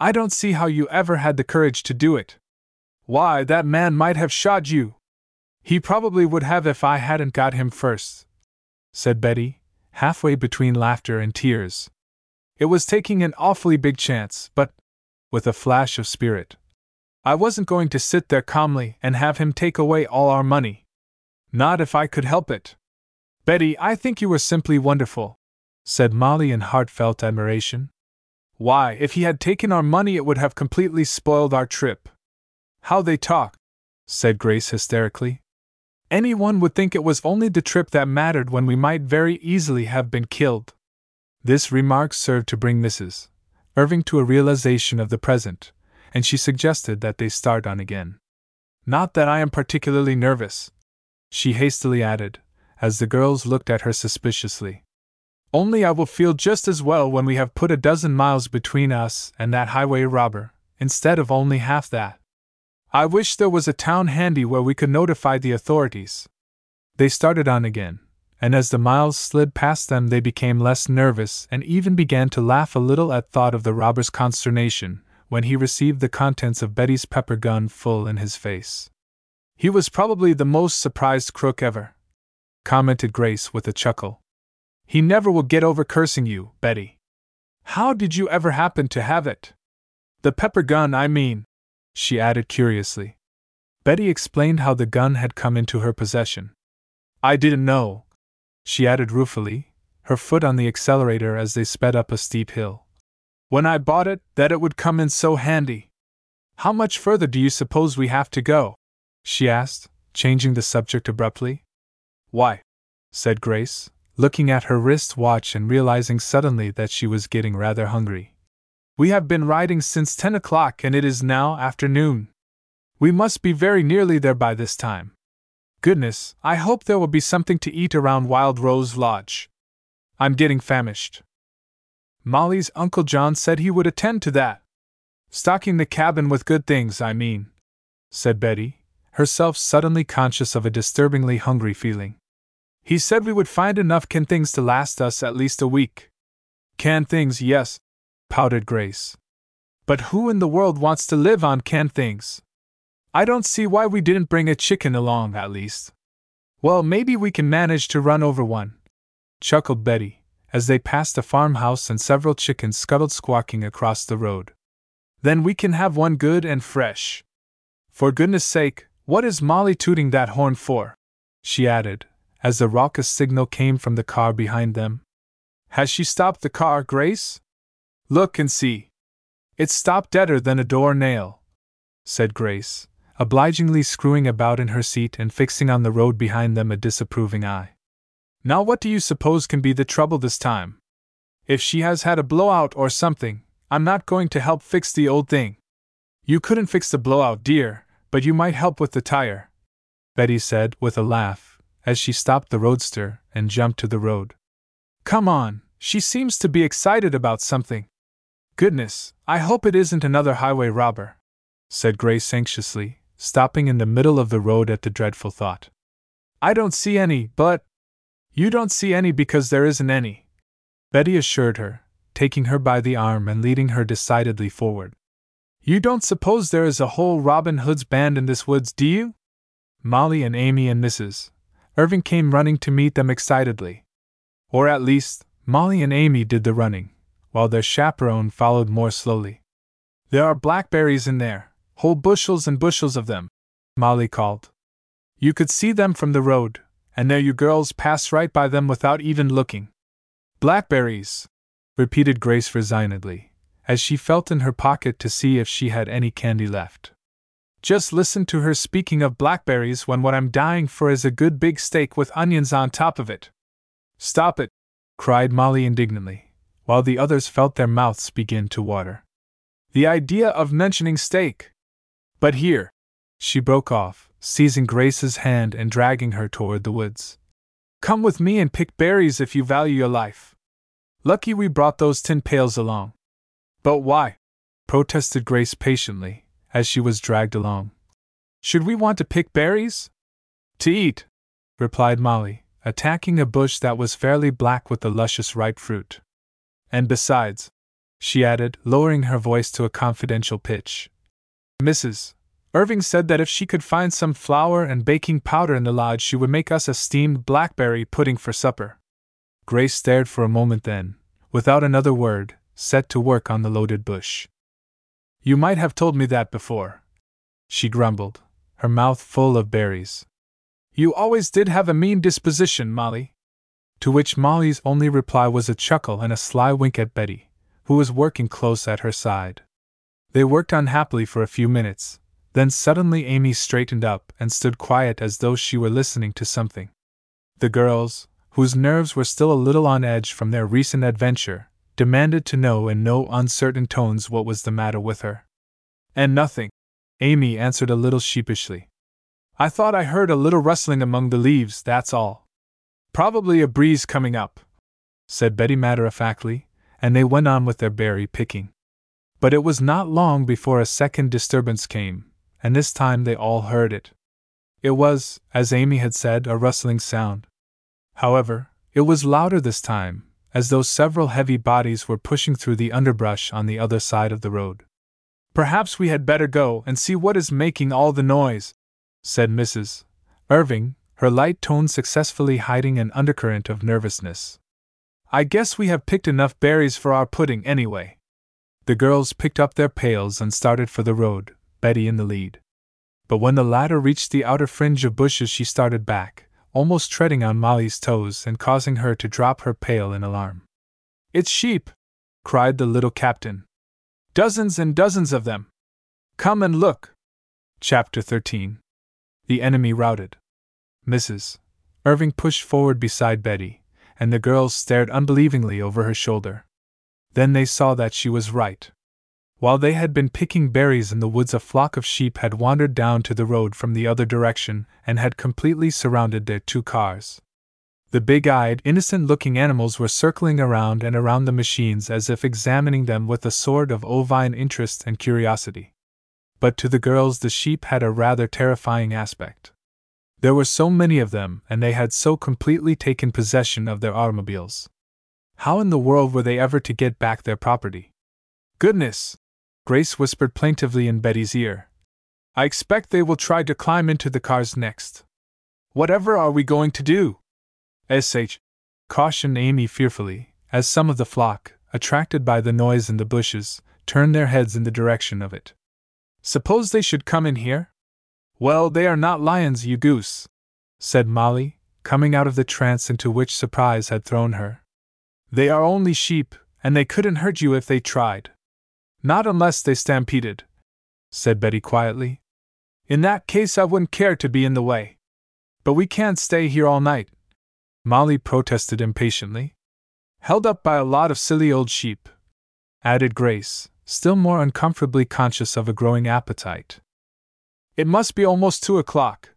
I don't see how you ever had the courage to do it. Why, that man might have shot you. He probably would have if I hadn't got him first, said Betty, halfway between laughter and tears. It was taking an awfully big chance, but, with a flash of spirit, I wasn't going to sit there calmly and have him take away all our money. Not if I could help it. Betty, I think you were simply wonderful, said Molly in heartfelt admiration. Why, if he had taken our money, it would have completely spoiled our trip. How they talk, said Grace hysterically. Anyone would think it was only the trip that mattered when we might very easily have been killed. This remark served to bring Mrs. Irving to a realization of the present, and she suggested that they start on again. Not that I am particularly nervous, she hastily added, as the girls looked at her suspiciously. Only I will feel just as well when we have put a dozen miles between us and that highway robber, instead of only half that. I wish there was a town handy where we could notify the authorities. They started on again, and as the miles slid past them, they became less nervous and even began to laugh a little at thought of the robber's consternation when he received the contents of Betty's pepper gun full in his face. He was probably the most surprised crook ever, commented Grace with a chuckle. He never will get over cursing you, Betty. How did you ever happen to have it? The pepper gun, I mean, she added curiously. Betty explained how the gun had come into her possession. I didn't know, she added ruefully, her foot on the accelerator as they sped up a steep hill. When I bought it, that it would come in so handy. How much further do you suppose we have to go? she asked, changing the subject abruptly. Why, said Grace, looking at her wrist watch and realizing suddenly that she was getting rather hungry. We have been riding since ten o'clock and it is now afternoon. We must be very nearly there by this time. Goodness, I hope there will be something to eat around Wild Rose Lodge. I'm getting famished. Molly's Uncle John said he would attend to that. Stocking the cabin with good things, I mean, said Betty, herself suddenly conscious of a disturbingly hungry feeling. He said we would find enough canned things to last us at least a week. Canned things, yes, pouted Grace. But who in the world wants to live on canned things? I don't see why we didn't bring a chicken along, at least. Well, maybe we can manage to run over one, chuckled Betty, as they passed a farmhouse and several chickens scuttled squawking across the road. Then we can have one good and fresh. For goodness sake, what is Molly tooting that horn for? she added, as the raucous signal came from the car behind them. Has she stopped the car, Grace? Look and see. It's stopped deader than a door nail, said Grace, obligingly screwing about in her seat and fixing on the road behind them a disapproving eye. Now, what do you suppose can be the trouble this time? If she has had a blowout or something, I'm not going to help fix the old thing. You couldn't fix the blowout, dear, but you might help with the tire, Betty said with a laugh as she stopped the roadster and jumped to the road. Come on, she seems to be excited about something. Goodness, I hope it isn't another highway robber, said Grace anxiously, stopping in the middle of the road at the dreadful thought. I don't see any, but. You don't see any because there isn't any, Betty assured her, taking her by the arm and leading her decidedly forward. You don't suppose there is a whole Robin Hood's band in this woods, do you? Molly and Amy and Mrs. Irving came running to meet them excitedly. Or at least, Molly and Amy did the running, while their chaperone followed more slowly. There are blackberries in there, whole bushels and bushels of them, Molly called. You could see them from the road, and there you girls pass right by them without even looking. Blackberries, repeated Grace resignedly, as she felt in her pocket to see if she had any candy left. Just listen to her speaking of blackberries when what I'm dying for is a good big steak with onions on top of it. Stop it! cried Molly indignantly, while the others felt their mouths begin to water. The idea of mentioning steak! But here! She broke off, seizing Grace's hand and dragging her toward the woods. Come with me and pick berries if you value your life. Lucky we brought those tin pails along. But why? protested Grace patiently, as she was dragged along. Should we want to pick berries? To eat, replied Molly, attacking a bush that was fairly black with the luscious ripe fruit. And besides, she added, lowering her voice to a confidential pitch, Mrs. Irving said that if she could find some flour and baking powder in the lodge, she would make us a steamed blackberry pudding for supper. Grace stared for a moment, then, without another word, set to work on the loaded bush. You might have told me that before. She grumbled, her mouth full of berries. You always did have a mean disposition, Molly. To which Molly's only reply was a chuckle and a sly wink at Betty, who was working close at her side. They worked unhappily for a few minutes, then suddenly Amy straightened up and stood quiet as though she were listening to something. The girls, whose nerves were still a little on edge from their recent adventure, demanded to know in no uncertain tones what was the matter with her. And nothing, Amy answered a little sheepishly. I thought I heard a little rustling among the leaves, that's all. Probably a breeze coming up. said Betty matter of factly, and they went on with their berry picking. But it was not long before a second disturbance came, and this time they all heard it. It was, as Amy had said, a rustling sound. However, it was louder this time, as though several heavy bodies were pushing through the underbrush on the other side of the road. Perhaps we had better go and see what is making all the noise, said Mrs. Irving, her light tone successfully hiding an undercurrent of nervousness. I guess we have picked enough berries for our pudding anyway. The girls picked up their pails and started for the road, Betty in the lead. But when the latter reached the outer fringe of bushes, she started back, almost treading on Molly's toes and causing her to drop her pail in alarm. It's sheep! cried the little captain. Dozens and dozens of them! Come and look! Chapter 13 The Enemy Routed. Mrs. Irving pushed forward beside Betty, and the girls stared unbelievingly over her shoulder. Then they saw that she was right. While they had been picking berries in the woods, a flock of sheep had wandered down to the road from the other direction and had completely surrounded their two cars. The big eyed, innocent looking animals were circling around and around the machines as if examining them with a sort of ovine interest and curiosity. But to the girls, the sheep had a rather terrifying aspect. There were so many of them, and they had so completely taken possession of their automobiles. How in the world were they ever to get back their property? Goodness! Grace whispered plaintively in Betty's ear. I expect they will try to climb into the cars next. Whatever are we going to do? S.H. cautioned Amy fearfully, as some of the flock, attracted by the noise in the bushes, turned their heads in the direction of it. Suppose they should come in here? Well, they are not lions, you goose, said Molly, coming out of the trance into which surprise had thrown her. They are only sheep, and they couldn't hurt you if they tried. Not unless they stampeded, said Betty quietly. In that case, I wouldn't care to be in the way. But we can't stay here all night, Molly protested impatiently. Held up by a lot of silly old sheep, added Grace, still more uncomfortably conscious of a growing appetite. It must be almost two o'clock,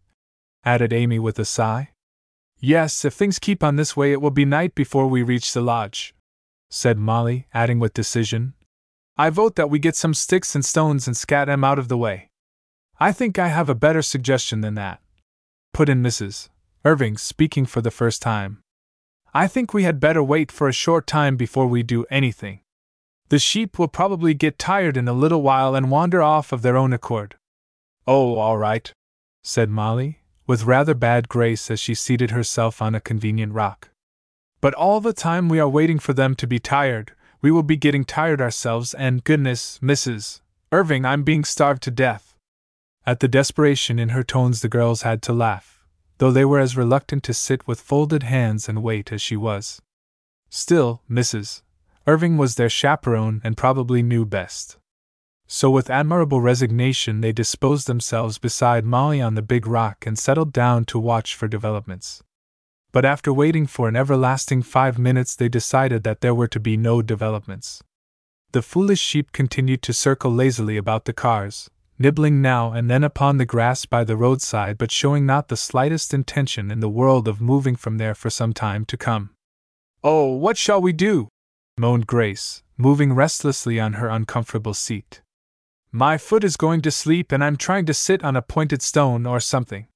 added Amy with a sigh. Yes, if things keep on this way, it will be night before we reach the lodge, said Molly, adding with decision. I vote that we get some sticks and stones and scat em out of the way. I think I have a better suggestion than that, put in Mrs. Irving, speaking for the first time. I think we had better wait for a short time before we do anything. The sheep will probably get tired in a little while and wander off of their own accord. Oh, all right, said Molly, with rather bad grace as she seated herself on a convenient rock. But all the time we are waiting for them to be tired, we will be getting tired ourselves, and goodness, Mrs. Irving, I'm being starved to death. At the desperation in her tones, the girls had to laugh, though they were as reluctant to sit with folded hands and wait as she was. Still, Mrs. Irving was their chaperone and probably knew best. So, with admirable resignation, they disposed themselves beside Molly on the big rock and settled down to watch for developments. But after waiting for an everlasting five minutes, they decided that there were to be no developments. The foolish sheep continued to circle lazily about the cars, nibbling now and then upon the grass by the roadside, but showing not the slightest intention in the world of moving from there for some time to come. Oh, what shall we do? moaned Grace, moving restlessly on her uncomfortable seat. My foot is going to sleep and I'm trying to sit on a pointed stone or something.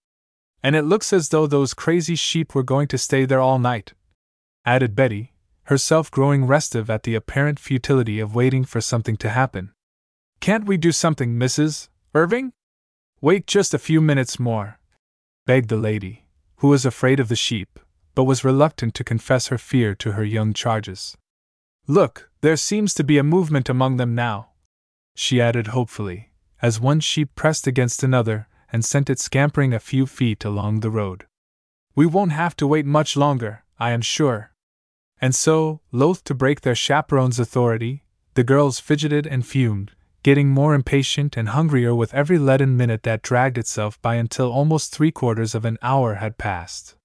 And it looks as though those crazy sheep were going to stay there all night, added Betty, herself growing restive at the apparent futility of waiting for something to happen. Can't we do something, Mrs. Irving? Wait just a few minutes more, begged the lady, who was afraid of the sheep, but was reluctant to confess her fear to her young charges. Look, there seems to be a movement among them now she added hopefully, as one sheep pressed against another and sent it scampering a few feet along the road. We won't have to wait much longer, I am sure. And so, loath to break their chaperone's authority, the girls fidgeted and fumed, getting more impatient and hungrier with every leaden minute that dragged itself by until almost three quarters of an hour had passed.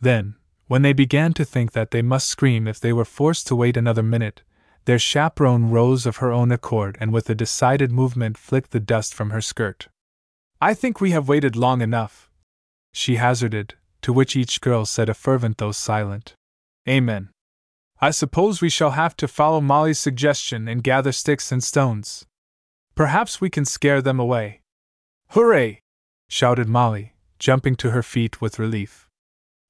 Then, when they began to think that they must scream if they were forced to wait another minute, their chaperone rose of her own accord and with a decided movement flicked the dust from her skirt. I think we have waited long enough, she hazarded, to which each girl said a fervent though silent Amen. I suppose we shall have to follow Molly's suggestion and gather sticks and stones. Perhaps we can scare them away. Hooray! shouted Molly, jumping to her feet with relief.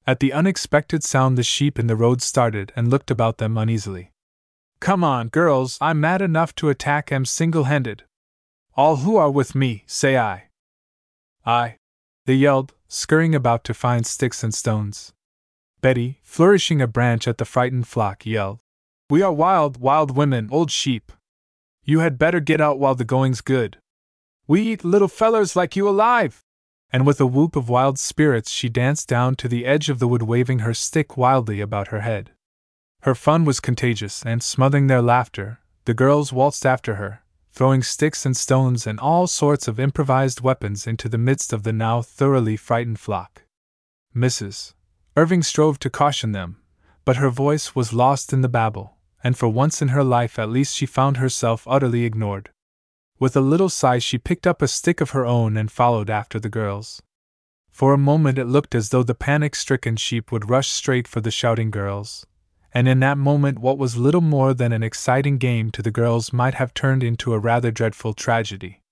At the unexpected sound, the sheep in the road started and looked about them uneasily. Come on, girls, I'm mad enough to attack em single handed. All who are with me, say I. I. They yelled, scurrying about to find sticks and stones. Betty, flourishing a branch at the frightened flock, yelled, We are wild, wild women, old sheep. You had better get out while the going's good. We eat little fellers like you alive! And with a whoop of wild spirits, she danced down to the edge of the wood, waving her stick wildly about her head. Her fun was contagious, and smothering their laughter, the girls waltzed after her, throwing sticks and stones and all sorts of improvised weapons into the midst of the now thoroughly frightened flock. Mrs. Irving strove to caution them, but her voice was lost in the babel, and for once in her life at least she found herself utterly ignored. With a little sigh, she picked up a stick of her own and followed after the girls. For a moment, it looked as though the panic stricken sheep would rush straight for the shouting girls, and in that moment, what was little more than an exciting game to the girls might have turned into a rather dreadful tragedy.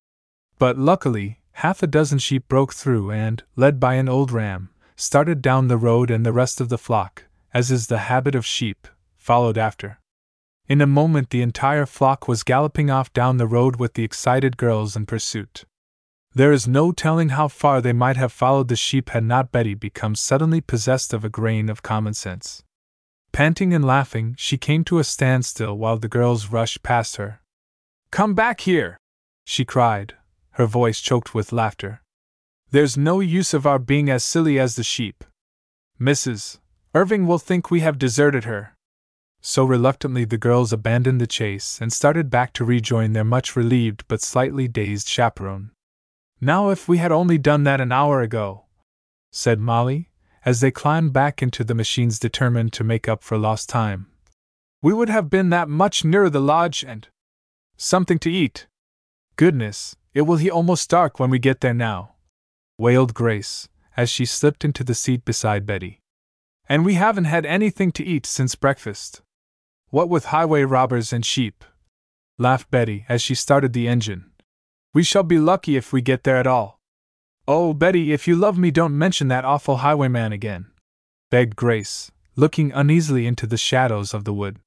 But luckily, half a dozen sheep broke through and, led by an old ram, started down the road, and the rest of the flock, as is the habit of sheep, followed after. In a moment, the entire flock was galloping off down the road with the excited girls in pursuit. There is no telling how far they might have followed the sheep had not Betty become suddenly possessed of a grain of common sense. Panting and laughing, she came to a standstill while the girls rushed past her. Come back here! she cried, her voice choked with laughter. There's no use of our being as silly as the sheep. Mrs. Irving will think we have deserted her. So reluctantly the girls abandoned the chase and started back to rejoin their much relieved but slightly dazed chaperone. Now, if we had only done that an hour ago, said Molly, as they climbed back into the machines determined to make up for lost time. We would have been that much nearer the lodge and. something to eat. Goodness, it will be almost dark when we get there now, wailed Grace, as she slipped into the seat beside Betty. And we haven't had anything to eat since breakfast. What with highway robbers and sheep, laughed Betty as she started the engine. We shall be lucky if we get there at all. Oh, Betty, if you love me, don't mention that awful highwayman again, begged Grace, looking uneasily into the shadows of the wood.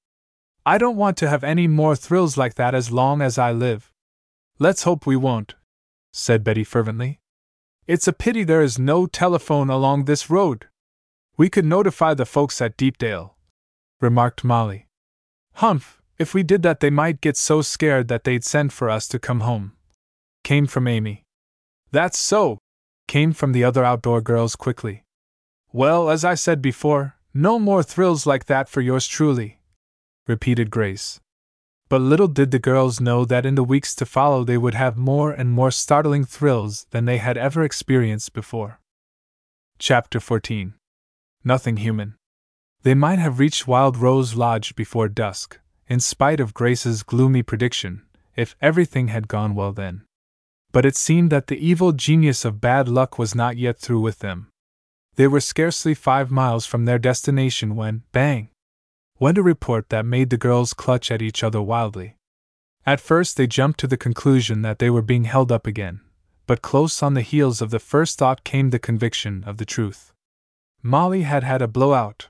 I don't want to have any more thrills like that as long as I live. Let's hope we won't, said Betty fervently. It's a pity there is no telephone along this road. We could notify the folks at Deepdale, remarked Molly. Humph, if we did that, they might get so scared that they'd send for us to come home. Came from Amy. That's so, came from the other outdoor girls quickly. Well, as I said before, no more thrills like that for yours truly, repeated Grace. But little did the girls know that in the weeks to follow they would have more and more startling thrills than they had ever experienced before. Chapter 14 Nothing Human. They might have reached Wild Rose Lodge before dusk, in spite of Grace's gloomy prediction, if everything had gone well then but it seemed that the evil genius of bad luck was not yet through with them. They were scarcely five miles from their destination when, bang! went a report that made the girls clutch at each other wildly. At first, they jumped to the conclusion that they were being held up again, but close on the heels of the first thought came the conviction of the truth. Molly had had a blowout.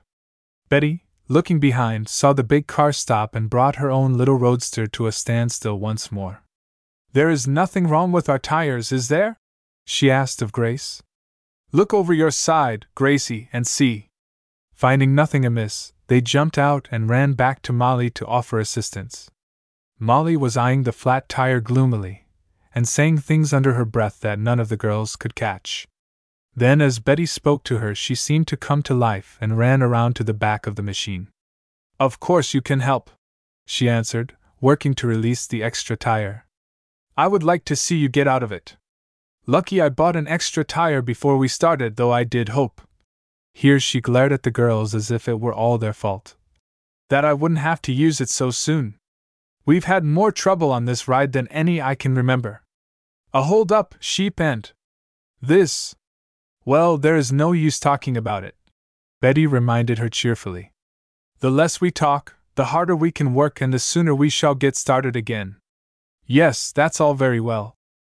Betty, looking behind, saw the big car stop and brought her own little roadster to a standstill once more. There is nothing wrong with our tires, is there? she asked of Grace. Look over your side, Gracie, and see. Finding nothing amiss, they jumped out and ran back to Molly to offer assistance. Molly was eyeing the flat tire gloomily, and saying things under her breath that none of the girls could catch. Then, as Betty spoke to her, she seemed to come to life and ran around to the back of the machine. Of course you can help, she answered, working to release the extra tire. I would like to see you get out of it. Lucky I bought an extra tire before we started, though I did hope. Here she glared at the girls as if it were all their fault. That I wouldn't have to use it so soon. We've had more trouble on this ride than any I can remember. A hold up, sheep, and. This. Well, there is no use talking about it. Betty reminded her cheerfully. The less we talk, the harder we can work and the sooner we shall get started again. Yes, that's all very well,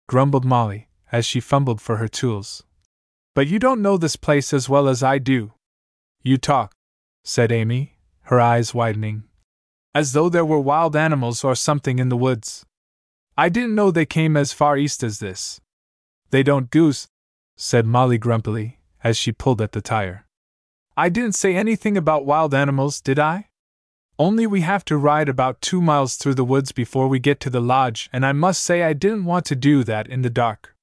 grumbled Molly, as she fumbled for her tools. But you don't know this place as well as I do. You talk, said Amy, her eyes widening. As though there were wild animals or something in the woods. I didn't know they came as far east as this. They don't goose, said Molly grumpily, as she pulled at the tire. I didn't say anything about wild animals, did I? Only we have to ride about two miles through the woods before we get to the lodge, and I must say I didn't want to do that in the dark.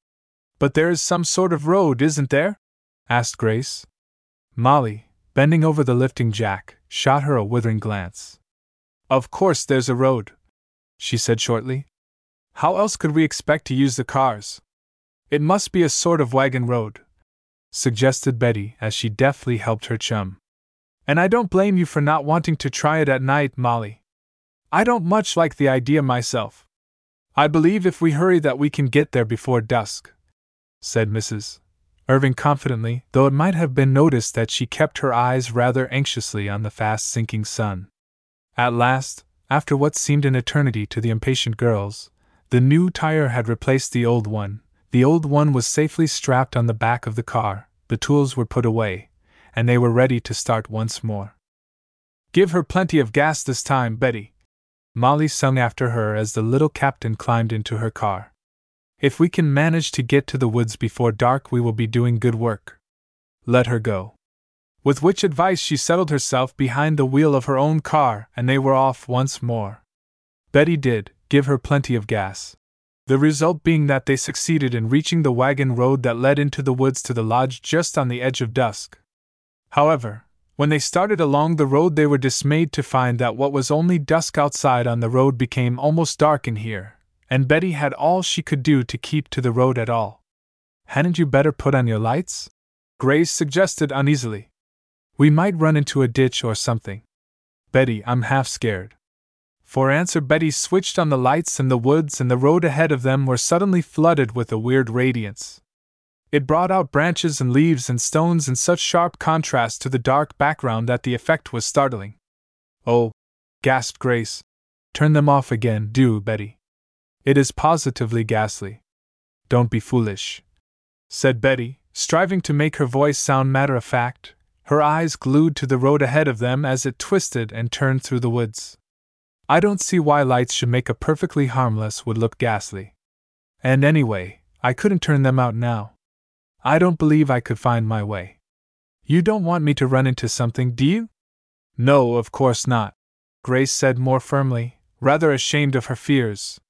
But there is some sort of road, isn't there? asked Grace. Molly, bending over the lifting jack, shot her a withering glance. Of course there's a road, she said shortly. How else could we expect to use the cars? It must be a sort of wagon road, suggested Betty as she deftly helped her chum. And I don't blame you for not wanting to try it at night, Molly. I don't much like the idea myself. I believe if we hurry that we can get there before dusk, said Mrs. Irving confidently, though it might have been noticed that she kept her eyes rather anxiously on the fast sinking sun. At last, after what seemed an eternity to the impatient girls, the new tire had replaced the old one, the old one was safely strapped on the back of the car, the tools were put away, and they were ready to start once more. Give her plenty of gas this time, Betty, Molly sung after her as the little captain climbed into her car. If we can manage to get to the woods before dark, we will be doing good work. Let her go. With which advice she settled herself behind the wheel of her own car, and they were off once more. Betty did give her plenty of gas the result being that they succeeded in reaching the wagon road that led into the woods to the lodge just on the edge of dusk. However, when they started along the road, they were dismayed to find that what was only dusk outside on the road became almost dark in here, and Betty had all she could do to keep to the road at all. Hadn't you better put on your lights? Grace suggested uneasily. We might run into a ditch or something. Betty, I'm half scared. For answer, Betty switched on the lights, and the woods and the road ahead of them were suddenly flooded with a weird radiance. It brought out branches and leaves and stones in such sharp contrast to the dark background that the effect was startling. Oh, gasped Grace. Turn them off again, do, Betty. It is positively ghastly. Don't be foolish, said Betty, striving to make her voice sound matter of fact, her eyes glued to the road ahead of them as it twisted and turned through the woods. I don't see why lights should make a perfectly harmless wood look ghastly. And anyway, I couldn't turn them out now. I don't believe I could find my way. You don't want me to run into something, do you? No, of course not, Grace said more firmly, rather ashamed of her fears.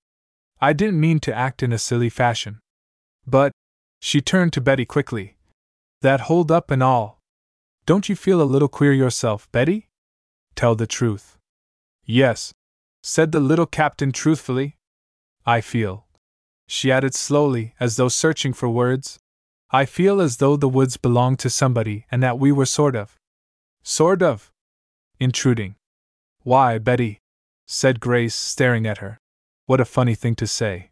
I didn't mean to act in a silly fashion. But, she turned to Betty quickly. That hold up and all. Don't you feel a little queer yourself, Betty? Tell the truth. Yes, said the little captain truthfully. I feel. She added slowly, as though searching for words. I feel as though the woods belonged to somebody and that we were sort of. Sort of. Intruding. Why, Betty, said Grace, staring at her. What a funny thing to say.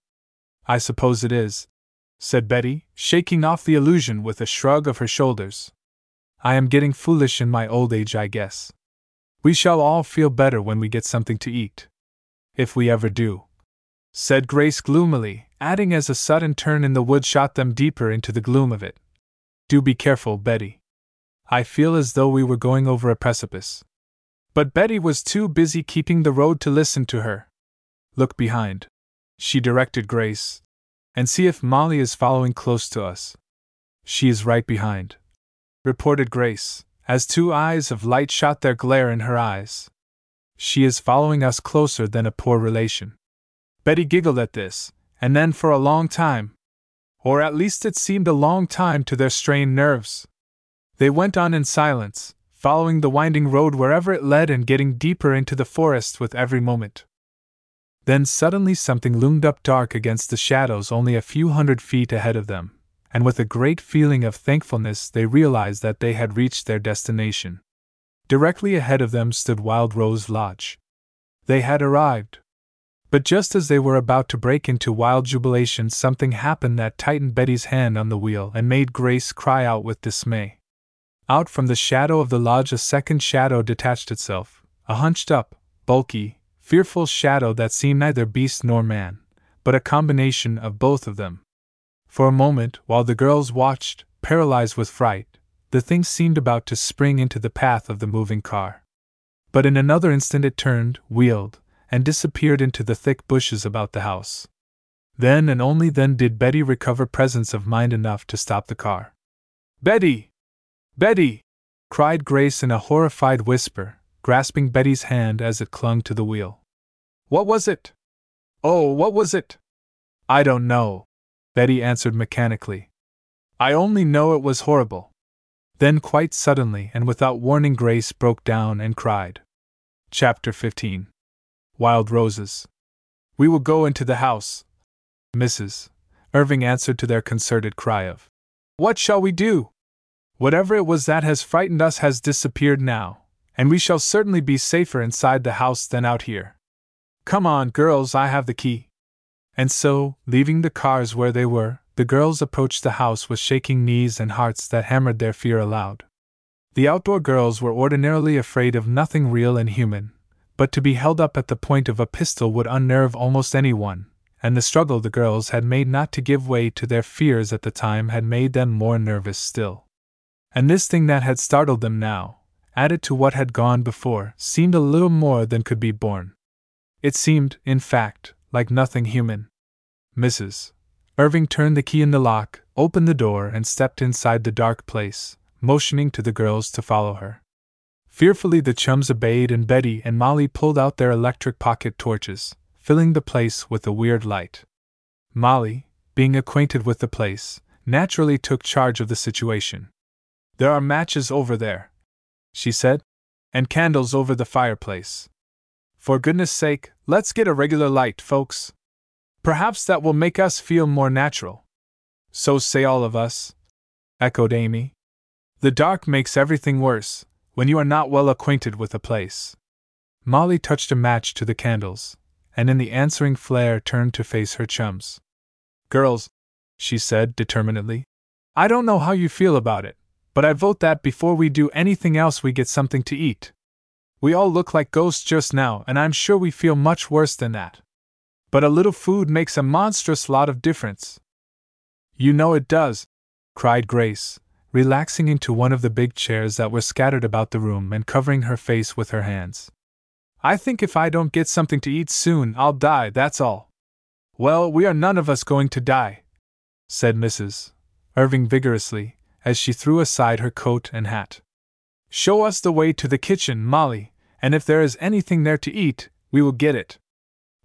I suppose it is, said Betty, shaking off the illusion with a shrug of her shoulders. I am getting foolish in my old age, I guess. We shall all feel better when we get something to eat if we ever do. Said Grace gloomily, adding as a sudden turn in the wood shot them deeper into the gloom of it. Do be careful, Betty. I feel as though we were going over a precipice. But Betty was too busy keeping the road to listen to her. Look behind. She directed Grace. And see if Molly is following close to us. She is right behind. Reported Grace, as two eyes of light shot their glare in her eyes. She is following us closer than a poor relation. Betty giggled at this, and then for a long time, or at least it seemed a long time to their strained nerves, they went on in silence, following the winding road wherever it led and getting deeper into the forest with every moment. Then suddenly something loomed up dark against the shadows only a few hundred feet ahead of them, and with a great feeling of thankfulness they realized that they had reached their destination. Directly ahead of them stood Wild Rose Lodge. They had arrived. But just as they were about to break into wild jubilation, something happened that tightened Betty's hand on the wheel and made Grace cry out with dismay. Out from the shadow of the lodge, a second shadow detached itself, a hunched up, bulky, fearful shadow that seemed neither beast nor man, but a combination of both of them. For a moment, while the girls watched, paralyzed with fright, the thing seemed about to spring into the path of the moving car. But in another instant it turned, wheeled, and disappeared into the thick bushes about the house. Then and only then did Betty recover presence of mind enough to stop the car. Betty! Betty! cried Grace in a horrified whisper, grasping Betty's hand as it clung to the wheel. What was it? Oh, what was it? I don't know, Betty answered mechanically. I only know it was horrible. Then, quite suddenly and without warning, Grace broke down and cried. Chapter 15 Wild Roses. We will go into the house. Mrs. Irving answered to their concerted cry of, What shall we do? Whatever it was that has frightened us has disappeared now, and we shall certainly be safer inside the house than out here. Come on, girls, I have the key. And so, leaving the cars where they were, the girls approached the house with shaking knees and hearts that hammered their fear aloud. The outdoor girls were ordinarily afraid of nothing real and human, but to be held up at the point of a pistol would unnerve almost anyone, and the struggle the girls had made not to give way to their fears at the time had made them more nervous still. And this thing that had startled them now, added to what had gone before, seemed a little more than could be borne. It seemed, in fact, like nothing human. Mrs. Irving turned the key in the lock, opened the door, and stepped inside the dark place, motioning to the girls to follow her. Fearfully, the chums obeyed, and Betty and Molly pulled out their electric pocket torches, filling the place with a weird light. Molly, being acquainted with the place, naturally took charge of the situation. There are matches over there, she said, and candles over the fireplace. For goodness sake, let's get a regular light, folks. Perhaps that will make us feel more natural. So say all of us, echoed Amy. The dark makes everything worse, when you are not well acquainted with a place. Molly touched a match to the candles, and in the answering flare turned to face her chums. Girls, she said determinedly, I don't know how you feel about it, but I vote that before we do anything else we get something to eat. We all look like ghosts just now, and I'm sure we feel much worse than that. But a little food makes a monstrous lot of difference. You know it does, cried Grace, relaxing into one of the big chairs that were scattered about the room and covering her face with her hands. I think if I don't get something to eat soon, I'll die, that's all. Well, we are none of us going to die, said Mrs. Irving vigorously, as she threw aside her coat and hat. Show us the way to the kitchen, Molly, and if there is anything there to eat, we will get it.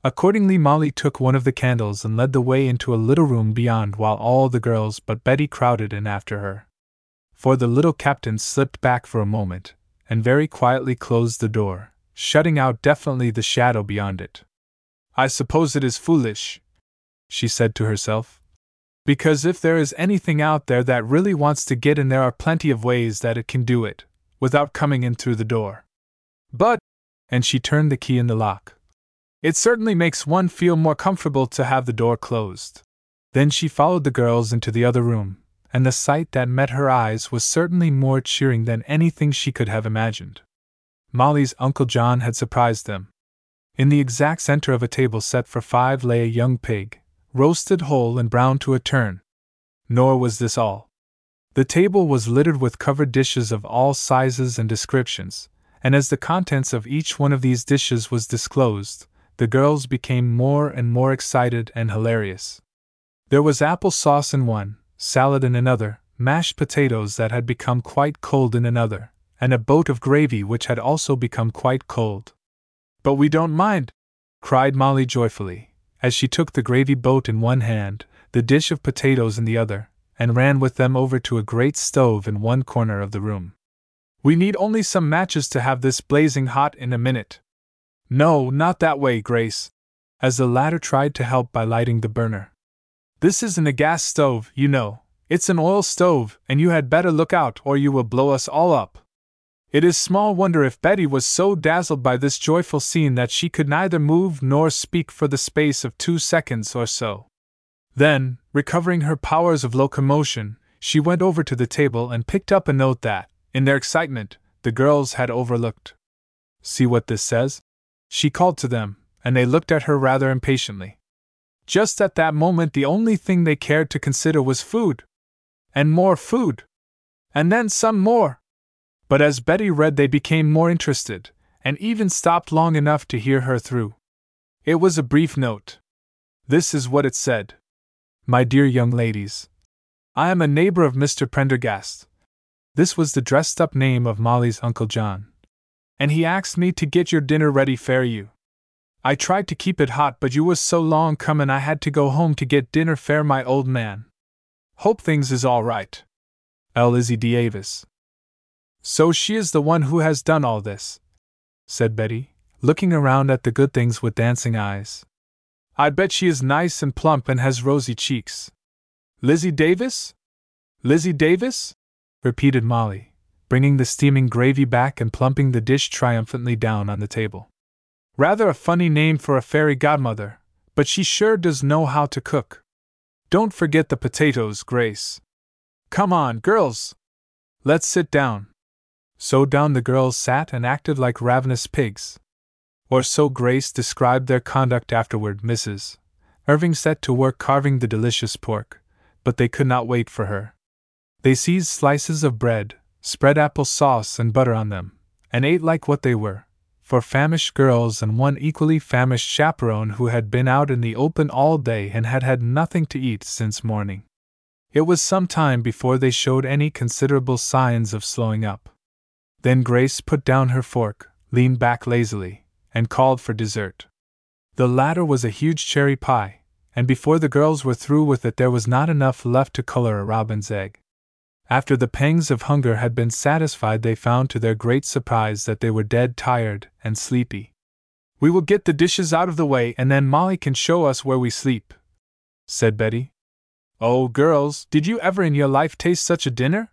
Accordingly, Molly took one of the candles and led the way into a little room beyond while all the girls but Betty crowded in after her. For the little captain slipped back for a moment, and very quietly closed the door, shutting out definitely the shadow beyond it. I suppose it is foolish, she said to herself. Because if there is anything out there that really wants to get in, there are plenty of ways that it can do it, without coming in through the door. But, and she turned the key in the lock. It certainly makes one feel more comfortable to have the door closed. Then she followed the girls into the other room, and the sight that met her eyes was certainly more cheering than anything she could have imagined. Molly's Uncle John had surprised them. In the exact center of a table set for five lay a young pig, roasted whole and browned to a turn. Nor was this all. The table was littered with covered dishes of all sizes and descriptions, and as the contents of each one of these dishes was disclosed, the girls became more and more excited and hilarious. There was apple sauce in one, salad in another, mashed potatoes that had become quite cold in another, and a boat of gravy which had also become quite cold. But we don't mind! cried Molly joyfully, as she took the gravy boat in one hand, the dish of potatoes in the other, and ran with them over to a great stove in one corner of the room. We need only some matches to have this blazing hot in a minute. No, not that way, Grace, as the latter tried to help by lighting the burner. This isn't a gas stove, you know, it's an oil stove, and you had better look out or you will blow us all up. It is small wonder if Betty was so dazzled by this joyful scene that she could neither move nor speak for the space of two seconds or so. Then, recovering her powers of locomotion, she went over to the table and picked up a note that, in their excitement, the girls had overlooked. See what this says? She called to them, and they looked at her rather impatiently. Just at that moment, the only thing they cared to consider was food. And more food. And then some more. But as Betty read, they became more interested, and even stopped long enough to hear her through. It was a brief note. This is what it said My dear young ladies, I am a neighbor of Mr. Prendergast. This was the dressed up name of Molly's Uncle John. And he asked me to get your dinner ready for you. I tried to keep it hot, but you was so long comin' I had to go home to get dinner fair my old man. Hope things is all right. L. Lizzie Davis. So she is the one who has done all this, said Betty, looking around at the good things with dancing eyes. I bet she is nice and plump and has rosy cheeks. Lizzie Davis? Lizzie Davis? repeated Molly, bringing the steaming gravy back and plumping the dish triumphantly down on the table. Rather a funny name for a fairy godmother, but she sure does know how to cook. Don't forget the potatoes, Grace. Come on, girls! Let's sit down. So down the girls sat and acted like ravenous pigs. Or so Grace described their conduct afterward. Mrs. Irving set to work carving the delicious pork, but they could not wait for her. They seized slices of bread, spread apple sauce and butter on them, and ate like what they were for famished girls and one equally famished chaperone who had been out in the open all day and had had nothing to eat since morning. It was some time before they showed any considerable signs of slowing up. Then Grace put down her fork, leaned back lazily, and called for dessert. The latter was a huge cherry pie, and before the girls were through with it, there was not enough left to color a robin's egg. After the pangs of hunger had been satisfied, they found to their great surprise that they were dead tired and sleepy. We will get the dishes out of the way and then Molly can show us where we sleep, said Betty. Oh, girls, did you ever in your life taste such a dinner?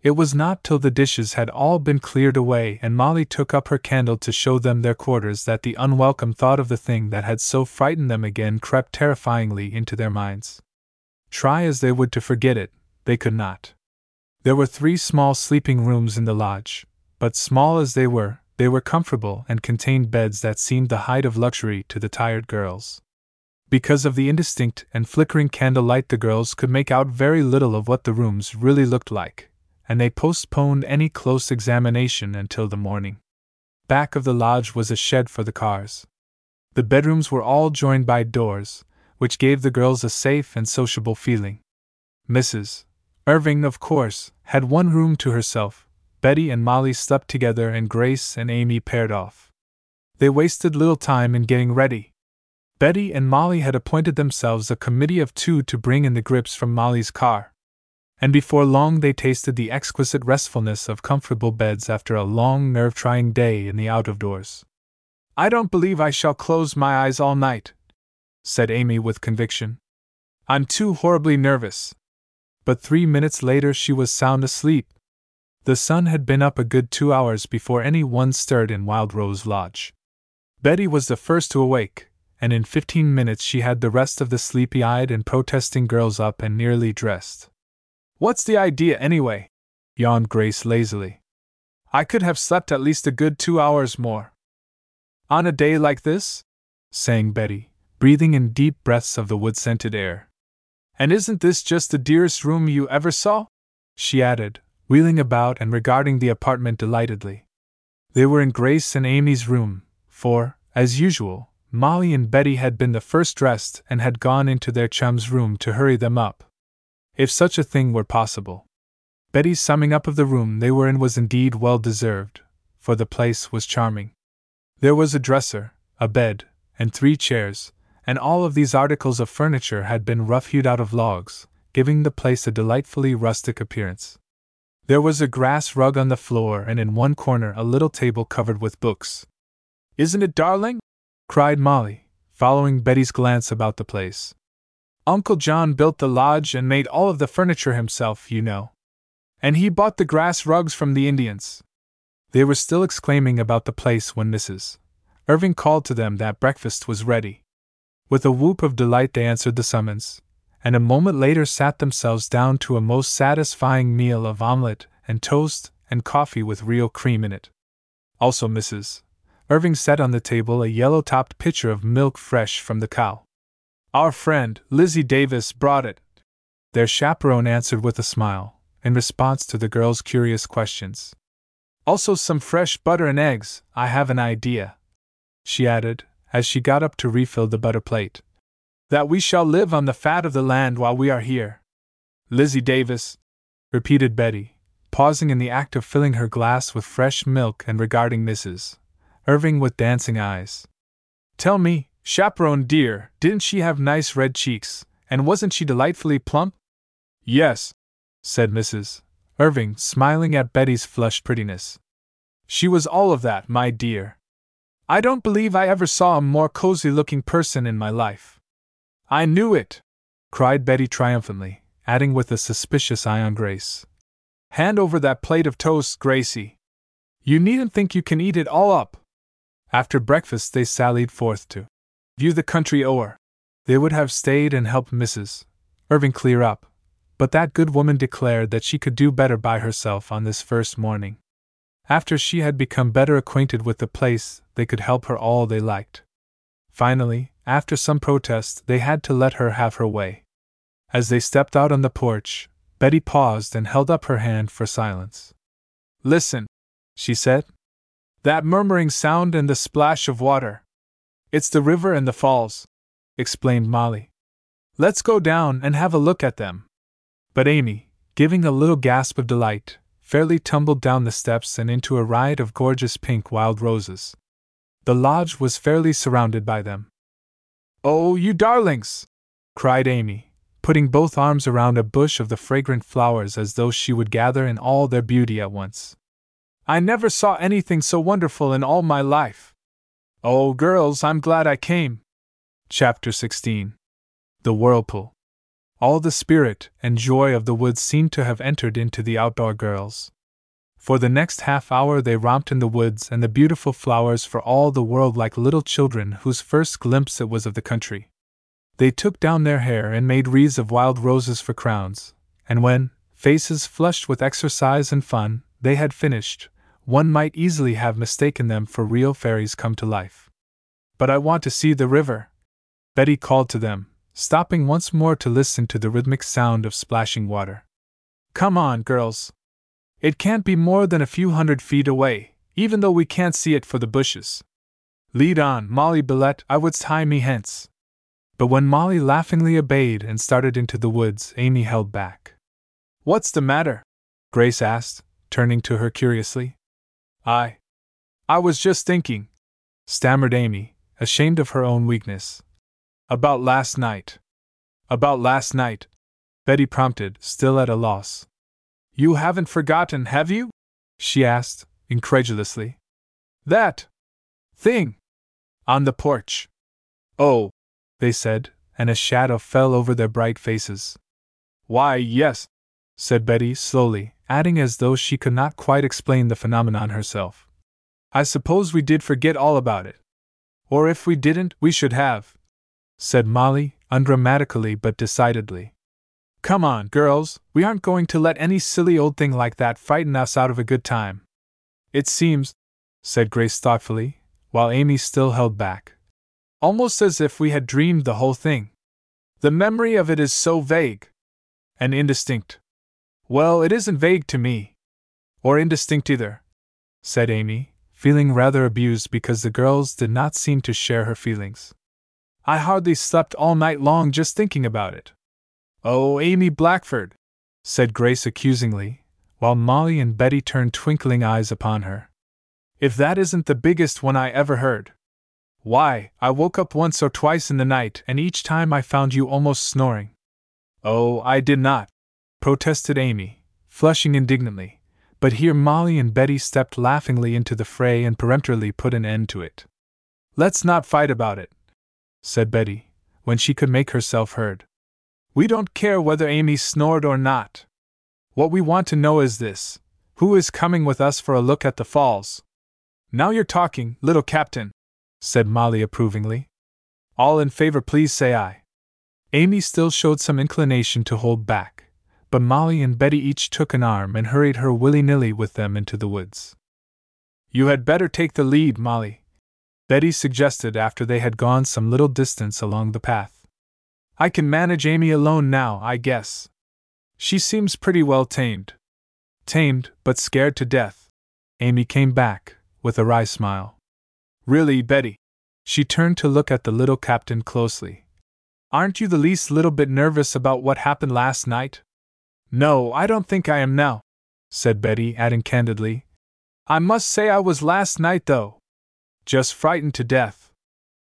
It was not till the dishes had all been cleared away and Molly took up her candle to show them their quarters that the unwelcome thought of the thing that had so frightened them again crept terrifyingly into their minds. Try as they would to forget it, they could not. There were three small sleeping rooms in the lodge, but small as they were, they were comfortable and contained beds that seemed the height of luxury to the tired girls. Because of the indistinct and flickering candlelight, the girls could make out very little of what the rooms really looked like, and they postponed any close examination until the morning. Back of the lodge was a shed for the cars. The bedrooms were all joined by doors, which gave the girls a safe and sociable feeling. Mrs. Irving, of course, had one room to herself. Betty and Molly slept together, and Grace and Amy paired off. They wasted little time in getting ready. Betty and Molly had appointed themselves a committee of two to bring in the grips from Molly's car. And before long they tasted the exquisite restfulness of comfortable beds after a long, nerve trying day in the out of doors. I don't believe I shall close my eyes all night, said Amy with conviction. I'm too horribly nervous but three minutes later she was sound asleep. The sun had been up a good two hours before any one stirred in Wild Rose Lodge. Betty was the first to awake, and in fifteen minutes she had the rest of the sleepy eyed and protesting girls up and nearly dressed. What's the idea, anyway? yawned Grace lazily. I could have slept at least a good two hours more. On a day like this? sang Betty, breathing in deep breaths of the wood scented air. And isn't this just the dearest room you ever saw? she added, wheeling about and regarding the apartment delightedly. They were in Grace and Amy's room, for, as usual, Molly and Betty had been the first dressed and had gone into their chum's room to hurry them up. If such a thing were possible. Betty's summing up of the room they were in was indeed well deserved, for the place was charming. There was a dresser, a bed, and three chairs, and all of these articles of furniture had been rough hewed out of logs, giving the place a delightfully rustic appearance. There was a grass rug on the floor, and in one corner a little table covered with books. Isn't it darling? cried Molly, following Betty's glance about the place. Uncle John built the lodge and made all of the furniture himself, you know. And he bought the grass rugs from the Indians. They were still exclaiming about the place when Mrs. Irving called to them that breakfast was ready. With a whoop of delight, they answered the summons, and a moment later sat themselves down to a most satisfying meal of omelette and toast and coffee with real cream in it. Also, Mrs. Irving set on the table a yellow topped pitcher of milk fresh from the cow. Our friend, Lizzie Davis, brought it. Their chaperone answered with a smile, in response to the girl's curious questions. Also, some fresh butter and eggs, I have an idea. She added, as she got up to refill the butter plate. That we shall live on the fat of the land while we are here. Lizzie Davis, repeated Betty, pausing in the act of filling her glass with fresh milk and regarding Mrs. Irving with dancing eyes. Tell me, chaperone dear, didn't she have nice red cheeks, and wasn't she delightfully plump? Yes, said Mrs. Irving, smiling at Betty's flushed prettiness. She was all of that, my dear. I don't believe I ever saw a more cozy looking person in my life. I knew it! cried Betty triumphantly, adding with a suspicious eye on Grace. Hand over that plate of toast, Gracie. You needn't think you can eat it all up. After breakfast, they sallied forth to view the country o'er. They would have stayed and helped Mrs. Irving clear up, but that good woman declared that she could do better by herself on this first morning. After she had become better acquainted with the place, they could help her all they liked. Finally, after some protest, they had to let her have her way. As they stepped out on the porch, Betty paused and held up her hand for silence. Listen, she said. That murmuring sound and the splash of water. It's the river and the falls, explained Molly. Let's go down and have a look at them. But Amy, giving a little gasp of delight, fairly tumbled down the steps and into a riot of gorgeous pink wild roses. The lodge was fairly surrounded by them. Oh, you darlings! cried Amy, putting both arms around a bush of the fragrant flowers as though she would gather in all their beauty at once. I never saw anything so wonderful in all my life. Oh, girls, I'm glad I came. Chapter 16 The Whirlpool. All the spirit and joy of the woods seemed to have entered into the outdoor girls. For the next half hour they romped in the woods and the beautiful flowers for all the world like little children whose first glimpse it was of the country. They took down their hair and made wreaths of wild roses for crowns, and when, faces flushed with exercise and fun, they had finished, one might easily have mistaken them for real fairies come to life. But I want to see the river, Betty called to them, stopping once more to listen to the rhythmic sound of splashing water. Come on, girls. It can't be more than a few hundred feet away, even though we can't see it for the bushes. Lead on, Molly Billette, I would tie me hence. But when Molly laughingly obeyed and started into the woods, Amy held back. What's the matter? Grace asked, turning to her curiously. I. I was just thinking, stammered Amy, ashamed of her own weakness. About last night. About last night, Betty prompted, still at a loss. You haven't forgotten, have you? she asked, incredulously. That thing on the porch. Oh, they said, and a shadow fell over their bright faces. Why, yes, said Betty slowly, adding as though she could not quite explain the phenomenon herself. I suppose we did forget all about it. Or if we didn't, we should have, said Molly, undramatically but decidedly. Come on, girls, we aren't going to let any silly old thing like that frighten us out of a good time. It seems, said Grace thoughtfully, while Amy still held back. Almost as if we had dreamed the whole thing. The memory of it is so vague and indistinct. Well, it isn't vague to me. Or indistinct either, said Amy, feeling rather abused because the girls did not seem to share her feelings. I hardly slept all night long just thinking about it. Oh, Amy Blackford, said Grace accusingly, while Molly and Betty turned twinkling eyes upon her. If that isn't the biggest one I ever heard. Why, I woke up once or twice in the night, and each time I found you almost snoring. Oh, I did not, protested Amy, flushing indignantly, but here Molly and Betty stepped laughingly into the fray and peremptorily put an end to it. Let's not fight about it, said Betty, when she could make herself heard. We don't care whether Amy snored or not. What we want to know is this who is coming with us for a look at the falls? Now you're talking, little captain, said Molly approvingly. All in favor, please say aye. Amy still showed some inclination to hold back but Molly and Betty each took an arm and hurried her willy nilly with them into the woods. You had better take the lead, Molly, Betty suggested after they had gone some little distance along the path. I can manage Amy alone now, I guess. She seems pretty well tamed. Tamed, but scared to death. Amy came back, with a wry smile. Really, Betty? She turned to look at the little captain closely. Aren't you the least little bit nervous about what happened last night? No, I don't think I am now, said Betty, adding candidly. I must say I was last night, though. Just frightened to death.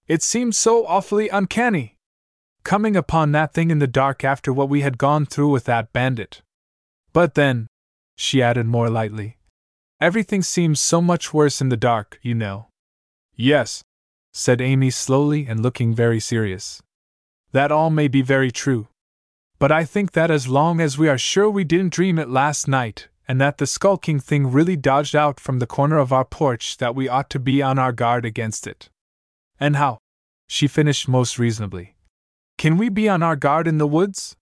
It seemed so awfully uncanny. Coming upon that thing in the dark after what we had gone through with that bandit. But then, she added more lightly, everything seems so much worse in the dark, you know. Yes, said Amy slowly and looking very serious. That all may be very true. But I think that as long as we are sure we didn't dream it last night, and that the skulking thing really dodged out from the corner of our porch, that we ought to be on our guard against it. And how? She finished most reasonably. Can we be on our guard in the woods?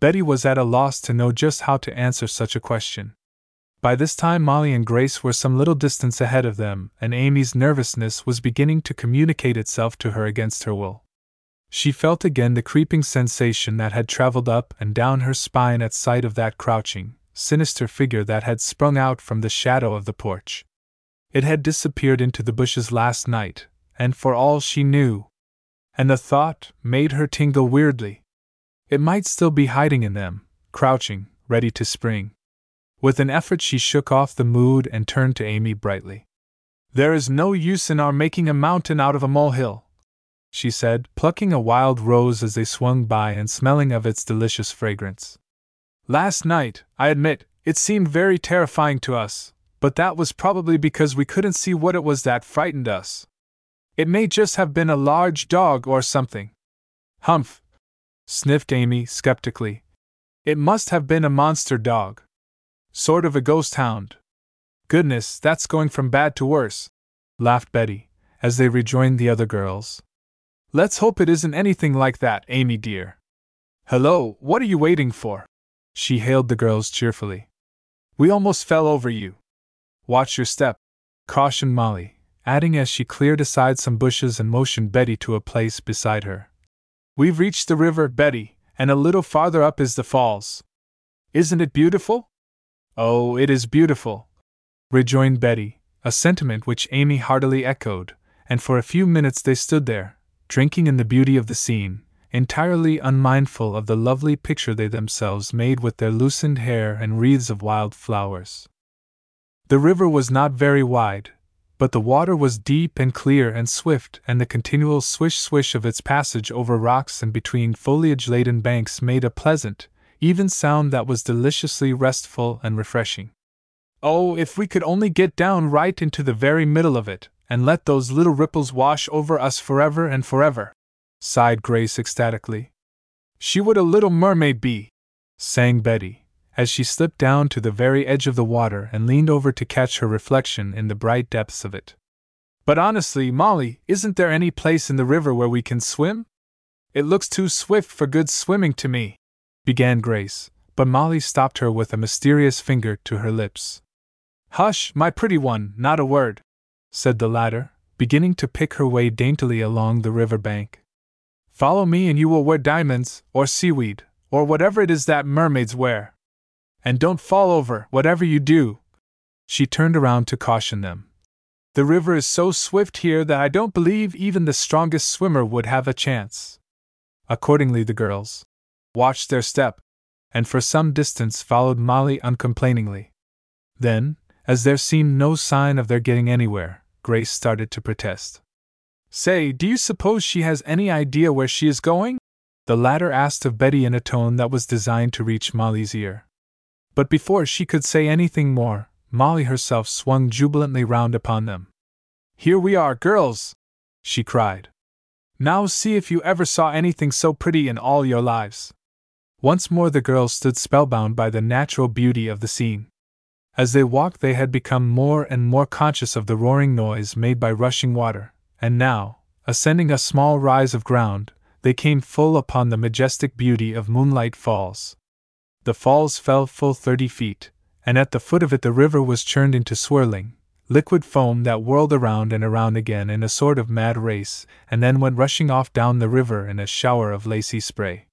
Betty was at a loss to know just how to answer such a question. By this time, Molly and Grace were some little distance ahead of them, and Amy's nervousness was beginning to communicate itself to her against her will. She felt again the creeping sensation that had traveled up and down her spine at sight of that crouching, sinister figure that had sprung out from the shadow of the porch. It had disappeared into the bushes last night, and for all she knew, and the thought made her tingle weirdly. It might still be hiding in them, crouching, ready to spring. With an effort, she shook off the mood and turned to Amy brightly. There is no use in our making a mountain out of a molehill, she said, plucking a wild rose as they swung by and smelling of its delicious fragrance. Last night, I admit, it seemed very terrifying to us, but that was probably because we couldn't see what it was that frightened us. It may just have been a large dog or something. Humph! sniffed Amy skeptically. It must have been a monster dog. Sort of a ghost hound. Goodness, that's going from bad to worse, laughed Betty, as they rejoined the other girls. Let's hope it isn't anything like that, Amy dear. Hello, what are you waiting for? She hailed the girls cheerfully. We almost fell over you. Watch your step, cautioned Molly, adding as she cleared aside some bushes and motioned Betty to a place beside her. We've reached the river, Betty, and a little farther up is the falls. Isn't it beautiful? Oh, it is beautiful, rejoined Betty, a sentiment which Amy heartily echoed, and for a few minutes they stood there, drinking in the beauty of the scene, entirely unmindful of the lovely picture they themselves made with their loosened hair and wreaths of wild flowers. The river was not very wide, but the water was deep and clear and swift, and the continual swish swish of its passage over rocks and between foliage laden banks made a pleasant, even sound that was deliciously restful and refreshing. Oh, if we could only get down right into the very middle of it, and let those little ripples wash over us forever and forever, sighed Grace ecstatically. She would a little mermaid be, sang Betty, as she slipped down to the very edge of the water and leaned over to catch her reflection in the bright depths of it. But honestly, Molly, isn't there any place in the river where we can swim? It looks too swift for good swimming to me began Grace, but Molly stopped her with a mysterious finger to her lips. Hush, my pretty one, not a word, said the latter, beginning to pick her way daintily along the river bank. Follow me and you will wear diamonds, or seaweed, or whatever it is that mermaids wear. And don't fall over, whatever you do. She turned around to caution them. The river is so swift here that I don't believe even the strongest swimmer would have a chance. Accordingly, the girls, watched their step, and for some distance followed Molly uncomplainingly. Then, as there seemed no sign of their getting anywhere, Grace started to protest. Say, do you suppose she has any idea where she is going? The latter asked of Betty in a tone that was designed to reach Molly's ear. But before she could say anything more, Molly herself swung jubilantly round upon them. Here we are, girls! she cried. Now see if you ever saw anything so pretty in all your lives. Once more the girls stood spellbound by the natural beauty of the scene. As they walked, they had become more and more conscious of the roaring noise made by rushing water, and now, ascending a small rise of ground, they came full upon the majestic beauty of Moonlight Falls. The falls fell full thirty feet, and at the foot of it the river was churned into swirling, liquid foam that whirled around and around again in a sort of mad race, and then went rushing off down the river in a shower of lacy spray.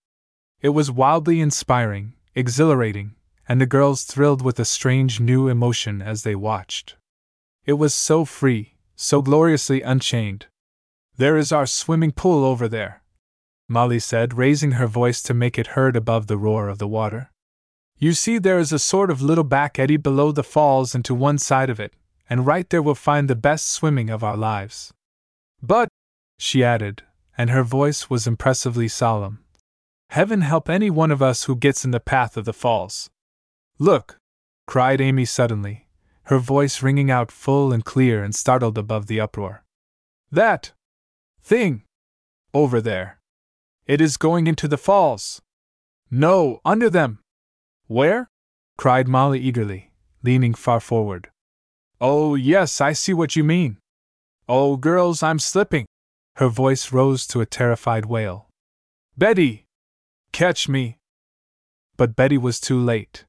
It was wildly inspiring, exhilarating, and the girls thrilled with a strange new emotion as they watched. It was so free, so gloriously unchained. There is our swimming pool over there, Molly said, raising her voice to make it heard above the roar of the water. You see, there is a sort of little back eddy below the falls and to one side of it, and right there we'll find the best swimming of our lives. But, she added, and her voice was impressively solemn, Heaven help any one of us who gets in the path of the falls. Look! cried Amy suddenly, her voice ringing out full and clear and startled above the uproar. That thing over there. It is going into the falls. No, under them. Where? cried Molly eagerly, leaning far forward. Oh, yes, I see what you mean. Oh, girls, I'm slipping. Her voice rose to a terrified wail. Betty! Catch me! But Betty was too late.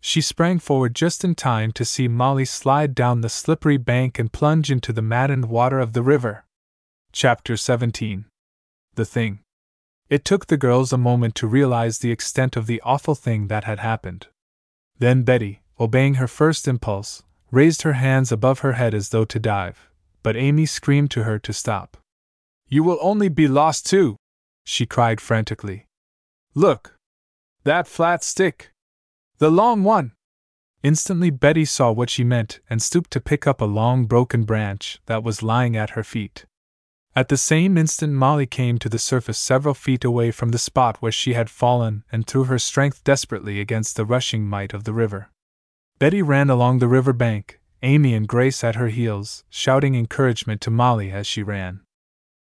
She sprang forward just in time to see Molly slide down the slippery bank and plunge into the maddened water of the river. Chapter 17 The Thing it took the girls a moment to realize the extent of the awful thing that had happened. Then Betty, obeying her first impulse, raised her hands above her head as though to dive, but Amy screamed to her to stop. You will only be lost too, she cried frantically. Look! That flat stick! The long one! Instantly Betty saw what she meant and stooped to pick up a long broken branch that was lying at her feet. At the same instant, Molly came to the surface several feet away from the spot where she had fallen and threw her strength desperately against the rushing might of the river. Betty ran along the river bank, Amy and Grace at her heels, shouting encouragement to Molly as she ran.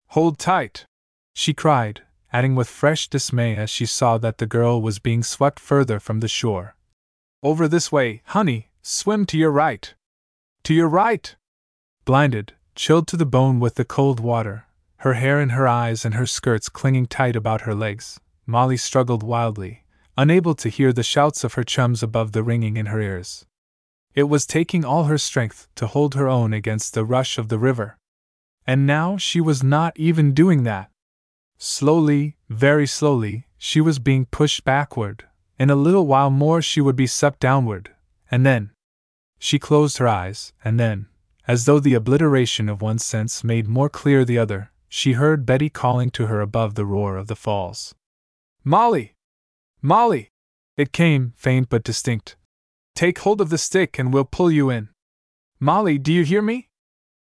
Hold tight! she cried, adding with fresh dismay as she saw that the girl was being swept further from the shore. Over this way, honey, swim to your right! To your right! Blinded, chilled to the bone with the cold water, her hair in her eyes and her skirts clinging tight about her legs, Molly struggled wildly, unable to hear the shouts of her chums above the ringing in her ears. It was taking all her strength to hold her own against the rush of the river. And now she was not even doing that. Slowly, very slowly, she was being pushed backward. In a little while more she would be sucked downward, and then. She closed her eyes, and then, as though the obliteration of one sense made more clear the other, she heard Betty calling to her above the roar of the falls. Molly! Molly! It came, faint but distinct. Take hold of the stick and we'll pull you in. Molly, do you hear me?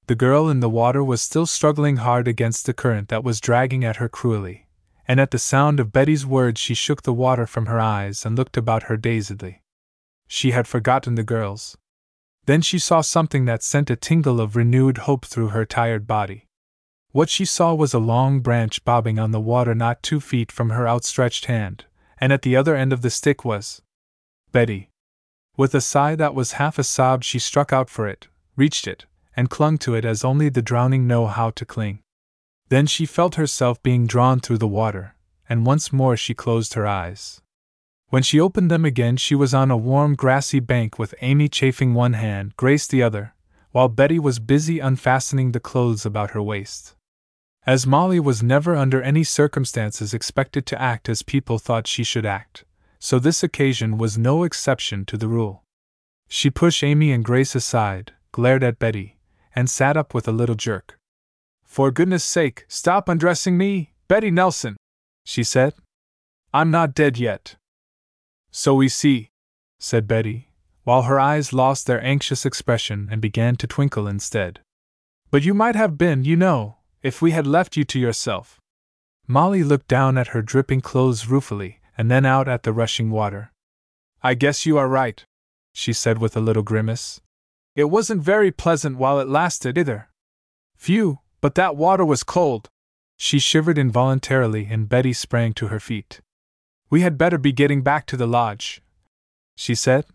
The girl in the water was still struggling hard against the current that was dragging at her cruelly, and at the sound of Betty's words she shook the water from her eyes and looked about her dazedly. She had forgotten the girls, then she saw something that sent a tingle of renewed hope through her tired body. What she saw was a long branch bobbing on the water not two feet from her outstretched hand, and at the other end of the stick was Betty. With a sigh that was half a sob, she struck out for it, reached it, and clung to it as only the drowning know how to cling. Then she felt herself being drawn through the water, and once more she closed her eyes. When she opened them again, she was on a warm grassy bank with Amy chafing one hand, Grace the other, while Betty was busy unfastening the clothes about her waist. As Molly was never under any circumstances expected to act as people thought she should act, so this occasion was no exception to the rule. She pushed Amy and Grace aside, glared at Betty, and sat up with a little jerk. For goodness sake, stop undressing me, Betty Nelson, she said. I'm not dead yet. So we see, said Betty, while her eyes lost their anxious expression and began to twinkle instead. But you might have been, you know, if we had left you to yourself. Molly looked down at her dripping clothes ruefully, and then out at the rushing water. I guess you are right, she said with a little grimace. It wasn't very pleasant while it lasted either. Phew, but that water was cold. She shivered involuntarily, and Betty sprang to her feet. We had better be getting back to the lodge, she said.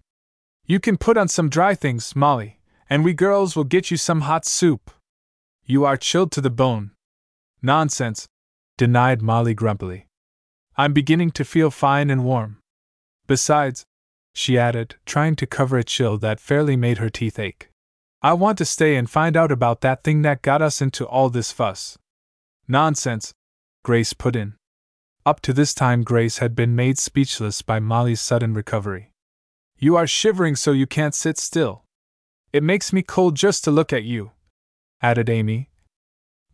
You can put on some dry things, Molly, and we girls will get you some hot soup. You are chilled to the bone. Nonsense, denied Molly grumpily. I'm beginning to feel fine and warm. Besides, she added, trying to cover a chill that fairly made her teeth ache. I want to stay and find out about that thing that got us into all this fuss. Nonsense, Grace put in. Up to this time, Grace had been made speechless by Molly's sudden recovery. You are shivering so you can't sit still. It makes me cold just to look at you, added Amy.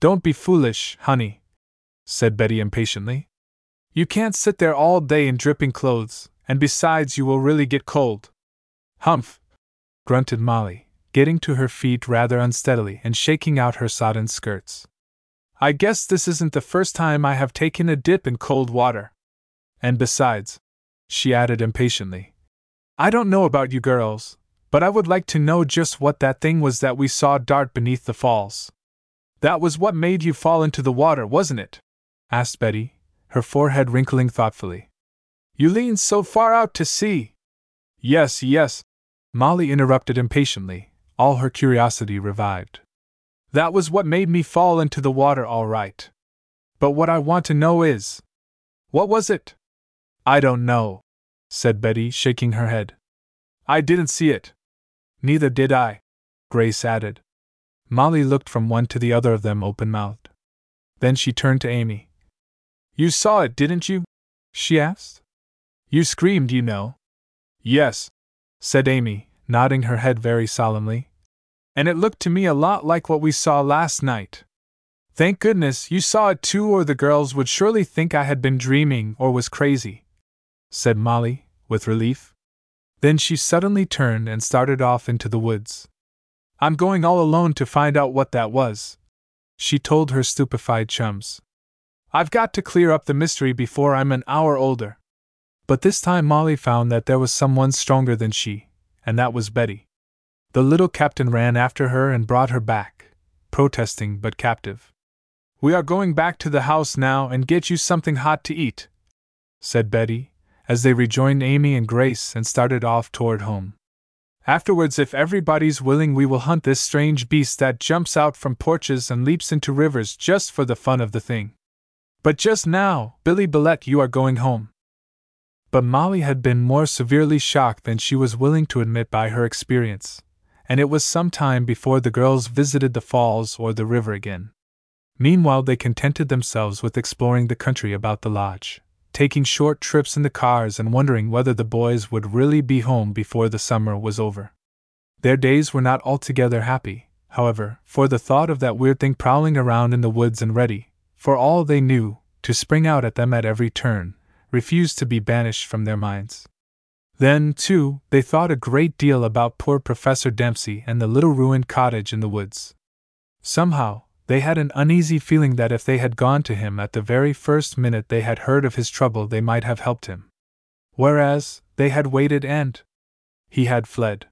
Don't be foolish, honey, said Betty impatiently. You can't sit there all day in dripping clothes, and besides, you will really get cold. Humph! grunted Molly, getting to her feet rather unsteadily and shaking out her sodden skirts. I guess this isn't the first time I have taken a dip in cold water. And besides, she added impatiently, I don't know about you girls, but I would like to know just what that thing was that we saw dart beneath the falls. That was what made you fall into the water, wasn't it? asked Betty, her forehead wrinkling thoughtfully. You leaned so far out to see. Yes, yes, Molly interrupted impatiently, all her curiosity revived. That was what made me fall into the water, all right. But what I want to know is. What was it? I don't know, said Betty, shaking her head. I didn't see it. Neither did I, Grace added. Molly looked from one to the other of them open mouthed. Then she turned to Amy. You saw it, didn't you? she asked. You screamed, you know. Yes, said Amy, nodding her head very solemnly and it looked to me a lot like what we saw last night. Thank goodness you saw it too, or the girls would surely think I had been dreaming or was crazy, said Molly, with relief. Then she suddenly turned and started off into the woods. I'm going all alone to find out what that was, she told her stupefied chums. I've got to clear up the mystery before I'm an hour older. But this time Molly found that there was someone stronger than she, and that was Betty. The little captain ran after her and brought her back, protesting but captive. We are going back to the house now and get you something hot to eat, said Betty, as they rejoined Amy and Grace and started off toward home. Afterwards, if everybody's willing, we will hunt this strange beast that jumps out from porches and leaps into rivers just for the fun of the thing. But just now, Billy Billette, you are going home. But Molly had been more severely shocked than she was willing to admit by her experience and it was some time before the girls visited the falls or the river again. Meanwhile, they contented themselves with exploring the country about the lodge, taking short trips in the cars and wondering whether the boys would really be home before the summer was over. Their days were not altogether happy, however, for the thought of that weird thing prowling around in the woods and ready, for all they knew, to spring out at them at every turn, refused to be banished from their minds. Then, too, they thought a great deal about poor Professor Dempsey and the little ruined cottage in the woods. Somehow, they had an uneasy feeling that if they had gone to him at the very first minute they had heard of his trouble, they might have helped him. Whereas, they had waited and he had fled.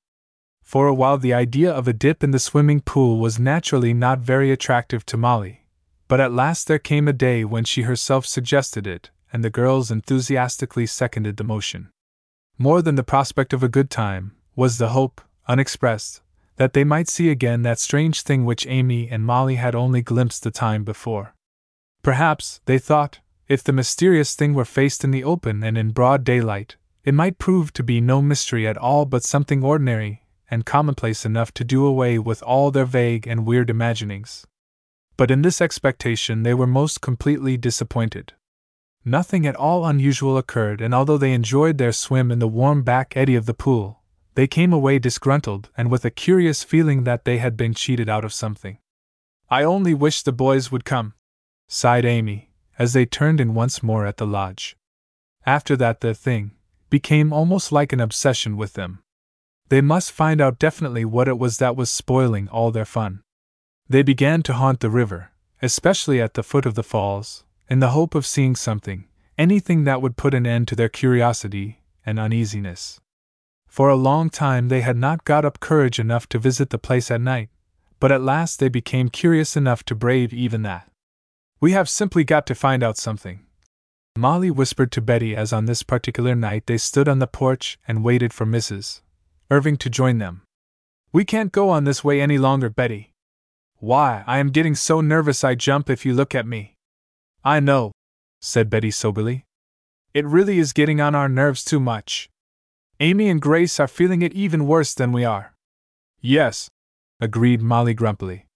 For a while, the idea of a dip in the swimming pool was naturally not very attractive to Molly, but at last there came a day when she herself suggested it, and the girls enthusiastically seconded the motion. More than the prospect of a good time, was the hope, unexpressed, that they might see again that strange thing which Amy and Molly had only glimpsed the time before. Perhaps, they thought, if the mysterious thing were faced in the open and in broad daylight, it might prove to be no mystery at all but something ordinary and commonplace enough to do away with all their vague and weird imaginings. But in this expectation they were most completely disappointed. Nothing at all unusual occurred, and although they enjoyed their swim in the warm back eddy of the pool, they came away disgruntled and with a curious feeling that they had been cheated out of something. I only wish the boys would come, sighed Amy, as they turned in once more at the lodge. After that, the thing became almost like an obsession with them. They must find out definitely what it was that was spoiling all their fun. They began to haunt the river, especially at the foot of the falls, in the hope of seeing something, anything that would put an end to their curiosity and uneasiness. For a long time they had not got up courage enough to visit the place at night, but at last they became curious enough to brave even that. We have simply got to find out something. Molly whispered to Betty as on this particular night they stood on the porch and waited for Mrs. Irving to join them. We can't go on this way any longer, Betty. Why, I am getting so nervous I jump if you look at me. I know, said Betty soberly. It really is getting on our nerves too much. Amy and Grace are feeling it even worse than we are. Yes, agreed Molly grumpily.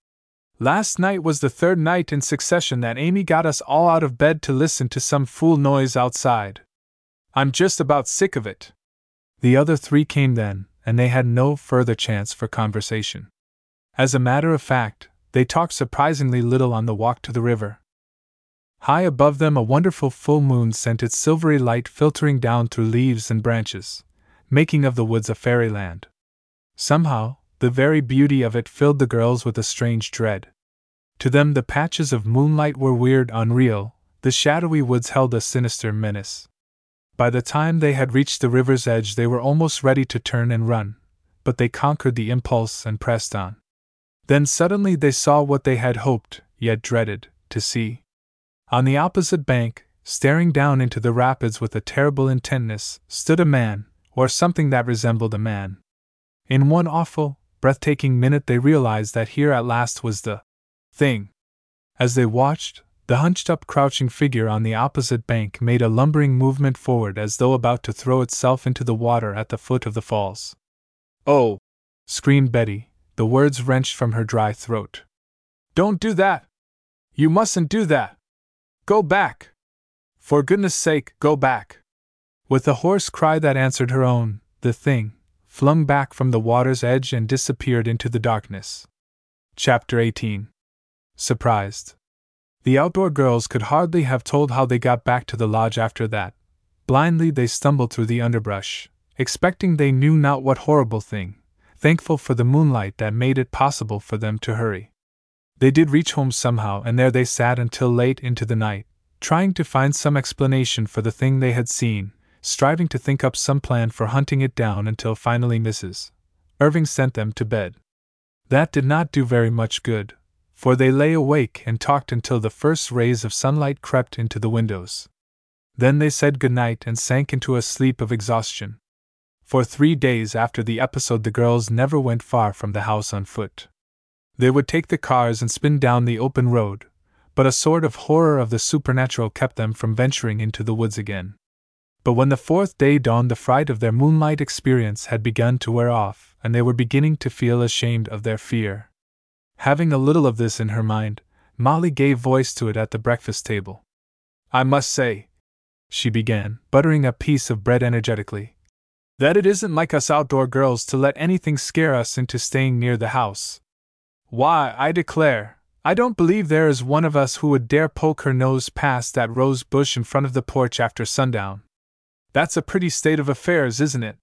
Last night was the third night in succession that Amy got us all out of bed to listen to some fool noise outside. I'm just about sick of it. The other three came then, and they had no further chance for conversation. As a matter of fact, they talked surprisingly little on the walk to the river. High above them, a wonderful full moon sent its silvery light filtering down through leaves and branches, making of the woods a fairyland. Somehow, the very beauty of it filled the girls with a strange dread. To them, the patches of moonlight were weird, unreal, the shadowy woods held a sinister menace. By the time they had reached the river's edge, they were almost ready to turn and run, but they conquered the impulse and pressed on. Then suddenly they saw what they had hoped, yet dreaded, to see. On the opposite bank, staring down into the rapids with a terrible intentness, stood a man, or something that resembled a man. In one awful, breathtaking minute, they realized that here at last was the thing. As they watched, the hunched up, crouching figure on the opposite bank made a lumbering movement forward as though about to throw itself into the water at the foot of the falls. Oh! screamed Betty, the words wrenched from her dry throat. Don't do that! You mustn't do that! Go back! For goodness sake, go back! With a hoarse cry that answered her own, the thing flung back from the water's edge and disappeared into the darkness. Chapter 18 Surprised. The outdoor girls could hardly have told how they got back to the lodge after that. Blindly they stumbled through the underbrush, expecting they knew not what horrible thing, thankful for the moonlight that made it possible for them to hurry. They did reach home somehow, and there they sat until late into the night, trying to find some explanation for the thing they had seen, striving to think up some plan for hunting it down until finally Mrs. Irving sent them to bed. That did not do very much good, for they lay awake and talked until the first rays of sunlight crept into the windows. Then they said good night and sank into a sleep of exhaustion. For three days after the episode, the girls never went far from the house on foot. They would take the cars and spin down the open road, but a sort of horror of the supernatural kept them from venturing into the woods again. But when the fourth day dawned, the fright of their moonlight experience had begun to wear off, and they were beginning to feel ashamed of their fear. Having a little of this in her mind, Molly gave voice to it at the breakfast table. I must say, she began, buttering a piece of bread energetically, that it isn't like us outdoor girls to let anything scare us into staying near the house. Why, I declare, I don't believe there is one of us who would dare poke her nose past that rose bush in front of the porch after sundown. That's a pretty state of affairs, isn't it?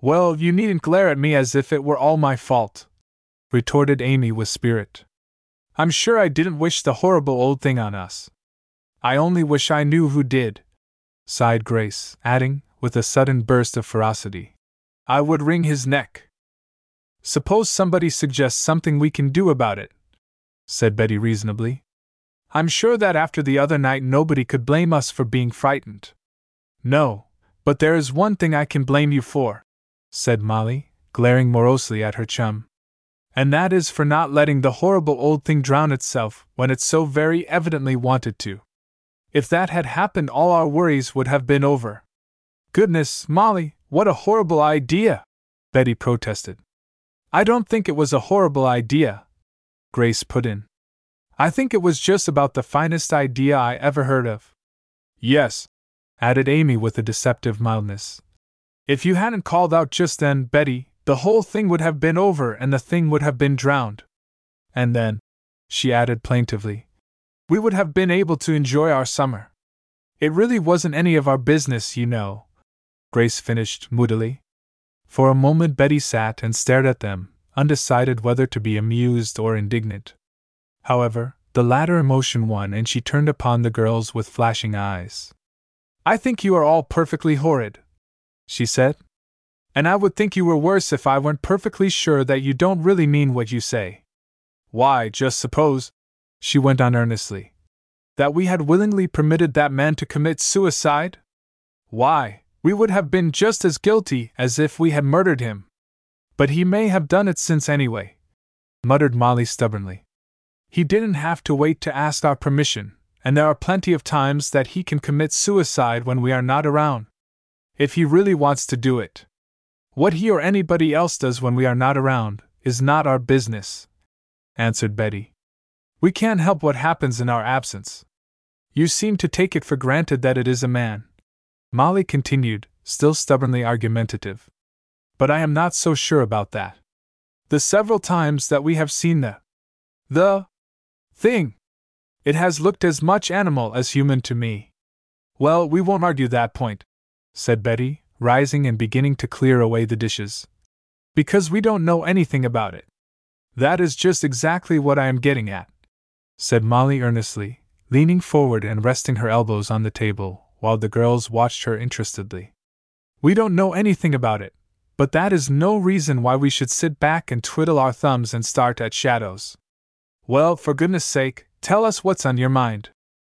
Well, you needn't glare at me as if it were all my fault retorted Amy with spirit. I'm sure I didn't wish the horrible old thing on us. I only wish I knew who did, sighed Grace, adding, with a sudden burst of ferocity, I would wring his neck. Suppose somebody suggests something we can do about it, said Betty reasonably. I'm sure that after the other night nobody could blame us for being frightened. No, but there is one thing I can blame you for, said Molly, glaring morosely at her chum and that is for not letting the horrible old thing drown itself when it so very evidently wanted to. If that had happened, all our worries would have been over. Goodness, Molly, what a horrible idea! Betty protested. I don't think it was a horrible idea, Grace put in. I think it was just about the finest idea I ever heard of. Yes, added Amy with a deceptive mildness. If you hadn't called out just then, Betty, the whole thing would have been over and the thing would have been drowned. And then, she added plaintively, we would have been able to enjoy our summer. It really wasn't any of our business, you know, Grace finished moodily. For a moment, Betty sat and stared at them, undecided whether to be amused or indignant. However, the latter emotion won, and she turned upon the girls with flashing eyes. I think you are all perfectly horrid, she said. And I would think you were worse if I weren't perfectly sure that you don't really mean what you say. Why, just suppose, she went on earnestly, that we had willingly permitted that man to commit suicide? Why, we would have been just as guilty as if we had murdered him. But he may have done it since anyway, muttered Molly stubbornly. He didn't have to wait to ask our permission, and there are plenty of times that he can commit suicide when we are not around. If he really wants to do it. What he or anybody else does when we are not around is not our business, answered Betty. We can't help what happens in our absence. You seem to take it for granted that it is a man. Molly continued, still stubbornly argumentative. But I am not so sure about that. The several times that we have seen the. the. thing. It has looked as much animal as human to me. Well, we won't argue that point, said Betty, rising and beginning to clear away the dishes. Because we don't know anything about it. That is just exactly what I am getting at, said Molly earnestly, leaning forward and resting her elbows on the table, while the girls watched her interestedly. We don't know anything about it, but that is no reason why we should sit back and twiddle our thumbs and start at shadows. Well, for goodness sake, tell us what's on your mind,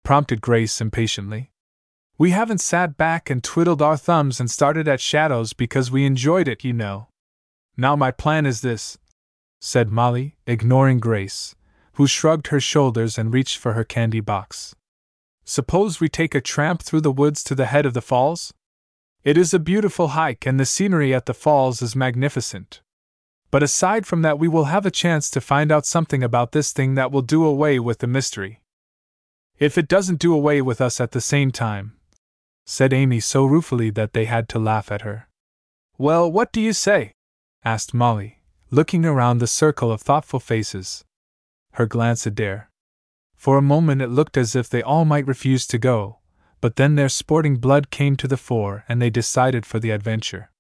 prompted Grace impatiently. We haven't sat back and twiddled our thumbs and started at shadows because we enjoyed it, you know. Now, my plan is this, said Molly, ignoring Grace, who shrugged her shoulders and reached for her candy box. Suppose we take a tramp through the woods to the head of the falls? It is a beautiful hike and the scenery at the falls is magnificent. But aside from that, we will have a chance to find out something about this thing that will do away with the mystery. If it doesn't do away with us at the same time, said Amy so ruefully that they had to laugh at her. Well, what do you say? asked Molly, looking around the circle of thoughtful faces. Her glance Adair. For a moment it looked as if they all might refuse to go, but then their sporting blood came to the fore and they decided for the adventure.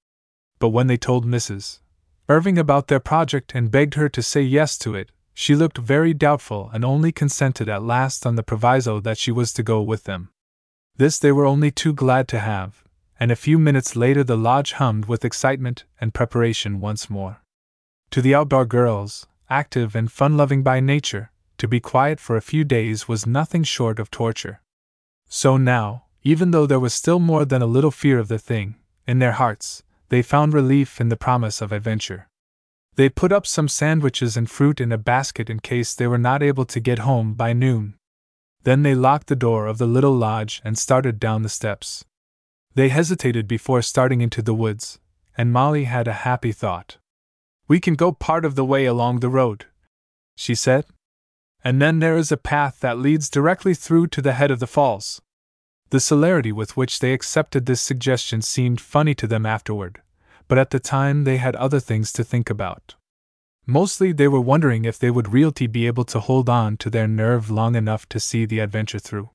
But when they told Mrs. Irving about their project and begged her to say yes to it, she looked very doubtful and only consented at last on the proviso that she was to go with them. This they were only too glad to have, and a few minutes later the lodge hummed with excitement and preparation once more. To the outdoor girls, active and fun loving by nature, to be quiet for a few days was nothing short of torture. So now, even though there was still more than a little fear of the thing, in their hearts, they found relief in the promise of adventure. They put up some sandwiches and fruit in a basket in case they were not able to get home by noon, then they locked the door of the little lodge and started down the steps. They hesitated before starting into the woods, and Molly had a happy thought. We can go part of the way along the road, she said. And then there is a path that leads directly through to the head of the falls. The celerity with which they accepted this suggestion seemed funny to them afterward, but at the time they had other things to think about. Mostly they were wondering if they would really be able to hold on to their nerve long enough to see the adventure through.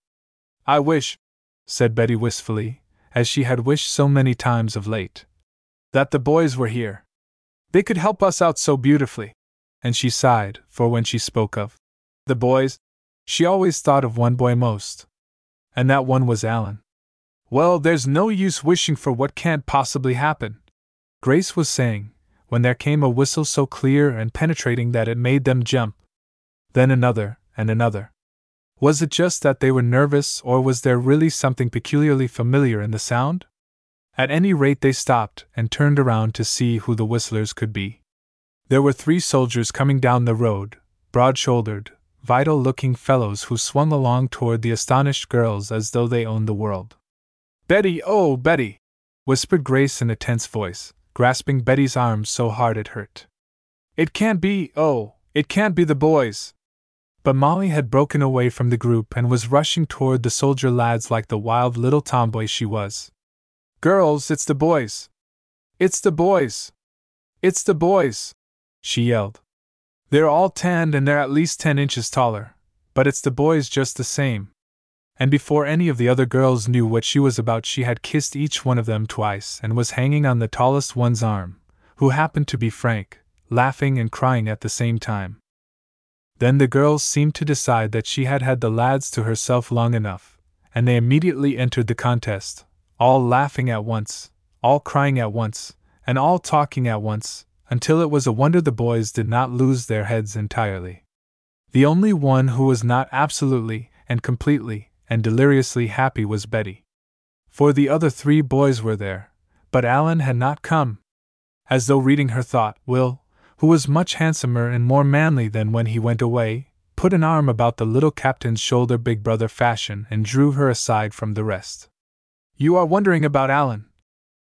I wish, said Betty wistfully, as she had wished so many times of late, that the boys were here. They could help us out so beautifully. And she sighed, for when she spoke of the boys, she always thought of one boy most. And that one was Alan. Well, there's no use wishing for what can't possibly happen, Grace was saying, when there came a whistle so clear and penetrating that it made them jump. Then another, and another. Was it just that they were nervous, or was there really something peculiarly familiar in the sound? At any rate, they stopped and turned around to see who the whistlers could be. There were three soldiers coming down the road, broad shouldered, vital looking fellows who swung along toward the astonished girls as though they owned the world. Betty, oh, Betty! whispered Grace in a tense voice, grasping Betty's arm so hard it hurt. It can't be, oh, it can't be the boys! But Molly had broken away from the group and was rushing toward the soldier lads like the wild little tomboy she was. Girls, it's the boys! It's the boys! It's the boys! she yelled. They're all tanned and they're at least ten inches taller, but it's the boys just the same and before any of the other girls knew what she was about, she had kissed each one of them twice and was hanging on the tallest one's arm, who happened to be Frank, laughing and crying at the same time. Then the girls seemed to decide that she had had the lads to herself long enough, and they immediately entered the contest, all laughing at once, all crying at once, and all talking at once, until it was a wonder the boys did not lose their heads entirely. The only one who was not absolutely and completely and deliriously happy was Betty. For the other three boys were there, but Alan had not come. As though reading her thought, Will, who was much handsomer and more manly than when he went away, put an arm about the little captain's shoulder, big brother fashion, and drew her aside from the rest. You are wondering about Alan,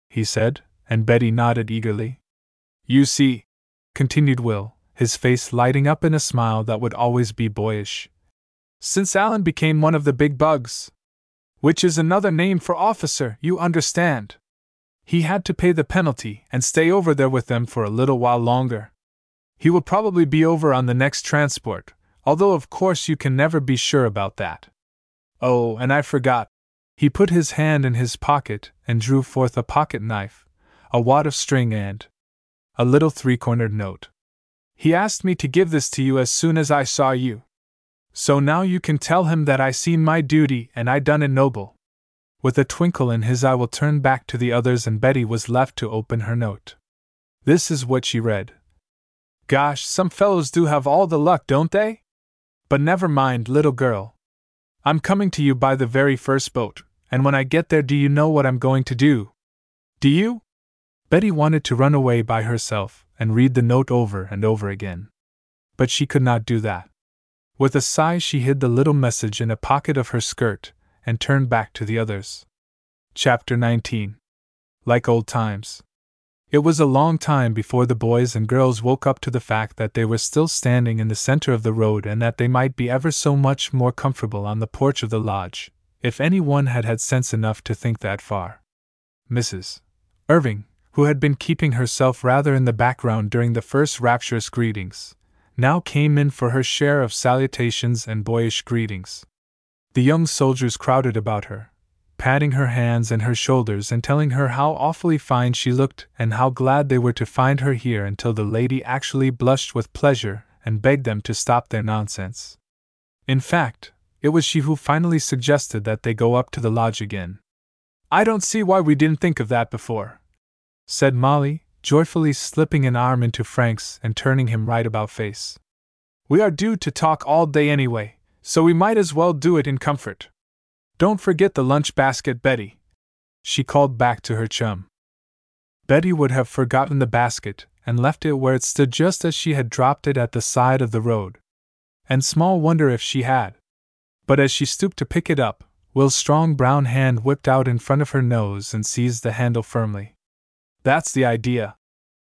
he said, and Betty nodded eagerly. You see, continued Will, his face lighting up in a smile that would always be boyish. Since Alan became one of the big bugs, which is another name for officer, you understand. He had to pay the penalty and stay over there with them for a little while longer. He will probably be over on the next transport, although of course you can never be sure about that. Oh, and I forgot. He put his hand in his pocket and drew forth a pocket knife, a wad of string, and a little three cornered note. He asked me to give this to you as soon as I saw you. So now you can tell him that I seen my duty and I done it noble. With a twinkle in his eye, will turn back to the others, and Betty was left to open her note. This is what she read. Gosh, some fellows do have all the luck, don't they? But never mind, little girl. I'm coming to you by the very first boat, and when I get there, do you know what I'm going to do? Do you? Betty wanted to run away by herself and read the note over and over again. But she could not do that. With a sigh, she hid the little message in a pocket of her skirt and turned back to the others. Chapter 19 Like Old Times. It was a long time before the boys and girls woke up to the fact that they were still standing in the center of the road and that they might be ever so much more comfortable on the porch of the lodge, if any one had had sense enough to think that far. Mrs. Irving, who had been keeping herself rather in the background during the first rapturous greetings, now came in for her share of salutations and boyish greetings. The young soldiers crowded about her, patting her hands and her shoulders and telling her how awfully fine she looked and how glad they were to find her here until the lady actually blushed with pleasure and begged them to stop their nonsense. In fact, it was she who finally suggested that they go up to the lodge again. I don't see why we didn't think of that before, said Molly, joyfully slipping an arm into Frank's and turning him right about face. We are due to talk all day anyway, so we might as well do it in comfort. Don't forget the lunch basket, Betty. She called back to her chum. Betty would have forgotten the basket and left it where it stood just as she had dropped it at the side of the road. And small wonder if she had. But as she stooped to pick it up, Will's strong brown hand whipped out in front of her nose and seized the handle firmly. That's the idea,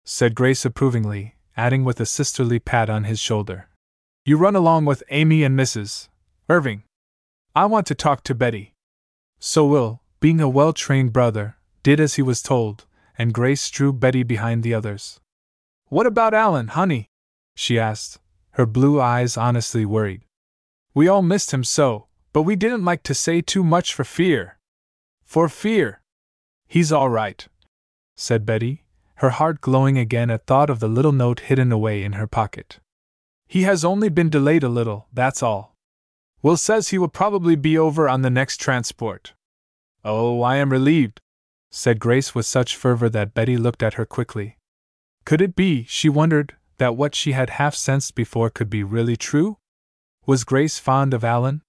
said Grace approvingly, adding with a sisterly pat on his shoulder. You run along with Amy and Mrs. Irving. I want to talk to Betty. So Will, being a well trained brother, did as he was told, and Grace drew Betty behind the others. What about Alan, honey? she asked, her blue eyes honestly worried. We all missed him so, but we didn't like to say too much for fear. For fear. He's all right, said Betty, her heart glowing again at thought of the little note hidden away in her pocket. He has only been delayed a little, that's all. Will says he will probably be over on the next transport. Oh, I am relieved, said Grace with such fervor that Betty looked at her quickly. Could it be, she wondered, that what she had half sensed before could be really true? Was Grace fond of Alan?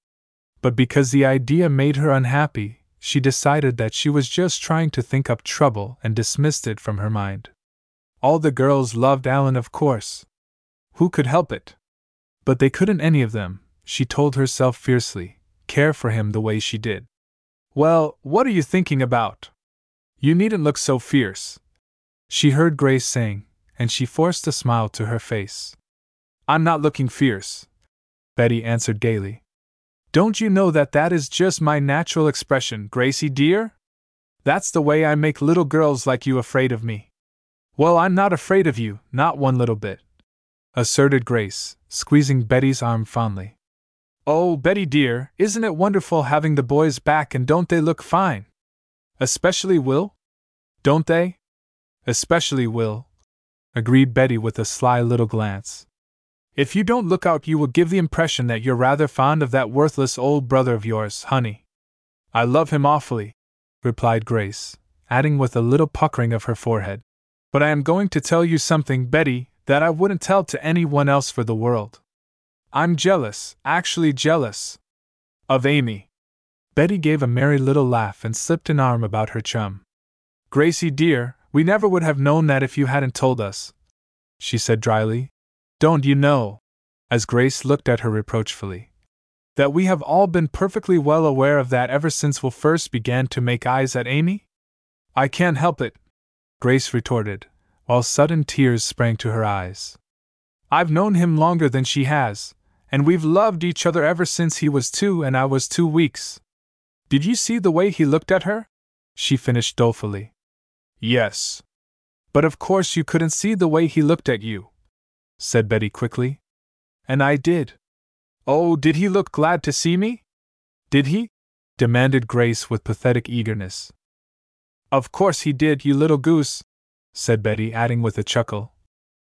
But because the idea made her unhappy, she decided that she was just trying to think up trouble and dismissed it from her mind. All the girls loved Alan, of course. Who could help it? But they couldn't any of them, she told herself fiercely, care for him the way she did. Well, what are you thinking about? You needn't look so fierce. She heard Grace saying, and she forced a smile to her face. I'm not looking fierce, Betty answered gaily. Don't you know that that is just my natural expression, Gracie dear? That's the way I make little girls like you afraid of me. Well, I'm not afraid of you, not one little bit, asserted Grace, squeezing Betty's arm fondly. Oh, Betty dear, isn't it wonderful having the boys back and don't they look fine? Especially Will? Don't they? Especially Will, agreed Betty with a sly little glance. If you don't look out, you will give the impression that you're rather fond of that worthless old brother of yours, honey. I love him awfully, replied Grace, adding with a little puckering of her forehead. But I am going to tell you something, Betty, that I wouldn't tell to anyone else for the world. I'm jealous, actually jealous. Of Amy. Betty gave a merry little laugh and slipped an arm about her chum. Gracie dear, we never would have known that if you hadn't told us, she said dryly, don't you know, as Grace looked at her reproachfully, that we have all been perfectly well aware of that ever since Will first began to make eyes at Amy? I can't help it, Grace retorted, while sudden tears sprang to her eyes. I've known him longer than she has, and we've loved each other ever since he was two and I was two weeks. Did you see the way he looked at her? She finished dolefully. Yes. But of course you couldn't see the way he looked at you, said Betty quickly. And I did. Oh, did he look glad to see me? Did he? demanded Grace with pathetic eagerness. Of course he did, you little goose, said Betty, adding with a chuckle.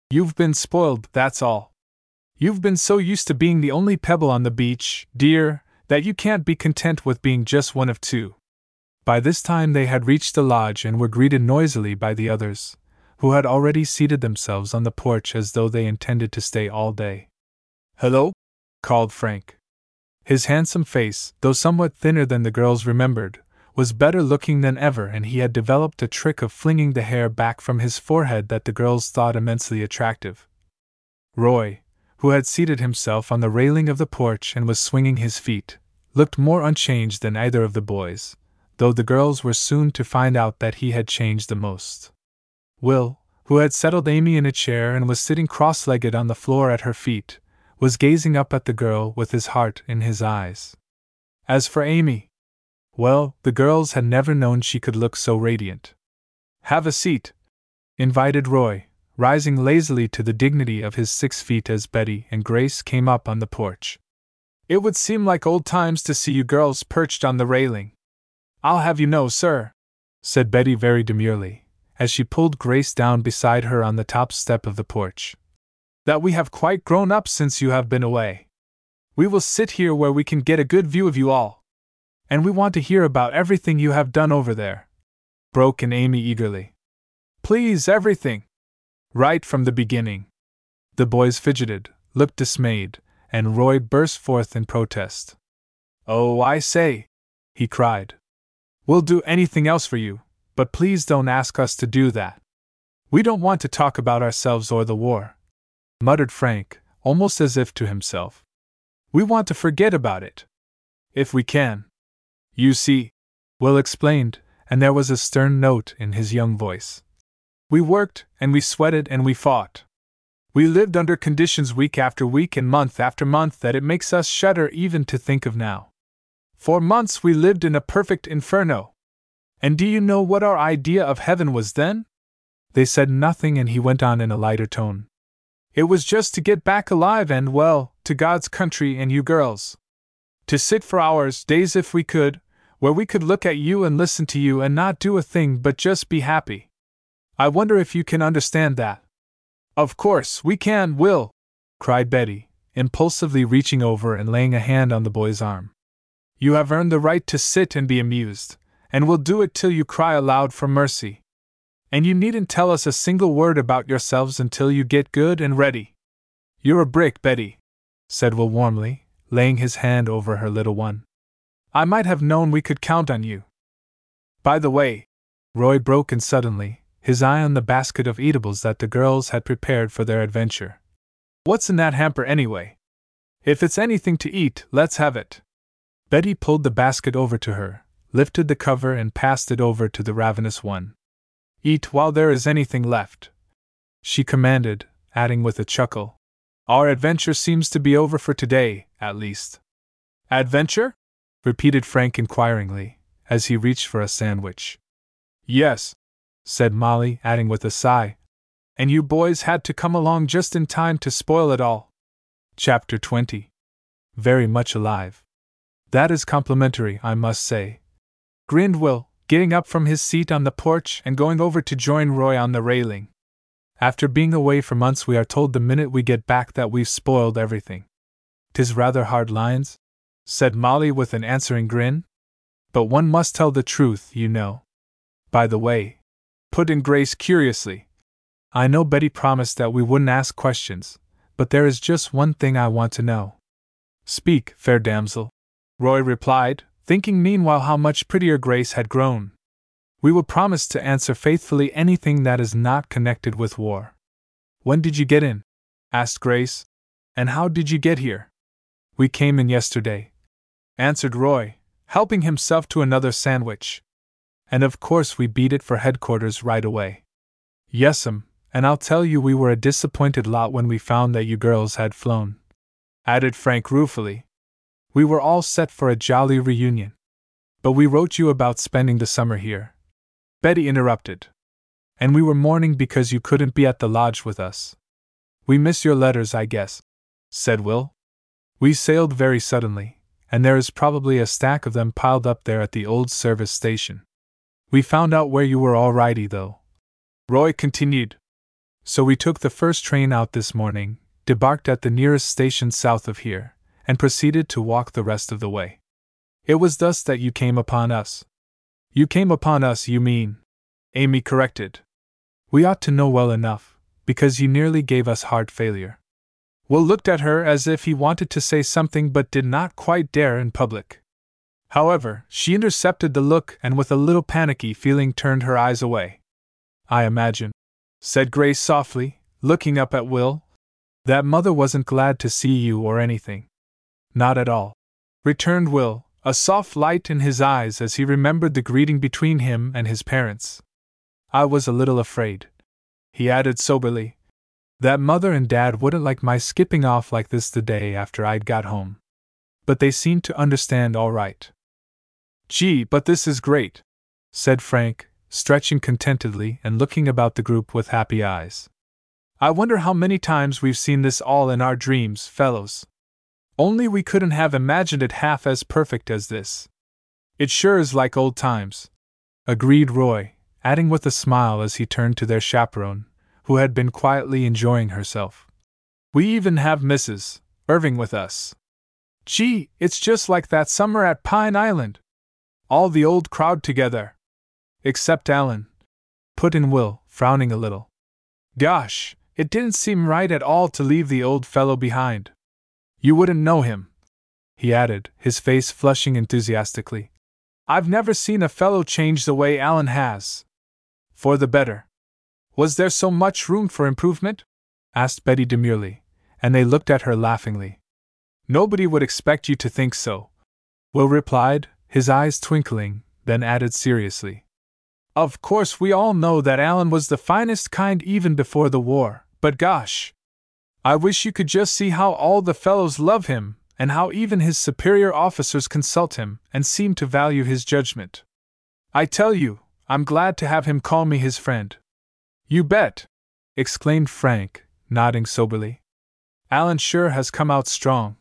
You've been spoiled, that's all. You've been so used to being the only pebble on the beach, dear, that you can't be content with being just one of two. By this time they had reached the lodge and were greeted noisily by the others, who had already seated themselves on the porch as though they intended to stay all day. Hello? called Frank. His handsome face, though somewhat thinner than the girls remembered, was better looking than ever, and he had developed a trick of flinging the hair back from his forehead that the girls thought immensely attractive. Roy, who had seated himself on the railing of the porch and was swinging his feet, looked more unchanged than either of the boys, though the girls were soon to find out that he had changed the most. Will, who had settled Amy in a chair and was sitting cross legged on the floor at her feet, was gazing up at the girl with his heart in his eyes. As for Amy, well, the girls had never known she could look so radiant. Have a seat, invited Roy, rising lazily to the dignity of his six feet as Betty and Grace came up on the porch. It would seem like old times to see you girls perched on the railing. I'll have you know, sir, said Betty very demurely, as she pulled Grace down beside her on the top step of the porch, that we have quite grown up since you have been away. We will sit here where we can get a good view of you all. And we want to hear about everything you have done over there. Broke in Amy eagerly. Please, everything. Right from the beginning. The boys fidgeted, looked dismayed, and Roy burst forth in protest. Oh, I say! he cried. We'll do anything else for you, but please don't ask us to do that. We don't want to talk about ourselves or the war, muttered Frank, almost as if to himself. We want to forget about it. If we can. You see, Will explained, and there was a stern note in his young voice. We worked, and we sweated, and we fought. We lived under conditions week after week and month after month that it makes us shudder even to think of now. For months we lived in a perfect inferno. And do you know what our idea of heaven was then? They said nothing, and he went on in a lighter tone. It was just to get back alive and, well, to God's country and you girls. To sit for hours, days if we could, where we could look at you and listen to you and not do a thing but just be happy. I wonder if you can understand that. Of course, we can, Will, cried Betty, impulsively reaching over and laying a hand on the boy's arm. You have earned the right to sit and be amused, and we'll do it till you cry aloud for mercy. And you needn't tell us a single word about yourselves until you get good and ready. You're a brick, Betty, said Will warmly, laying his hand over her little one. I might have known we could count on you. By the way, Roy broke in suddenly, his eye on the basket of eatables that the girls had prepared for their adventure. What's in that hamper anyway? If it's anything to eat, let's have it. Betty pulled the basket over to her, lifted the cover, and passed it over to the ravenous one. Eat while there is anything left. She commanded, adding with a chuckle, Our adventure seems to be over for today, at least. Adventure? repeated Frank inquiringly, as he reached for a sandwich. Yes, said Molly, adding with a sigh. And you boys had to come along just in time to spoil it all. Chapter 20 Very much alive. That is complimentary, I must say. Grinned Will, getting up from his seat on the porch and going over to join Roy on the railing. After being away for months, we are told the minute we get back that we've spoiled everything. Tis rather hard lines, said Molly with an answering grin. But one must tell the truth, you know. By the way, put in Grace curiously. I know Betty promised that we wouldn't ask questions, but there is just one thing I want to know. Speak, fair damsel. Roy replied, thinking meanwhile how much prettier Grace had grown. We will promise to answer faithfully anything that is not connected with war. When did you get in? asked Grace. And how did you get here? We came in yesterday, answered Roy, helping himself to another sandwich. And of course we beat it for headquarters right away. Yes'm, um, And I'll tell you, we were a disappointed lot when we found that you girls had flown. Added Frank ruefully. We were all set for a jolly reunion. But we wrote you about spending the summer here. Betty interrupted. And we were mourning because you couldn't be at the lodge with us. We miss your letters, I guess, said Will. We sailed very suddenly, and there is probably a stack of them piled up there at the old service station. We found out where you were alrighty, though. Roy continued. So we took the first train out this morning, debarked at the nearest station south of here, and proceeded to walk the rest of the way. It was thus that you came upon us. You came upon us, you mean? Amy corrected. We ought to know well enough, because you nearly gave us heart failure. Will looked at her as if he wanted to say something but did not quite dare in public. However, she intercepted the look and with a little panicky feeling turned her eyes away. I imagine, said Grace softly, looking up at Will, that mother wasn't glad to see you or anything. Not at all, returned Will, a soft light in his eyes as he remembered the greeting between him and his parents. I was a little afraid, he added soberly, that mother and dad wouldn't like my skipping off like this the day after I'd got home. But they seemed to understand all right. Gee, but this is great, said Frank, stretching contentedly and looking about the group with happy eyes. I wonder how many times we've seen this all in our dreams, fellows. Only we couldn't have imagined it half as perfect as this. It sure is like old times. Agreed Roy, adding with a smile as he turned to their chaperone, who had been quietly enjoying herself. We even have Mrs. Irving with us. Gee, it's just like that summer at Pine Island. All the old crowd together. Except Alan. Put in Will, frowning a little. Gosh, it didn't seem right at all to leave the old fellow behind. You wouldn't know him, he added, his face flushing enthusiastically. I've never seen a fellow change the way Alan has. For the better. Was there so much room for improvement? asked Betty demurely, and they looked at her laughingly. Nobody would expect you to think so. Will replied, his eyes twinkling, then added seriously. Of course, we all know that Alan was the finest kind even before the war, but gosh! I wish you could just see how all the fellows love him, and how even his superior officers consult him and seem to value his judgment. I tell you, I'm glad to have him call me his friend. You bet! exclaimed Frank, nodding soberly. Alan sure has come out strong.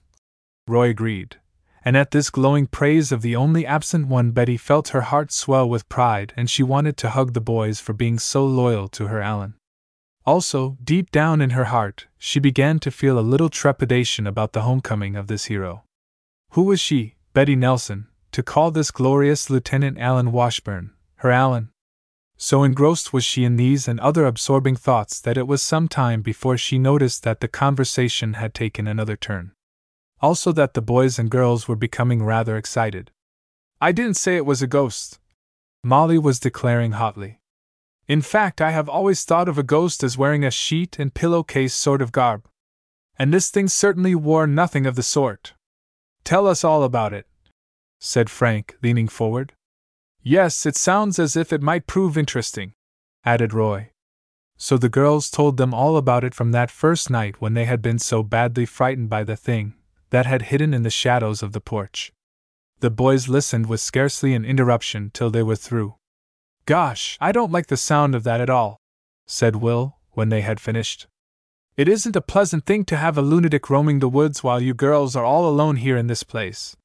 Roy agreed, and at this glowing praise of the only absent one, Betty felt her heart swell with pride and she wanted to hug the boys for being so loyal to her Alan. Also, deep down in her heart, she began to feel a little trepidation about the homecoming of this hero. Who was she, Betty Nelson, to call this glorious Lieutenant Alan Washburn, her Alan? So engrossed was she in these and other absorbing thoughts that it was some time before she noticed that the conversation had taken another turn. Also, that the boys and girls were becoming rather excited. I didn't say it was a ghost, Molly was declaring hotly. In fact, I have always thought of a ghost as wearing a sheet and pillowcase sort of garb. And this thing certainly wore nothing of the sort. Tell us all about it, said Frank, leaning forward. Yes, it sounds as if it might prove interesting, added Roy. So the girls told them all about it from that first night when they had been so badly frightened by the thing that had hidden in the shadows of the porch. The boys listened with scarcely an interruption till they were through. Gosh, I don't like the sound of that at all, said Will, when they had finished. It isn't a pleasant thing to have a lunatic roaming the woods while you girls are all alone here in this place.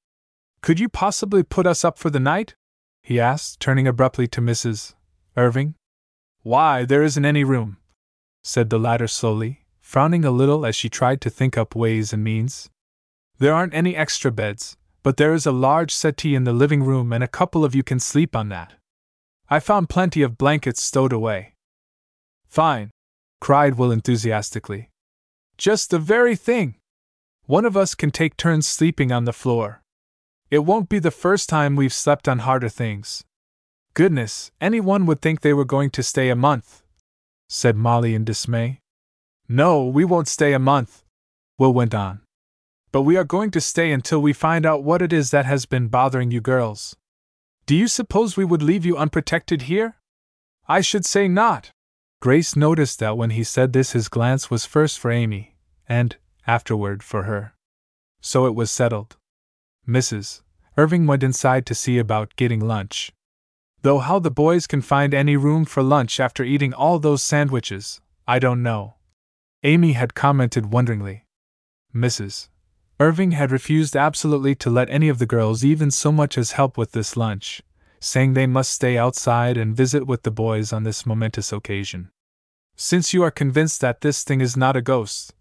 Could you possibly put us up for the night? he asked, turning abruptly to Mrs. Irving. Why, there isn't any room, said the latter slowly, frowning a little as she tried to think up ways and means. There aren't any extra beds, but there is a large settee in the living room and a couple of you can sleep on that. I found plenty of blankets stowed away. Fine, cried Will enthusiastically. Just the very thing! One of us can take turns sleeping on the floor. It won't be the first time we've slept on harder things. Goodness, anyone would think they were going to stay a month, said Molly in dismay. No, we won't stay a month, Will went on. But we are going to stay until we find out what it is that has been bothering you girls. Do you suppose we would leave you unprotected here? I should say not, Grace noticed that when he said this, his glance was first for Amy, and, afterward, for her. So it was settled. Mrs. Irving went inside to see about getting lunch. Though how the boys can find any room for lunch after eating all those sandwiches, I don't know. Amy had commented wonderingly. Mrs. Irving had refused absolutely to let any of the girls even so much as help with this lunch, saying they must stay outside and visit with the boys on this momentous occasion. Since you are convinced that this thing is not a ghost,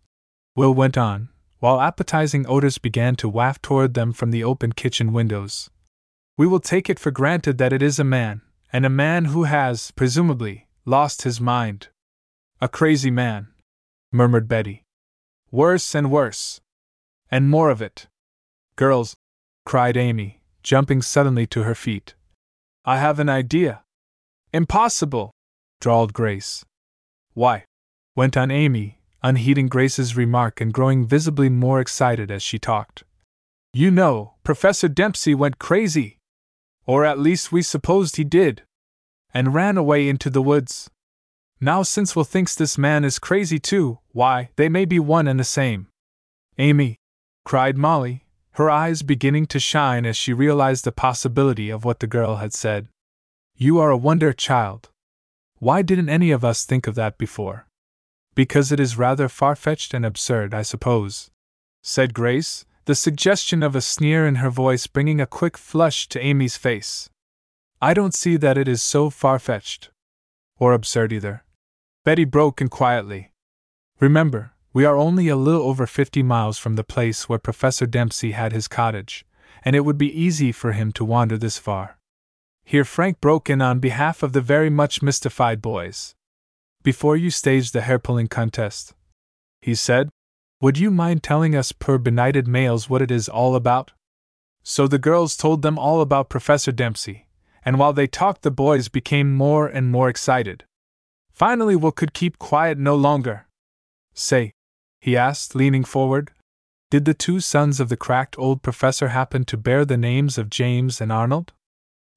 Will went on, while appetizing odors began to waft toward them from the open kitchen windows. We will take it for granted that it is a man, and a man who has, presumably, lost his mind. A crazy man, murmured Betty. Worse and worse. And more of it. Girls, cried Amy, jumping suddenly to her feet. I have an idea. Impossible, drawled Grace. Why? went on Amy, unheeding Grace's remark and growing visibly more excited as she talked. You know, Professor Dempsey went crazy. Or at least we supposed he did. And ran away into the woods. Now, since Will thinks this man is crazy too, why, they may be one and the same. Amy, cried Molly, her eyes beginning to shine as she realized the possibility of what the girl had said. You are a wonder child. Why didn't any of us think of that before? Because it is rather far fetched and absurd, I suppose, said Grace, the suggestion of a sneer in her voice bringing a quick flush to Amy's face. I don't see that it is so far fetched. Or absurd either. Betty broke in quietly. Remember, we are only a little over 50 miles from the place where Professor Dempsey had his cottage, and it would be easy for him to wander this far. Here Frank broke in on behalf of the very much mystified boys. Before you stage the hair pulling contest, he said, would you mind telling us per benighted males what it is all about? So the girls told them all about Professor Dempsey, and while they talked, the boys became more and more excited. Finally, Will could keep quiet no longer. Say, he asked, leaning forward. Did the two sons of the cracked old professor happen to bear the names of James and Arnold?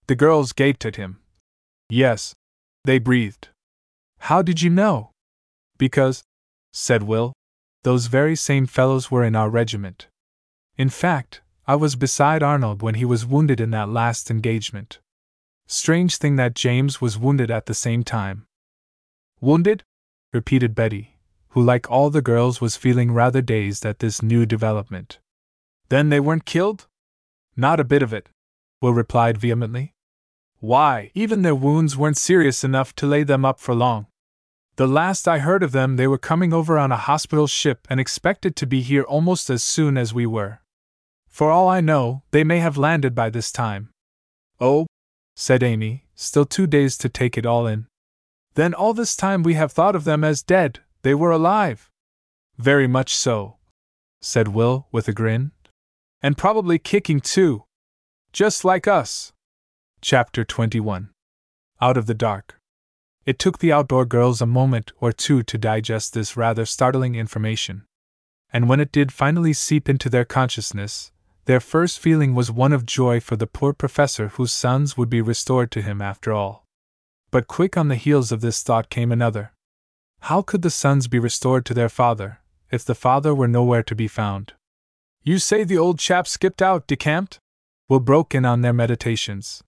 The girls gaped at him. Yes, they breathed. How did you know? Because, said Will, those very same fellows were in our regiment. In fact, I was beside Arnold when he was wounded in that last engagement. Strange thing that James was wounded at the same time. Wounded? repeated Betty, who, like all the girls, was feeling rather dazed at this new development. Then they weren't killed? Not a bit of it, Will replied vehemently. Why, even their wounds weren't serious enough to lay them up for long. The last I heard of them, they were coming over on a hospital ship and expected to be here almost as soon as we were. For all I know, they may have landed by this time. Oh, said Amy, still too dazed to take it all in. Then all this time we have thought of them as dead, they were alive. Very much so, said Will, with a grin. And probably kicking too. Just like us. Chapter 21 Out of the Dark. It took the outdoor girls a moment or two to digest this rather startling information. And when it did finally seep into their consciousness, their first feeling was one of joy for the poor professor whose sons would be restored to him after all. But quick on the heels of this thought came another. How could the sons be restored to their father, if the father were nowhere to be found? You say the old chap skipped out, decamped? Will broke in on their meditations.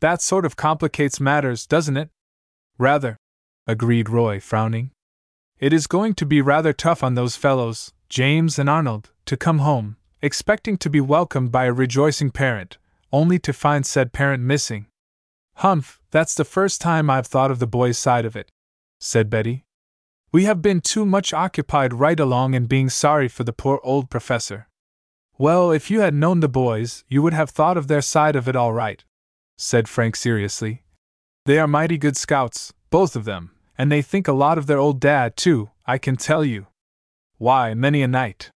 That sort of complicates matters, doesn't it? Rather, agreed Roy, frowning. It is going to be rather tough on those fellows, James and Arnold, to come home, expecting to be welcomed by a rejoicing parent, only to find said parent missing. Humph, that's the first time I've thought of the boys' side of it, said Betty. We have been too much occupied right along in being sorry for the poor old professor. Well, if you had known the boys, you would have thought of their side of it all right, said Frank seriously. They are mighty good scouts, both of them, and they think a lot of their old dad, too, I can tell you. Why, many a night.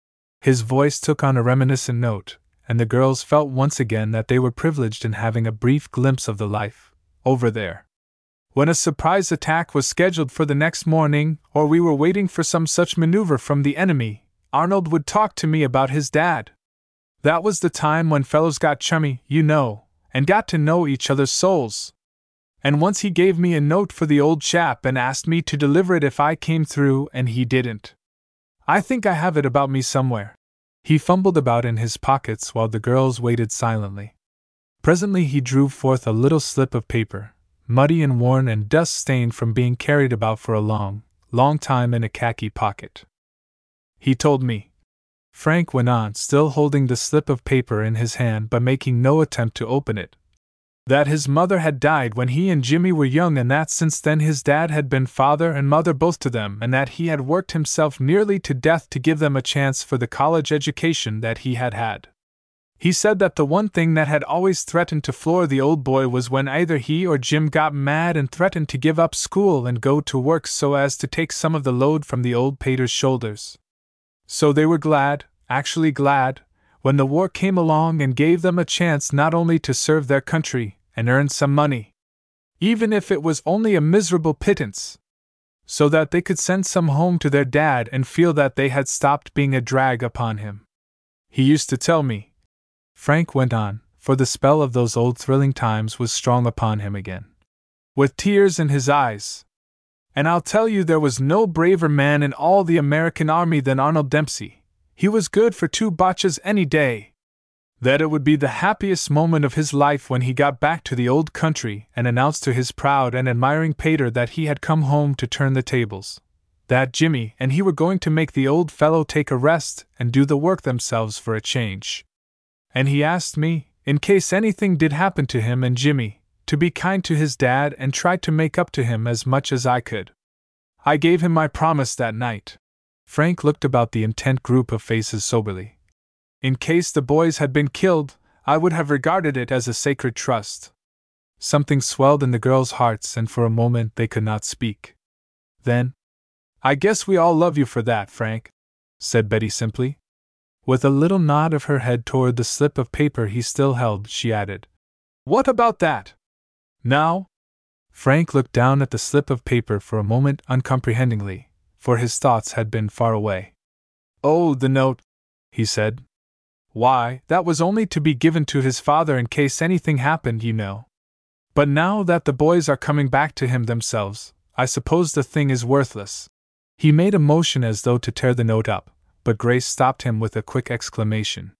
His voice took on a reminiscent note, and the girls felt once again that they were privileged in having a brief glimpse of the life over there. When a surprise attack was scheduled for the next morning, or we were waiting for some such maneuver from the enemy, Arnold would talk to me about his dad. That was the time when fellows got chummy, you know, and got to know each other's souls. And once he gave me a note for the old chap and asked me to deliver it if I came through, and he didn't. I think I have it about me somewhere. He fumbled about in his pockets while the girls waited silently. Presently he drew forth a little slip of paper, muddy and worn and dust stained from being carried about for a long, long time in a khaki pocket. He told me, Frank went on, still holding the slip of paper in his hand but making no attempt to open it, that his mother had died when he and Jimmy were young, and that since then his dad had been father and mother both to them, and that he had worked himself nearly to death to give them a chance for the college education that he had had. He said that the one thing that had always threatened to floor the old boy was when either he or Jim got mad and threatened to give up school and go to work so as to take some of the load from the old pater's shoulders. So they were glad, actually glad, when the war came along and gave them a chance not only to serve their country, and earn some money. Even if it was only a miserable pittance. So that they could send some home to their dad and feel that they had stopped being a drag upon him. He used to tell me. Frank went on, for the spell of those old thrilling times was strong upon him again. With tears in his eyes. And I'll tell you, there was no braver man in all the American army than Arnold Dempsey. He was good for two Boches any day that it would be the happiest moment of his life when he got back to the old country and announced to his proud and admiring pater that he had come home to turn the tables. That Jimmy and he were going to make the old fellow take a rest and do the work themselves for a change. And he asked me, in case anything did happen to him and Jimmy, to be kind to his dad and try to make up to him as much as I could. I gave him my promise that night. Frank looked about the intent group of faces soberly. In case the boys had been killed, I would have regarded it as a sacred trust. Something swelled in the girls' hearts, and for a moment they could not speak. Then, I guess we all love you for that, Frank, said Betty simply. With a little nod of her head toward the slip of paper he still held, she added, What about that? Now? Frank looked down at the slip of paper for a moment uncomprehendingly, for his thoughts had been far away. Oh, the note, he said, why, that was only to be given to his father in case anything happened, you know. But now that the boys are coming back to him themselves, I suppose the thing is worthless. He made a motion as though to tear the note up, but Grace stopped him with a quick exclamation.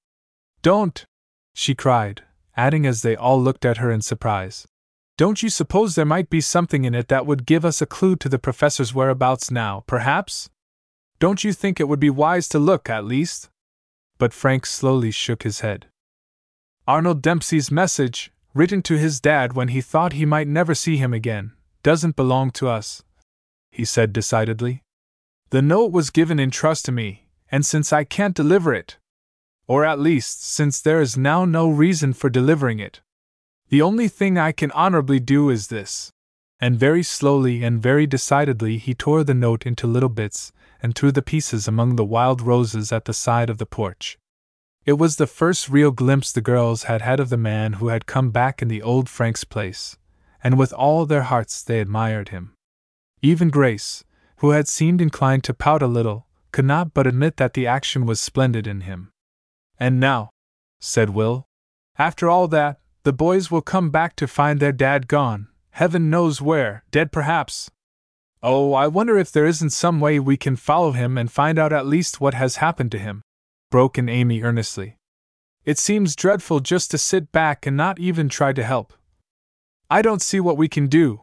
Don't! she cried, adding as they all looked at her in surprise. Don't you suppose there might be something in it that would give us a clue to the professor's whereabouts now, perhaps? Don't you think it would be wise to look, at least? but Frank slowly shook his head. Arnold Dempsey's message, written to his dad when he thought he might never see him again, doesn't belong to us, he said decidedly. The note was given in trust to me, and since I can't deliver it, or at least since there is now no reason for delivering it, the only thing I can honorably do is this. And very slowly and very decidedly he tore the note into little bits and threw the pieces among the wild roses at the side of the porch. It was the first real glimpse the girls had had of the man who had come back in the old Frank's place, and with all their hearts they admired him. Even Grace, who had seemed inclined to pout a little, could not but admit that the action was splendid in him. And now, said Will, after all that, the boys will come back to find their dad gone, heaven knows where, dead perhaps, Oh, I wonder if there isn't some way we can follow him and find out at least what has happened to him, broke in Amy earnestly. It seems dreadful just to sit back and not even try to help. I don't see what we can do,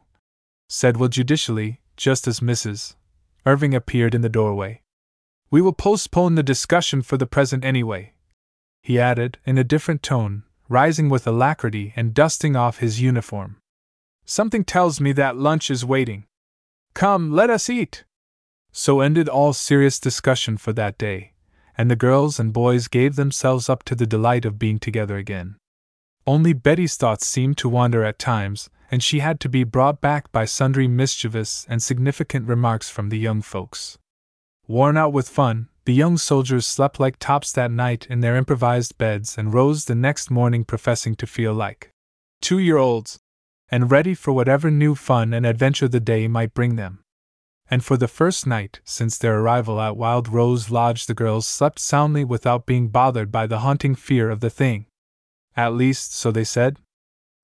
said Will judicially, just as Mrs. Irving appeared in the doorway. We will postpone the discussion for the present anyway, he added, in a different tone, rising with alacrity and dusting off his uniform. Something tells me that lunch is waiting. Come, let us eat! So ended all serious discussion for that day, and the girls and boys gave themselves up to the delight of being together again. Only Betty's thoughts seemed to wander at times, and she had to be brought back by sundry mischievous and significant remarks from the young folks. Worn out with fun, the young soldiers slept like tops that night in their improvised beds and rose the next morning professing to feel like two year olds, and ready for whatever new fun and adventure the day might bring them. And for the first night since their arrival at Wild Rose Lodge, the girls slept soundly without being bothered by the haunting fear of the thing. At least, so they said.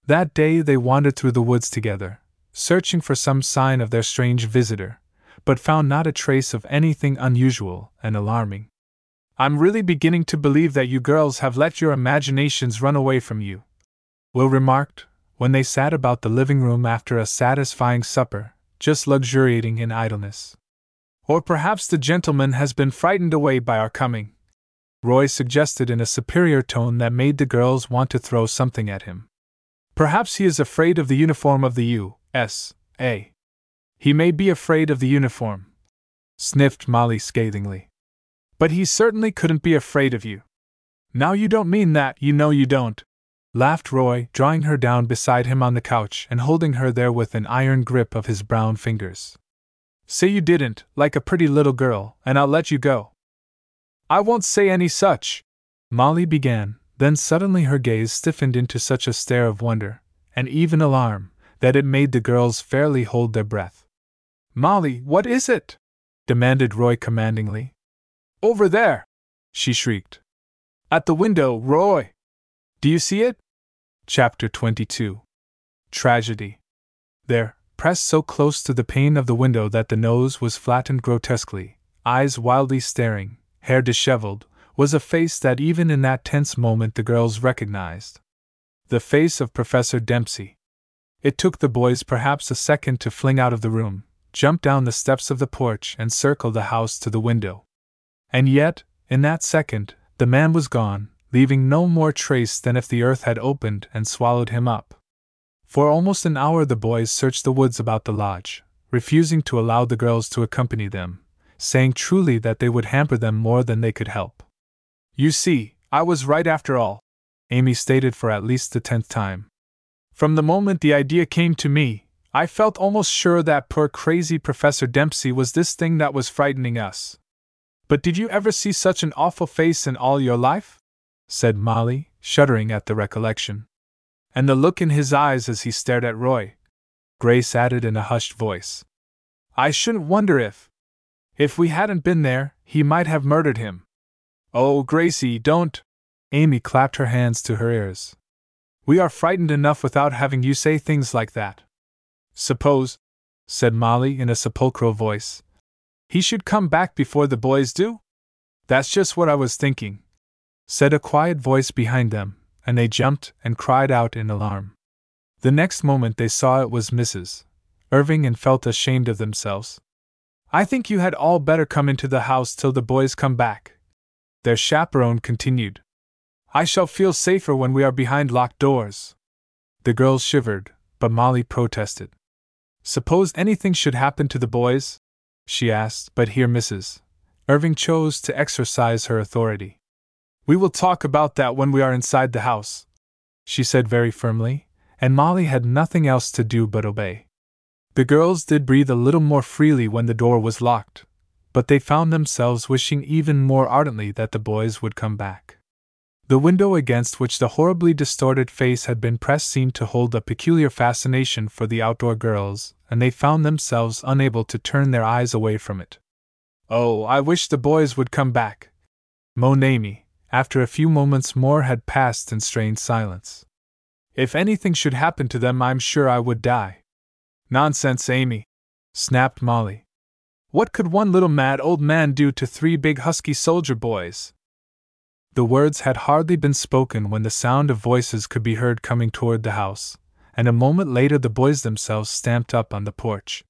That day they wandered through the woods together, searching for some sign of their strange visitor, but found not a trace of anything unusual and alarming. I'm really beginning to believe that you girls have let your imaginations run away from you, Will remarked, when they sat about the living room after a satisfying supper, just luxuriating in idleness. Or perhaps the gentleman has been frightened away by our coming. Roy suggested in a superior tone that made the girls want to throw something at him. Perhaps he is afraid of the uniform of the U.S.A. He may be afraid of the uniform, sniffed Molly scathingly. But he certainly couldn't be afraid of you. Now you don't mean that, you know you don't, laughed Roy, drawing her down beside him on the couch and holding her there with an iron grip of his brown fingers. Say you didn't, like a pretty little girl, and I'll let you go. I won't say any such, Molly began, then suddenly her gaze stiffened into such a stare of wonder, and even alarm, that it made the girls fairly hold their breath. Molly, what is it? demanded Roy commandingly. Over there! she shrieked. At the window, Roy! Do you see it? Chapter 22 Tragedy. There, pressed so close to the pane of the window that the nose was flattened grotesquely, eyes wildly staring, hair disheveled, was a face that even in that tense moment the girls recognized. The face of Professor Dempsey. It took the boys perhaps a second to fling out of the room, jump down the steps of the porch, and circled the house to the window. And yet, in that second, the man was gone, leaving no more trace than if the earth had opened and swallowed him up. For almost an hour the boys searched the woods about the lodge, refusing to allow the girls to accompany them, saying truly that they would hamper them more than they could help. You see, I was right after all, Amy stated for at least the tenth time. From the moment the idea came to me, I felt almost sure that poor crazy Professor Dempsey was this thing that was frightening us. But did you ever see such an awful face in all your life? said Molly, shuddering at the recollection and the look in his eyes as he stared at Roy. Grace added in a hushed voice. I shouldn't wonder if. If we hadn't been there, he might have murdered him. Oh, Gracie, don't. Amy clapped her hands to her ears. We are frightened enough without having you say things like that. Suppose, said Molly in a sepulchral voice, he should come back before the boys do? That's just what I was thinking, said a quiet voice behind them, and they jumped and cried out in alarm. The next moment they saw it was Mrs. Irving and felt ashamed of themselves. I think you had all better come into the house till the boys come back. Their chaperone continued. I shall feel safer when we are behind locked doors. The girls shivered, but Molly protested. Suppose anything should happen to the boys? she asked, but here Mrs. Irving chose to exercise her authority. We will talk about that when we are inside the house, she said very firmly, and Molly had nothing else to do but obey. The girls did breathe a little more freely when the door was locked, but they found themselves wishing even more ardently that the boys would come back. The window against which the horribly distorted face had been pressed seemed to hold a peculiar fascination for the outdoor girls, and they found themselves unable to turn their eyes away from it. Oh, I wish the boys would come back, moaned Amy, after a few moments more had passed in strained silence. If anything should happen to them, I'm sure I would die. Nonsense, Amy, snapped Molly. What could one little mad old man do to three big husky soldier boys? The words had hardly been spoken when the sound of voices could be heard coming toward the house, and a moment later the boys themselves stamped up on the porch.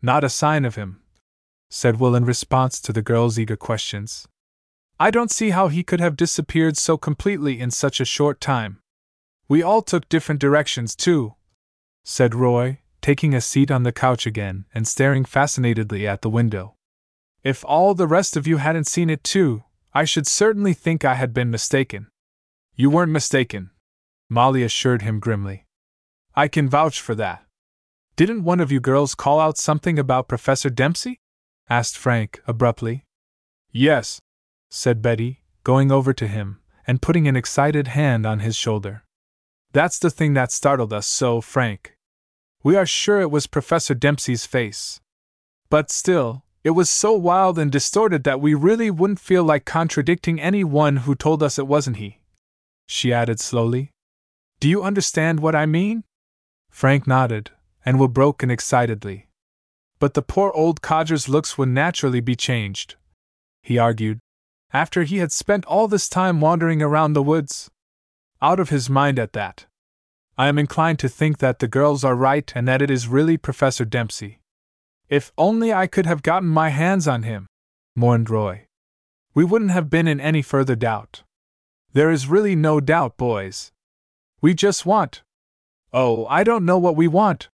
Not a sign of him, said Will in response to the girl's eager questions. I don't see how he could have disappeared so completely in such a short time. We all took different directions, too, said Roy, taking a seat on the couch again and staring fascinatedly at the window. If all the rest of you hadn't seen it too, I should certainly think I had been mistaken. You weren't mistaken, Molly assured him grimly. I can vouch for that. Didn't one of you girls call out something about Professor Dempsey? asked Frank abruptly. Yes, said Betty, going over to him and putting an excited hand on his shoulder. That's the thing that startled us so, Frank. We are sure it was Professor Dempsey's face. But still, it was so wild and distorted that we really wouldn't feel like contradicting any one who told us it wasn't he. She added slowly. Do you understand what I mean? Frank nodded, and Will broke in excitedly. But the poor old codger's looks would naturally be changed, he argued, after he had spent all this time wandering around the woods. Out of his mind at that. I am inclined to think that the girls are right and that it is really Professor Dempsey. If only I could have gotten my hands on him, mourned Roy. We wouldn't have been in any further doubt. There is really no doubt, boys. We just want. Oh, I don't know what we want,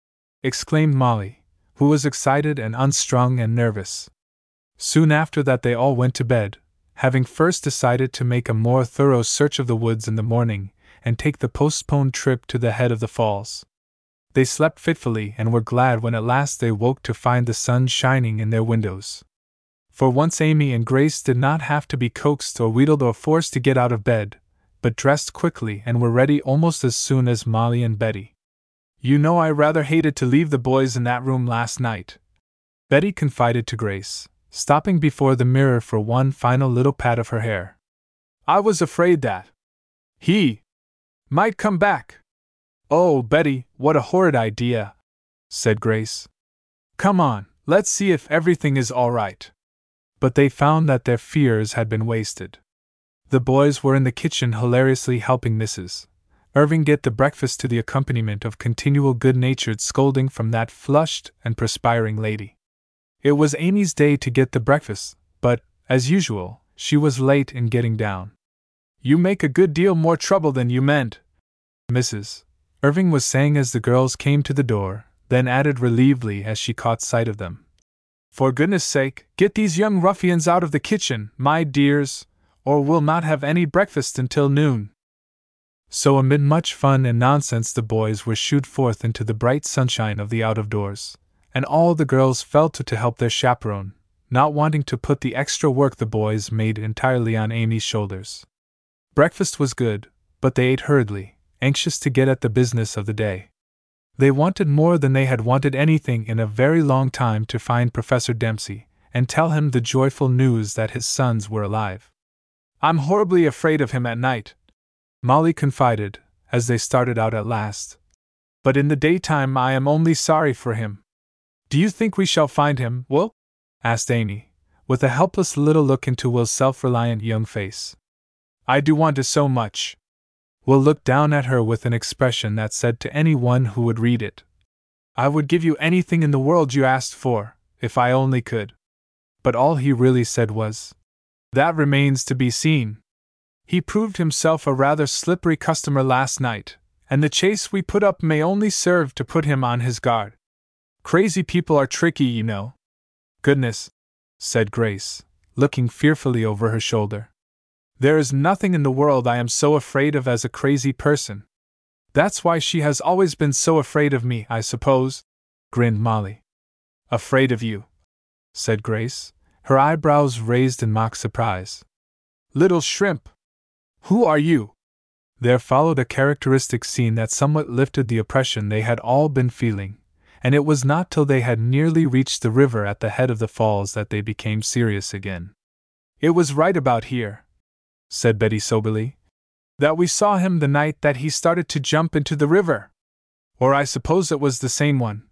exclaimed Molly, who was excited and unstrung and nervous. Soon after that, they all went to bed, having first decided to make a more thorough search of the woods in the morning and take the postponed trip to the head of the falls. They slept fitfully and were glad when at last they woke to find the sun shining in their windows. For once Amy and Grace did not have to be coaxed or wheedled or forced to get out of bed, but dressed quickly and were ready almost as soon as Molly and Betty. You know, I rather hated to leave the boys in that room last night, Betty confided to Grace, stopping before the mirror for one final little pat of her hair. I was afraid that he might come back. Oh, Betty, what a horrid idea, said Grace. Come on, let's see if everything is all right. But they found that their fears had been wasted. The boys were in the kitchen hilariously helping Mrs. Irving get the breakfast to the accompaniment of continual good natured scolding from that flushed and perspiring lady. It was Amy's day to get the breakfast, but, as usual, she was late in getting down. You make a good deal more trouble than you meant, Mrs. Irving was saying as the girls came to the door, then added relievedly as she caught sight of them. For goodness sake, get these young ruffians out of the kitchen, my dears, or we'll not have any breakfast until noon. So, amid much fun and nonsense, the boys were shooed forth into the bright sunshine of the out of doors, and all the girls fell to to help their chaperone, not wanting to put the extra work the boys made entirely on Amy's shoulders. Breakfast was good, but they ate hurriedly, anxious to get at the business of the day. They wanted more than they had wanted anything in a very long time to find Professor Dempsey and tell him the joyful news that his sons were alive. I'm horribly afraid of him at night, Molly confided, as they started out at last. But in the daytime I am only sorry for him. Do you think we shall find him, Will? asked Amy, with a helpless little look into Will's self reliant young face. I do want to so much Will look down at her with an expression that said to anyone who would read it, I would give you anything in the world you asked for, if I only could. But all he really said was, That remains to be seen. He proved himself a rather slippery customer last night, and the chase we put up may only serve to put him on his guard. Crazy people are tricky, you know. Goodness, said Grace, looking fearfully over her shoulder. There is nothing in the world I am so afraid of as a crazy person. That's why she has always been so afraid of me, I suppose, grinned Molly. Afraid of you, said Grace, her eyebrows raised in mock surprise. Little shrimp! Who are you? There followed a characteristic scene that somewhat lifted the oppression they had all been feeling, and it was not till they had nearly reached the river at the head of the falls that they became serious again. It was right about here, said Betty soberly. That we saw him the night that he started to jump into the river. Or I suppose it was the same one,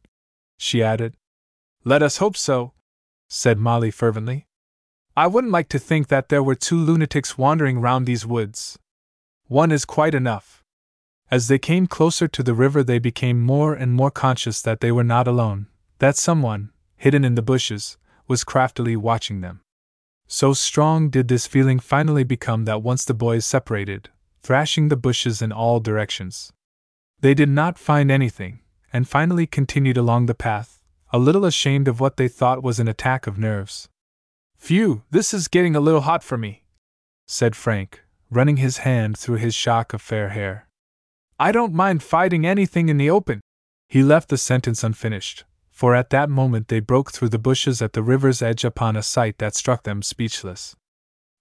she added. Let us hope so, said Molly fervently. I wouldn't like to think that there were two lunatics wandering round these woods. One is quite enough. As they came closer to the river, they became more and more conscious that they were not alone, that someone, hidden in the bushes, was craftily watching them. So strong did this feeling finally become that once the boys separated, thrashing the bushes in all directions. They did not find anything, and finally continued along the path, a little ashamed of what they thought was an attack of nerves. Phew, this is getting a little hot for me, said Frank, running his hand through his shock of fair hair. I don't mind fighting anything in the open. He left the sentence unfinished, for at that moment they broke through the bushes at the river's edge upon a sight that struck them speechless.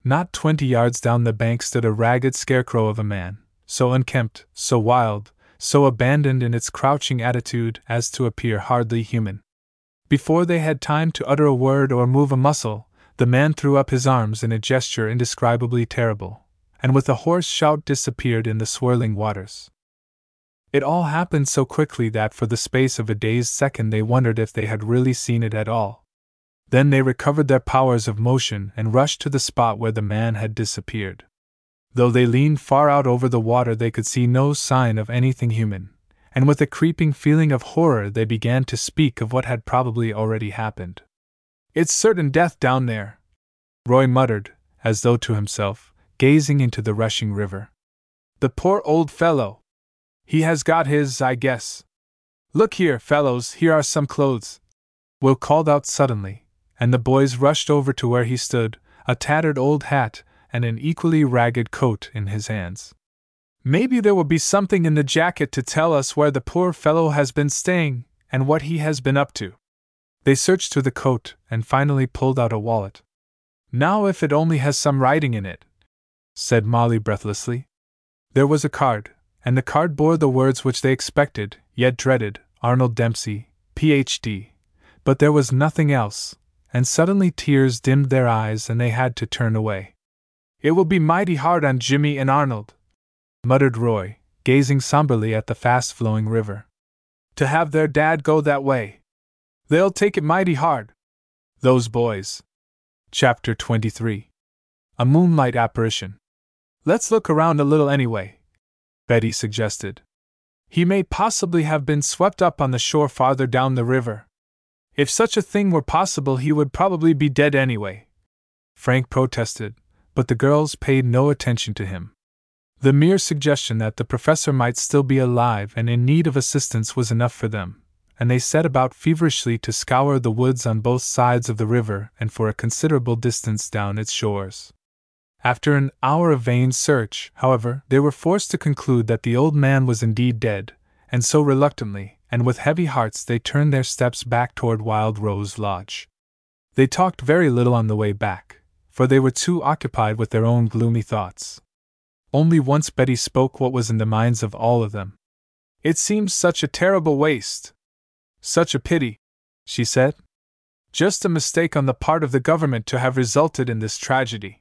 Not twenty yards down the bank stood a ragged scarecrow of a man, so unkempt, so wild, so abandoned in its crouching attitude as to appear hardly human. Before they had time to utter a word or move a muscle, the man threw up his arms in a gesture indescribably terrible, and with a hoarse shout disappeared in the swirling waters. It all happened so quickly that for the space of a dazed second they wondered if they had really seen it at all. Then they recovered their powers of motion and rushed to the spot where the man had disappeared. Though they leaned far out over the water, they could see no sign of anything human, and with a creeping feeling of horror, they began to speak of what had probably already happened. It's certain death down there, Roy muttered, as though to himself, gazing into the rushing river. The poor old fellow! He has got his, I guess. Look here, fellows, here are some clothes. Will called out suddenly, and the boys rushed over to where he stood, a tattered old hat and an equally ragged coat in his hands. Maybe there will be something in the jacket to tell us where the poor fellow has been staying and what he has been up to. They searched through the coat and finally pulled out a wallet. Now, if it only has some writing in it, said Molly breathlessly. There was a card, and the card bore the words which they expected, yet dreaded Arnold Dempsey, Ph.D. But there was nothing else, and suddenly tears dimmed their eyes and they had to turn away. It will be mighty hard on Jimmy and Arnold, muttered Roy, gazing somberly at the fast flowing river. To have their dad go that way. They'll take it mighty hard. Those boys. Chapter 23 A Moonlight Apparition. Let's look around a little anyway, Betty suggested. He may possibly have been swept up on the shore farther down the river. If such a thing were possible, he would probably be dead anyway. Frank protested, but the girls paid no attention to him. The mere suggestion that the professor might still be alive and in need of assistance was enough for them, and they set about feverishly to scour the woods on both sides of the river and for a considerable distance down its shores. After an hour of vain search, however, they were forced to conclude that the old man was indeed dead, and so reluctantly, and with heavy hearts, they turned their steps back toward Wild Rose Lodge. They talked very little on the way back, for they were too occupied with their own gloomy thoughts. Only once Betty spoke what was in the minds of all of them. It seems such a terrible waste. Such a pity, she said. Just a mistake on the part of the government to have resulted in this tragedy.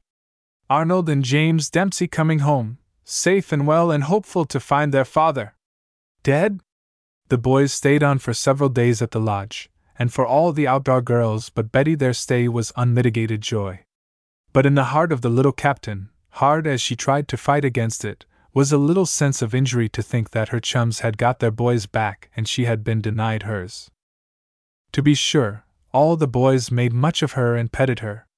Arnold and James Dempsey coming home, safe and well and hopeful to find their father. Dead? The boys stayed on for several days at the lodge, and for all the outdoor girls but Betty their stay was unmitigated joy. But in the heart of the little captain, hard as she tried to fight against it, was a little sense of injury to think that her chums had got their boys back and she had been denied hers. To be sure, all the boys made much of her and petted her.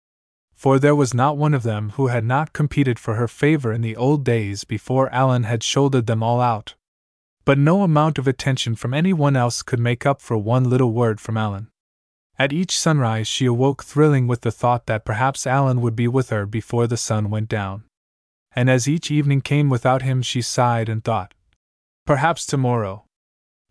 For there was not one of them who had not competed for her favor in the old days before Alan had shouldered them all out, but no amount of attention from anyone else could make up for one little word from Alan. At each sunrise, she awoke thrilling with the thought that perhaps Alan would be with her before the sun went down. And as each evening came without him, she sighed and thought, Perhaps tomorrow.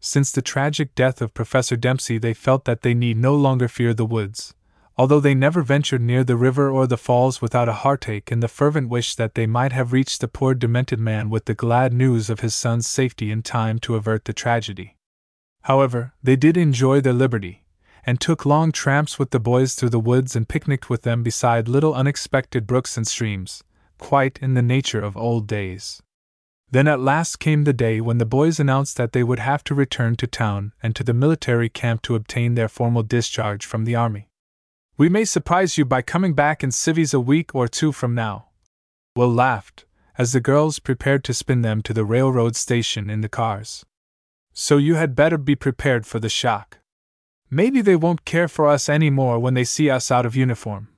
Since the tragic death of Professor Dempsey, they felt that they need no longer fear the woods, although they never ventured near the river or the falls without a heartache and the fervent wish that they might have reached the poor demented man with the glad news of his son's safety in time to avert the tragedy. However, they did enjoy their liberty, and took long tramps with the boys through the woods and picnicked with them beside little unexpected brooks and streams, quite in the nature of old days. Then at last came the day when the boys announced that they would have to return to town and to the military camp to obtain their formal discharge from the army. We may surprise you by coming back in civvies a week or two from now. Will laughed, as the girls prepared to spin them to the railroad station in the cars. So you had better be prepared for the shock. Maybe they won't care for us any more when they see us out of uniform.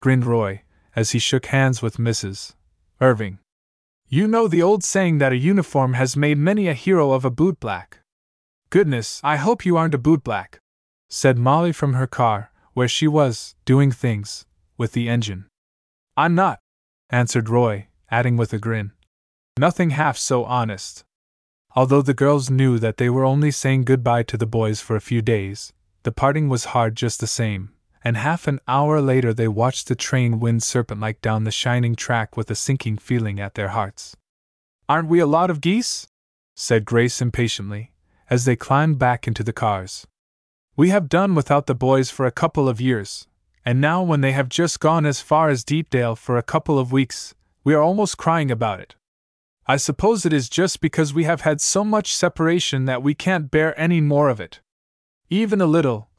Grinned Roy, as he shook hands with Mrs. Irving. You know the old saying that a uniform has made many a hero of a bootblack. Goodness, I hope you aren't a bootblack, said Molly from her car, where she was, doing things, with the engine. I'm not, answered Roy, adding with a grin. Nothing half so honest. Although the girls knew that they were only saying goodbye to the boys for a few days, the parting was hard just the same, and half an hour later they watched the train wind serpent like down the shining track with a sinking feeling at their hearts. Aren't we a lot of geese? said Grace impatiently, as they climbed back into the cars. We have done without the boys for a couple of years, and now when they have just gone as far as Deepdale for a couple of weeks, we are almost crying about it. I suppose it is just because we have had so much separation that we can't bear any more of it. Even a little,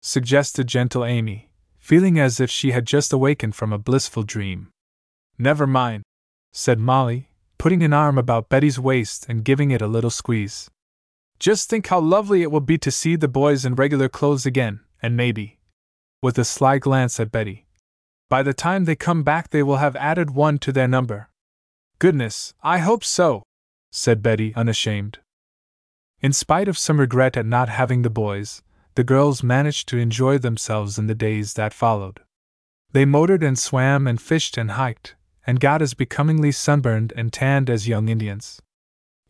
suggested gentle Amy, feeling as if she had just awakened from a blissful dream. Never mind, said Molly, putting an arm about Betty's waist and giving it a little squeeze. Just think how lovely it will be to see the boys in regular clothes again, and maybe, with a sly glance at Betty, by the time they come back they will have added one to their number. Goodness, I hope so, said Betty, unashamed. In spite of some regret at not having the boys, the girls managed to enjoy themselves in the days that followed. They motored and swam and fished and hiked, and got as becomingly sunburned and tanned as young Indians.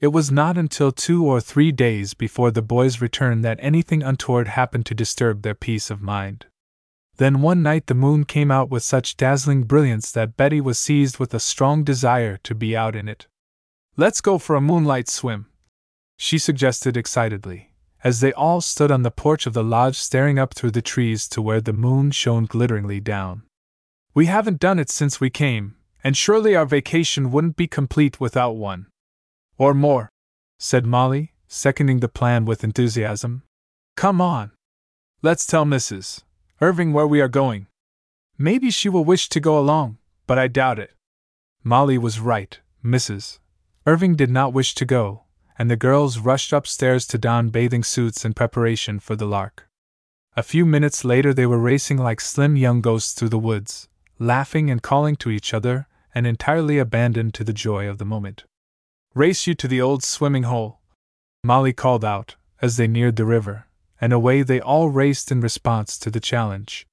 It was not until two or three days before the boys returned that anything untoward happened to disturb their peace of mind. Then one night the moon came out with such dazzling brilliance that Betty was seized with a strong desire to be out in it. Let's go for a moonlight swim, she suggested excitedly, as they all stood on the porch of the lodge staring up through the trees to where the moon shone glitteringly down. We haven't done it since we came, and surely our vacation wouldn't be complete without one. Or more, said Molly, seconding the plan with enthusiasm. Come on. Let's tell Mrs. Irving where we are going. Maybe she will wish to go along, but I doubt it. Molly was right, Mrs. Irving did not wish to go, and the girls rushed upstairs to don bathing suits in preparation for the lark. A few minutes later, they were racing like slim young ghosts through the woods, laughing and calling to each other, and entirely abandoned to the joy of the moment. Race you to the old swimming hole, Molly called out, as they neared the river, and away they all raced in response to the challenge.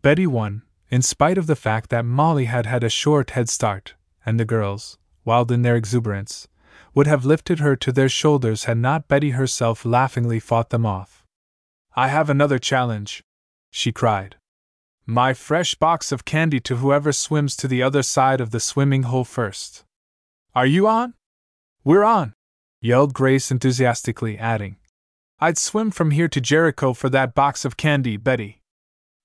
Betty won, in spite of the fact that Molly had had a short head start, and the girls, wild in their exuberance, would have lifted her to their shoulders had not Betty herself laughingly fought them off. I have another challenge, she cried. My fresh box of candy to whoever swims to the other side of the swimming hole first. Are you on? We're on! yelled Grace enthusiastically, adding, I'd swim from here to Jericho for that box of candy, Betty.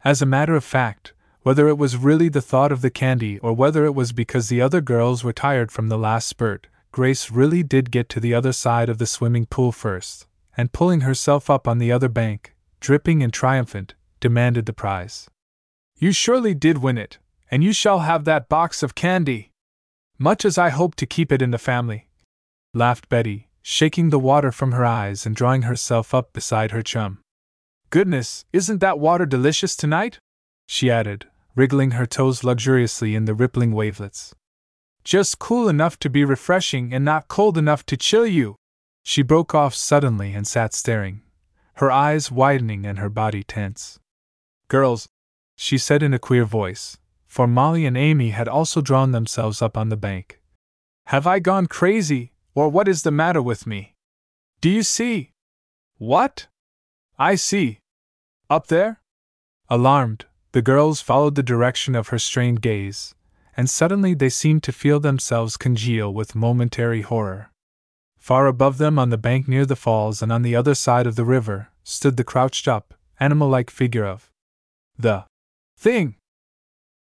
As a matter of fact, whether it was really the thought of the candy or whether it was because the other girls were tired from the last spurt, Grace really did get to the other side of the swimming pool first, and pulling herself up on the other bank, dripping and triumphant, demanded the prize. You surely did win it, and you shall have that box of candy. Much as I hope to keep it in the family, laughed Betty, shaking the water from her eyes and drawing herself up beside her chum. Goodness, isn't that water delicious tonight? she added, wriggling her toes luxuriously in the rippling wavelets. Just cool enough to be refreshing and not cold enough to chill you. She broke off suddenly and sat staring, her eyes widening and her body tense. Girls, she said in a queer voice, for Molly and Amy had also drawn themselves up on the bank. Have I gone crazy, or what is the matter with me? Do you see? What? I see. Up there? Alarmed, the girls followed the direction of her strained gaze, and suddenly they seemed to feel themselves congeal with momentary horror. Far above them on the bank near the falls and on the other side of the river stood the crouched up, animal like figure of the thing.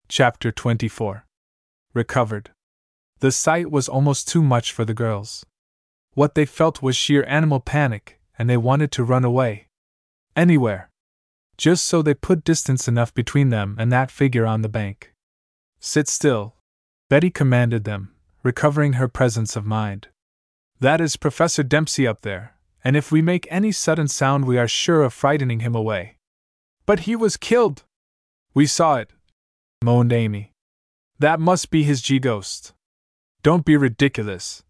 Chapter 24 Recovered. The sight was almost too much for the girls. What they felt was sheer animal panic, and they wanted to run away. Anywhere. Just so they put distance enough between them and that figure on the bank. Sit still, Betty commanded them, recovering her presence of mind. That is Professor Dempsey up there, and if we make any sudden sound, we are sure of frightening him away. But he was killed! We saw it, moaned Amy. That must be his G ghost. Don't be ridiculous,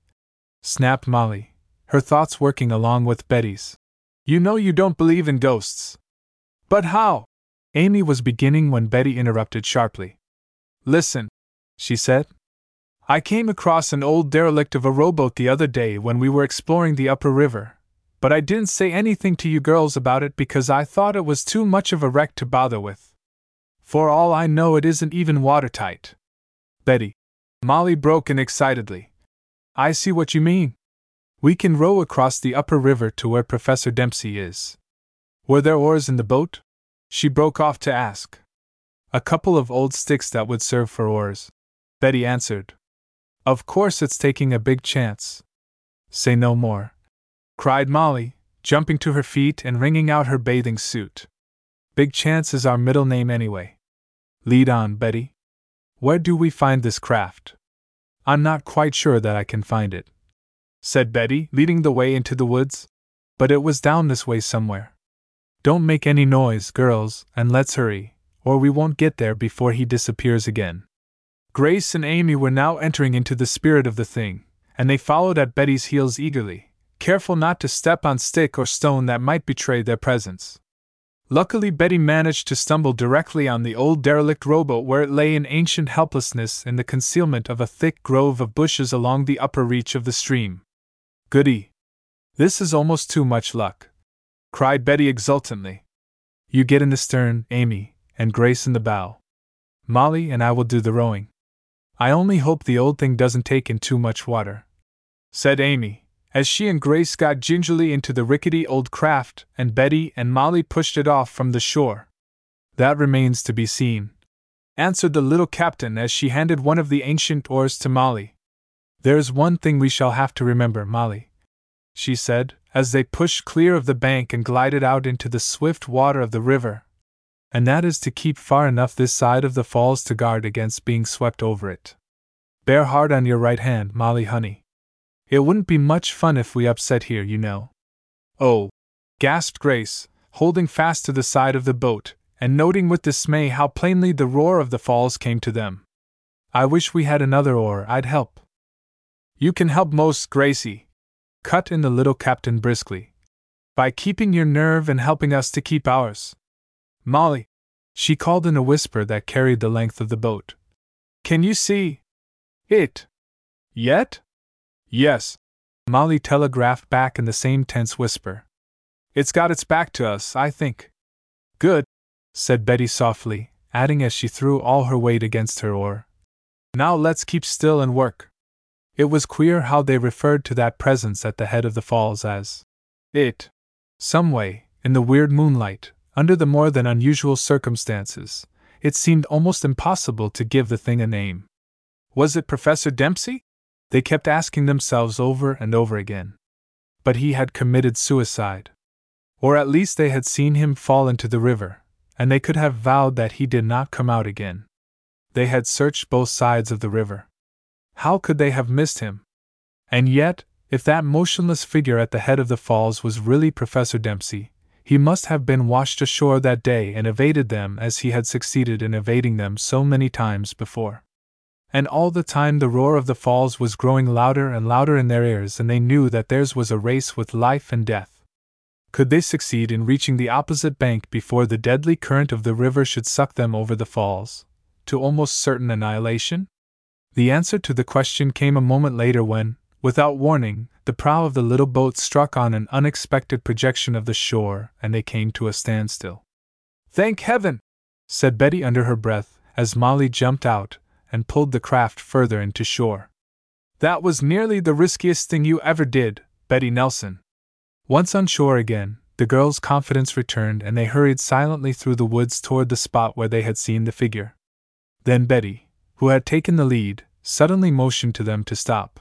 snapped Molly, her thoughts working along with Betty's. You know you don't believe in ghosts. But how? Amy was beginning when Betty interrupted sharply. Listen, she said. I came across an old derelict of a rowboat the other day when we were exploring the upper river, but I didn't say anything to you girls about it because I thought it was too much of a wreck to bother with. For all I know, it isn't even watertight. Betty, Molly broke in excitedly. I see what you mean. We can row across the upper river to where Professor Dempsey is. Were there oars in the boat? She broke off to ask. A couple of old sticks that would serve for oars. Betty answered. Of course, it's taking a big chance. Say no more, cried Molly, jumping to her feet and wringing out her bathing suit. Big Chance is our middle name anyway. Lead on, Betty. Where do we find this craft? I'm not quite sure that I can find it, said Betty, leading the way into the woods. But it was down this way somewhere. Don't make any noise, girls, and let's hurry, or we won't get there before he disappears again. Grace and Amy were now entering into the spirit of the thing, and they followed at Betty's heels eagerly, careful not to step on stick or stone that might betray their presence. Luckily, Betty managed to stumble directly on the old derelict rowboat where it lay in ancient helplessness in the concealment of a thick grove of bushes along the upper reach of the stream. Goody! This is almost too much luck! cried Betty exultantly. You get in the stern, Amy, and Grace in the bow. Molly and I will do the rowing. I only hope the old thing doesn't take in too much water, said Amy, as she and Grace got gingerly into the rickety old craft and Betty and Molly pushed it off from the shore. That remains to be seen, answered the little captain as she handed one of the ancient oars to Molly. There's one thing we shall have to remember, Molly, she said, as they pushed clear of the bank and glided out into the swift water of the river, and that is to keep far enough this side of the falls to guard against being swept over it. Bear hard on your right hand, Molly honey. It wouldn't be much fun if we upset here, you know. Oh! gasped Grace, holding fast to the side of the boat, and noting with dismay how plainly the roar of the falls came to them. I wish we had another oar, I'd help. You can help most, Gracie, cut in the little captain briskly. By keeping your nerve and helping us to keep ours. Molly, she called in a whisper that carried the length of the boat. Can you see it? Yet? Yes. Molly telegraphed back in the same tense whisper. It's got its back to us, I think. Good, said Betty softly, adding as she threw all her weight against her oar. Now let's keep still and work. It was queer how they referred to that presence at the head of the falls as it. Some way, in the weird moonlight, under the more than unusual circumstances, it seemed almost impossible to give the thing a name. Was it Professor Dempsey? They kept asking themselves over and over again. But he had committed suicide. Or at least they had seen him fall into the river, and they could have vowed that he did not come out again. They had searched both sides of the river. How could they have missed him? And yet, if that motionless figure at the head of the falls was really Professor Dempsey, he must have been washed ashore that day and evaded them as he had succeeded in evading them so many times before and all the time the roar of the falls was growing louder and louder in their ears, and they knew that theirs was a race with life and death. Could they succeed in reaching the opposite bank before the deadly current of the river should suck them over the falls, to almost certain annihilation? The answer to the question came a moment later when, without warning, the prow of the little boat struck on an unexpected projection of the shore and they came to a standstill. Thank heaven! said Betty under her breath, as Molly jumped out, and pulled the craft further into shore. That was nearly the riskiest thing you ever did, Betty Nelson. Once on shore again, the girls' confidence returned and they hurried silently through the woods toward the spot where they had seen the figure. Then Betty, who had taken the lead, suddenly motioned to them to stop.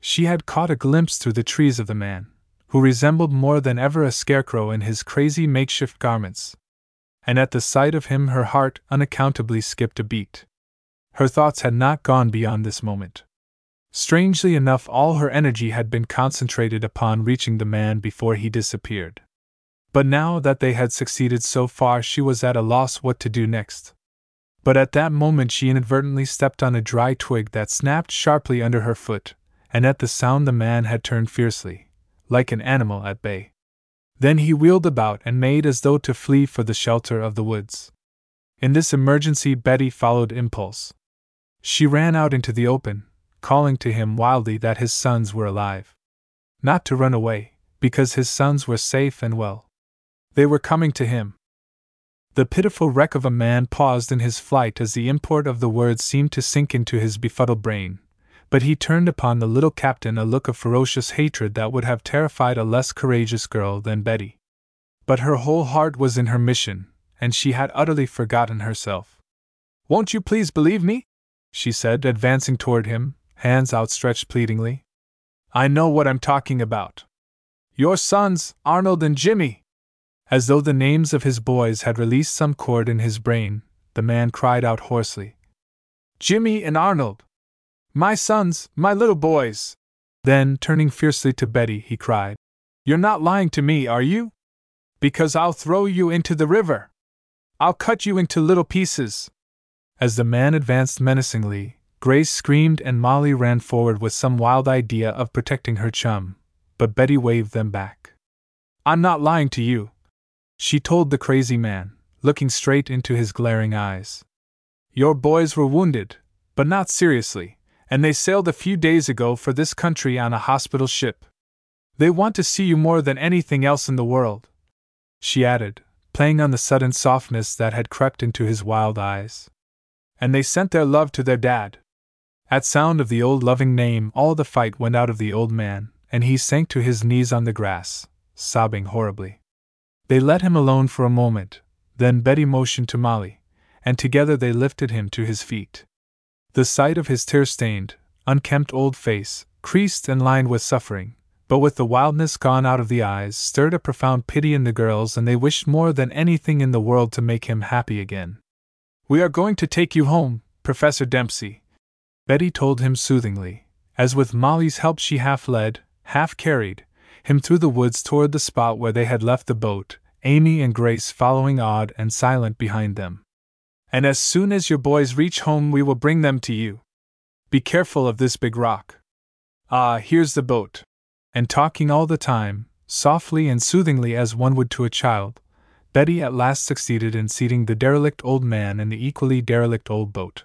She had caught a glimpse through the trees of the man, who resembled more than ever a scarecrow in his crazy makeshift garments. And at the sight of him, her heart unaccountably skipped a beat. Her thoughts had not gone beyond this moment. Strangely enough, all her energy had been concentrated upon reaching the man before he disappeared. But now that they had succeeded so far, she was at a loss what to do next. But at that moment, she inadvertently stepped on a dry twig that snapped sharply under her foot, and at the sound, the man had turned fiercely, like an animal at bay. Then he wheeled about and made as though to flee for the shelter of the woods. In this emergency, Betty followed impulse. She ran out into the open, calling to him wildly that his sons were alive. Not to run away, because his sons were safe and well. They were coming to him. The pitiful wreck of a man paused in his flight as the import of the words seemed to sink into his befuddled brain, but he turned upon the little captain a look of ferocious hatred that would have terrified a less courageous girl than Betty. But her whole heart was in her mission, and she had utterly forgotten herself. Won't you please believe me? She said, advancing toward him, hands outstretched pleadingly. I know what I'm talking about. Your sons, Arnold and Jimmy. As though the names of his boys had released some chord in his brain, the man cried out hoarsely Jimmy and Arnold! My sons, my little boys! Then, turning fiercely to Betty, he cried, You're not lying to me, are you? Because I'll throw you into the river! I'll cut you into little pieces! As the man advanced menacingly, Grace screamed and Molly ran forward with some wild idea of protecting her chum, but Betty waved them back. I'm not lying to you, she told the crazy man, looking straight into his glaring eyes. Your boys were wounded, but not seriously, and they sailed a few days ago for this country on a hospital ship. They want to see you more than anything else in the world. She added, playing on the sudden softness that had crept into his wild eyes. And they sent their love to their dad. At sound of the old loving name, all the fight went out of the old man, and he sank to his knees on the grass, sobbing horribly. They let him alone for a moment, then Betty motioned to Molly, and together they lifted him to his feet. The sight of his tear stained, unkempt old face, creased and lined with suffering, but with the wildness gone out of the eyes, stirred a profound pity in the girls, and they wished more than anything in the world to make him happy again. We are going to take you home, Professor Dempsey, Betty told him soothingly, as with Molly's help she half led, half carried, him through the woods toward the spot where they had left the boat, Amy and Grace following odd and silent behind them. And as soon as your boys reach home, we will bring them to you. Be careful of this big rock. Ah, here's the boat. And talking all the time, softly and soothingly as one would to a child, Betty at last succeeded in seating the derelict old man in the equally derelict old boat.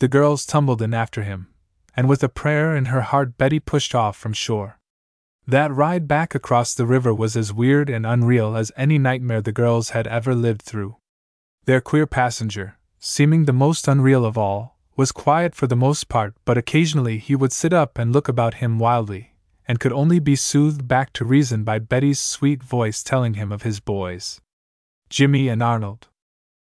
The girls tumbled in after him, and with a prayer in her heart, Betty pushed off from shore. That ride back across the river was as weird and unreal as any nightmare the girls had ever lived through. Their queer passenger, seeming the most unreal of all, was quiet for the most part, but occasionally he would sit up and look about him wildly, and could only be soothed back to reason by Betty's sweet voice telling him of his boys. Jimmy and Arnold.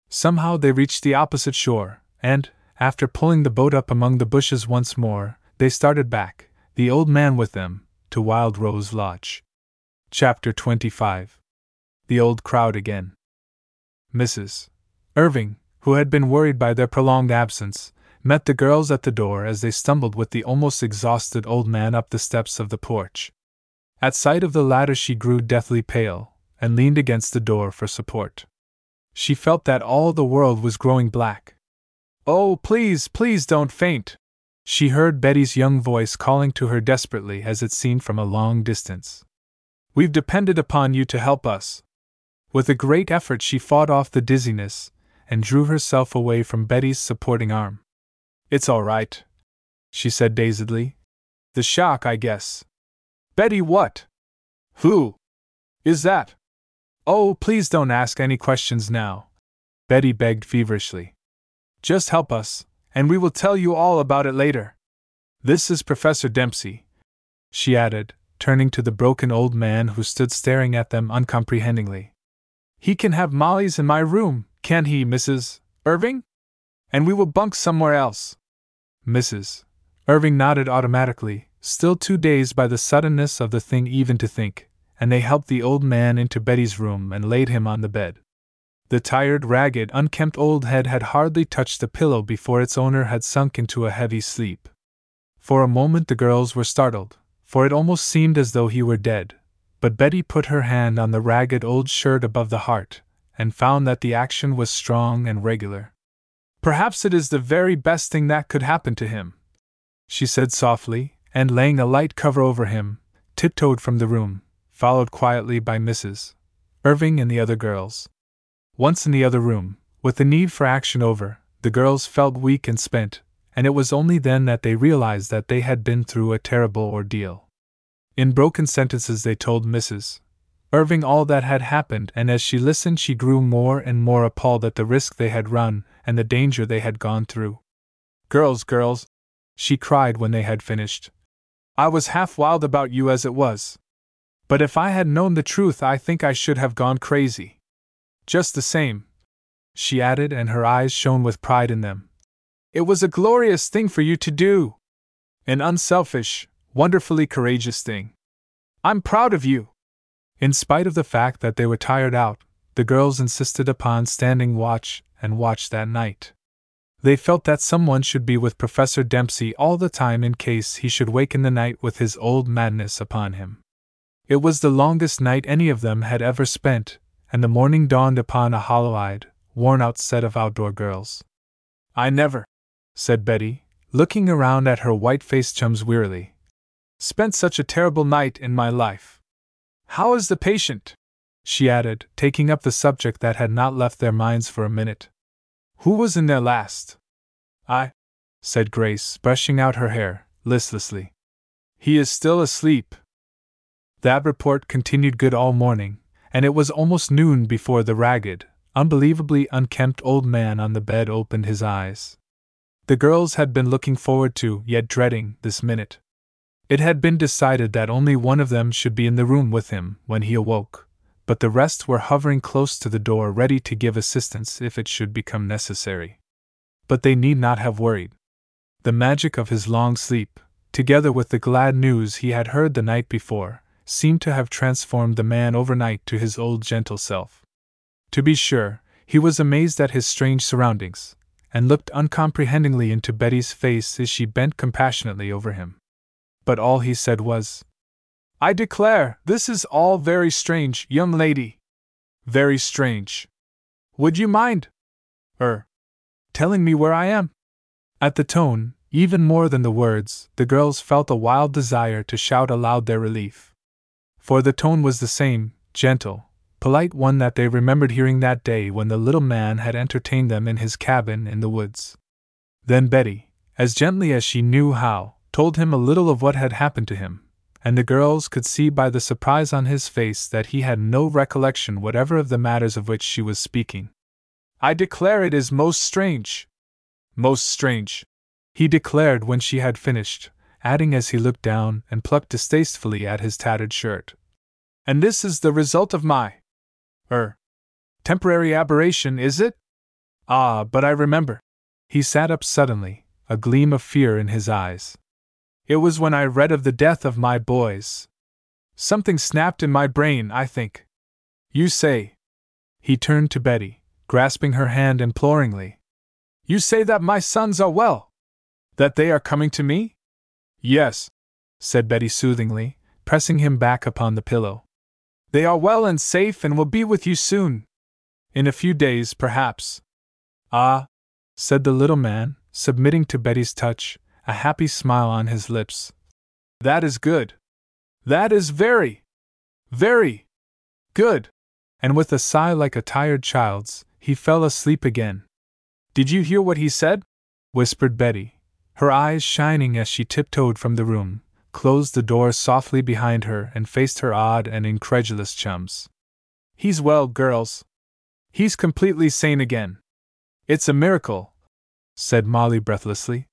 Somehow they reached the opposite shore, and, after pulling the boat up among the bushes once more, they started back, the old man with them, to Wild Rose Lodge. Chapter 25 The Old Crowd Again. Mrs. Irving, who had been worried by their prolonged absence, met the girls at the door as they stumbled with the almost exhausted old man up the steps of the porch. At sight of the latter, she grew deathly pale and leaned against the door for support. She felt that all the world was growing black. Oh, please, please don't faint, she heard Betty's young voice calling to her desperately as it seemed from a long distance. We've depended upon you to help us. With a great effort, she fought off the dizziness and drew herself away from Betty's supporting arm. It's all right, she said dazedly. The shock, I guess. Betty, what? Who? Is that? Oh, please don't ask any questions now, Betty begged feverishly. Just help us, and we will tell you all about it later. This is Professor Dempsey, she added, turning to the broken old man who stood staring at them uncomprehendingly. He can have Molly's in my room, can he, Mrs. Irving? And we will bunk somewhere else. Mrs. Irving nodded automatically, still too dazed by the suddenness of the thing even to think, and they helped the old man into Betty's room and laid him on the bed. The tired, ragged, unkempt old head had hardly touched the pillow before its owner had sunk into a heavy sleep. For a moment the girls were startled, for it almost seemed as though he were dead. But Betty put her hand on the ragged old shirt above the heart, and found that the action was strong and regular. Perhaps it is the very best thing that could happen to him, she said softly, and laying a light cover over him, tiptoed from the room, followed quietly by Mrs. Irving and the other girls. Once in the other room, with the need for action over, the girls felt weak and spent, and it was only then that they realized that they had been through a terrible ordeal. In broken sentences, they told Mrs. Irving all that had happened, and as she listened, she grew more and more appalled at the risk they had run and the danger they had gone through. Girls, girls, she cried when they had finished. I was half wild about you as it was. But if I had known the truth, I think I should have gone crazy. Just the same, she added, and her eyes shone with pride in them. It was a glorious thing for you to do. An unselfish, wonderfully courageous thing. I'm proud of you. In spite of the fact that they were tired out, the girls insisted upon standing watch and watch that night. They felt that someone should be with Professor Dempsey all the time in case he should wake in the night with his old madness upon him. It was the longest night any of them had ever spent, and the morning dawned upon a hollow eyed, worn out set of outdoor girls. I never, said Betty, looking around at her white faced chums wearily, spent such a terrible night in my life. How is the patient? she added, taking up the subject that had not left their minds for a minute. Who was in there last? I, said Grace, brushing out her hair, listlessly. He is still asleep. That report continued good all morning, and it was almost noon before the ragged, unbelievably unkempt old man on the bed opened his eyes. The girls had been looking forward to, yet dreading, this minute. It had been decided that only one of them should be in the room with him when he awoke but the rest were hovering close to the door ready to give assistance if it should become necessary. But they need not have worried. The magic of his long sleep, together with the glad news he had heard the night before, seemed to have transformed the man overnight to his old gentle self. To be sure, he was amazed at his strange surroundings, and looked uncomprehendingly into Betty's face as she bent compassionately over him. But all he said was, I declare, this is all very strange, young lady. Very strange. Would you mind? Er. Telling me where I am? At the tone, even more than the words, the girls felt a wild desire to shout aloud their relief. For the tone was the same, gentle, polite one that they remembered hearing that day when the little man had entertained them in his cabin in the woods. Then Betty, as gently as she knew how, told him a little of what had happened to him, and the girls could see by the surprise on his face that he had no recollection whatever of the matters of which she was speaking. I declare it is most strange. Most strange, he declared when she had finished, adding as he looked down and plucked distastefully at his tattered shirt. And this is the result of my. er. temporary aberration, is it? Ah, but I remember. He sat up suddenly, a gleam of fear in his eyes. It was when I read of the death of my boys. Something snapped in my brain, I think. You say. He turned to Betty, grasping her hand imploringly. You say that my sons are well? That they are coming to me? Yes, said Betty soothingly, pressing him back upon the pillow. They are well and safe and will be with you soon. In a few days, perhaps. Ah, said the little man, submitting to Betty's touch, a happy smile on his lips. That is good. That is very, very good. And with a sigh like a tired child's, he fell asleep again. Did you hear what he said? whispered Betty, her eyes shining as she tiptoed from the room, closed the door softly behind her, and faced her odd and incredulous chums. He's well, girls. He's completely sane again. It's a miracle, said Molly breathlessly.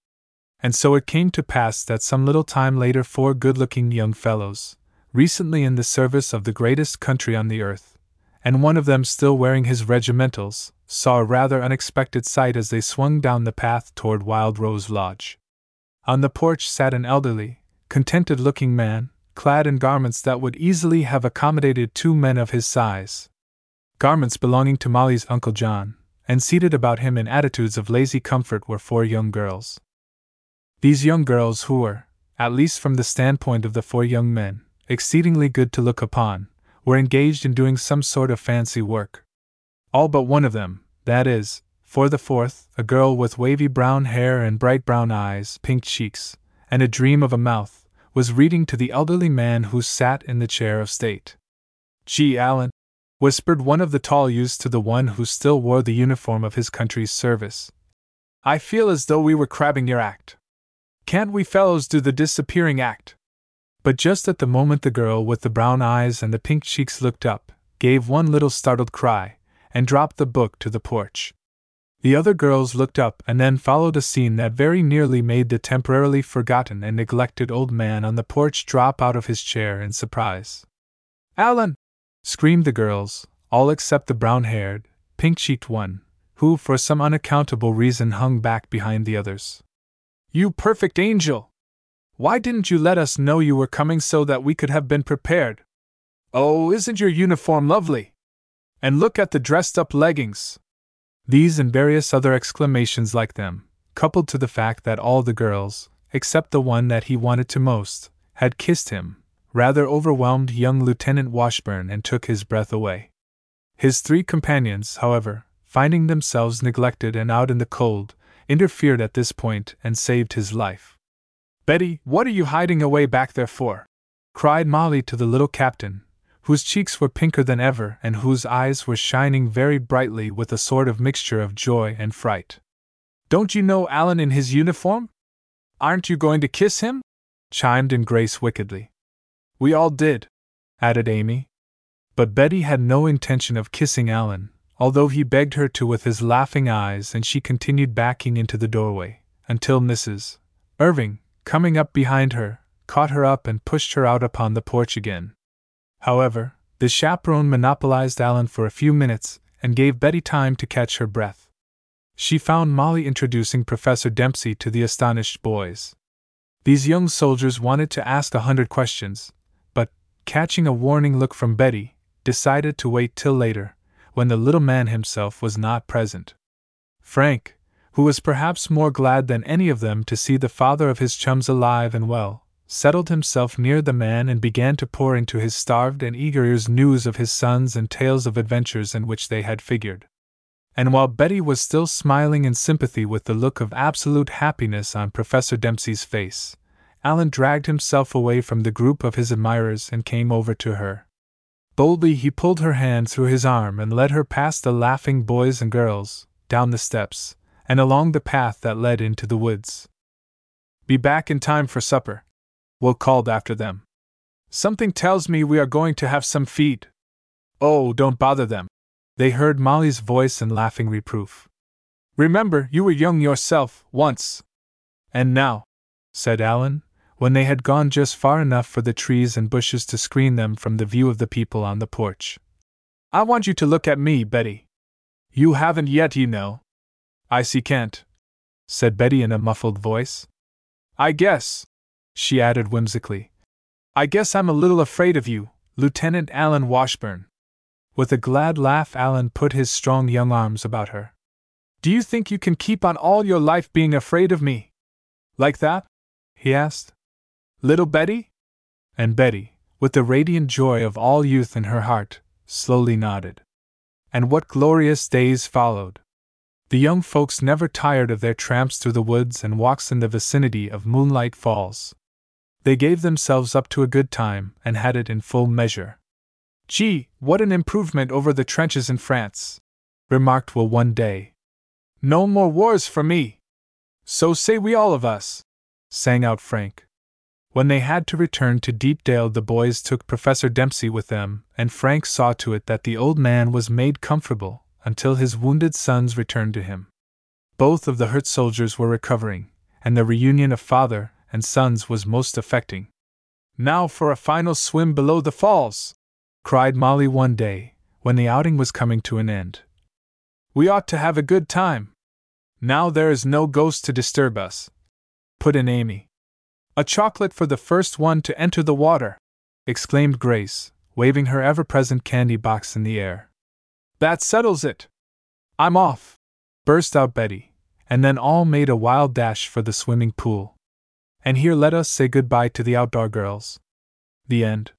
And so it came to pass that some little time later four good looking young fellows, recently in the service of the greatest country on the earth, and one of them still wearing his regimentals, saw a rather unexpected sight as they swung down the path toward Wild Rose Lodge. On the porch sat an elderly, contented looking man, clad in garments that would easily have accommodated two men of his size. Garments belonging to Molly's Uncle John, and seated about him in attitudes of lazy comfort were four young girls. These young girls, who were, at least from the standpoint of the four young men, exceedingly good to look upon, were engaged in doing some sort of fancy work. All but one of them, that is, for the fourth, a girl with wavy brown hair and bright brown eyes, pink cheeks, and a dream of a mouth, was reading to the elderly man who sat in the chair of state. Gee, Alan, whispered one of the tall youths to the one who still wore the uniform of his country's service. I feel as though we were crabbing your act. Can't we fellows do the disappearing act? But just at the moment the girl with the brown eyes and the pink cheeks looked up, gave one little startled cry, and dropped the book to the porch. The other girls looked up and then followed a scene that very nearly made the temporarily forgotten and neglected old man on the porch drop out of his chair in surprise. Alan! screamed the girls, all except the brown haired, pink cheeked one, who for some unaccountable reason hung back behind the others. You perfect angel! Why didn't you let us know you were coming so that we could have been prepared? Oh, isn't your uniform lovely? And look at the dressed up leggings. These and various other exclamations like them, coupled to the fact that all the girls, except the one that he wanted to most, had kissed him, rather overwhelmed young Lieutenant Washburn and took his breath away. His three companions, however, finding themselves neglected and out in the cold, interfered at this point and saved his life. Betty, what are you hiding away back there for? cried Molly to the little captain, whose cheeks were pinker than ever and whose eyes were shining very brightly with a sort of mixture of joy and fright. Don't you know Alan in his uniform? Aren't you going to kiss him? chimed in Grace wickedly. We all did, added Amy. But Betty had no intention of kissing Alan, although he begged her to with his laughing eyes, and she continued backing into the doorway, until Mrs. Irving, coming up behind her, caught her up and pushed her out upon the porch again. However, the chaperone monopolized Alan for a few minutes and gave Betty time to catch her breath. She found Molly introducing Professor Dempsey to the astonished boys. These young soldiers wanted to ask a hundred questions, but, catching a warning look from Betty, decided to wait till later, when the little man himself was not present. Frank, who was perhaps more glad than any of them to see the father of his chums alive and well, settled himself near the man and began to pour into his starved and eager ears news of his sons and tales of adventures in which they had figured. And while Betty was still smiling in sympathy with the look of absolute happiness on Professor Dempsey's face, Alan dragged himself away from the group of his admirers and came over to her. Boldly he pulled her hand through his arm and led her past the laughing boys and girls, down the steps, and along the path that led into the woods. Be back in time for supper. Will called after them. Something tells me we are going to have some feed. Oh, don't bother them. They heard Molly's voice and laughing reproof. Remember, you were young yourself, once. And now, said Alan, when they had gone just far enough for the trees and bushes to screen them from the view of the people on the porch. I want you to look at me, Betty. You haven't yet, you know. I see can't, said Betty in a muffled voice. I guess, she added whimsically, I guess I'm a little afraid of you, Lieutenant Alan Washburn. With a glad laugh, Alan put his strong young arms about her. Do you think you can keep on all your life being afraid of me? Like that? he asked. Little Betty? And Betty, with the radiant joy of all youth in her heart, slowly nodded. And what glorious days followed! The young folks never tired of their tramps through the woods and walks in the vicinity of Moonlight Falls. They gave themselves up to a good time and had it in full measure. Gee, what an improvement over the trenches in France! remarked Will one day. No more wars for me! So say we all of us! sang out Frank. When they had to return to Deepdale, the boys took Professor Dempsey with them, and Frank saw to it that the old man was made comfortable until his wounded sons returned to him. Both of the hurt soldiers were recovering, and the reunion of father and sons was most affecting. Now for a final swim below the falls! cried Molly one day, when the outing was coming to an end. We ought to have a good time. Now there is no ghost to disturb us. Put in Amy. A chocolate for the first one to enter the water! exclaimed Grace, waving her ever present candy box in the air. That settles it! I'm off! burst out Betty, and then all made a wild dash for the swimming pool. And here let us say goodbye to the outdoor girls. The end.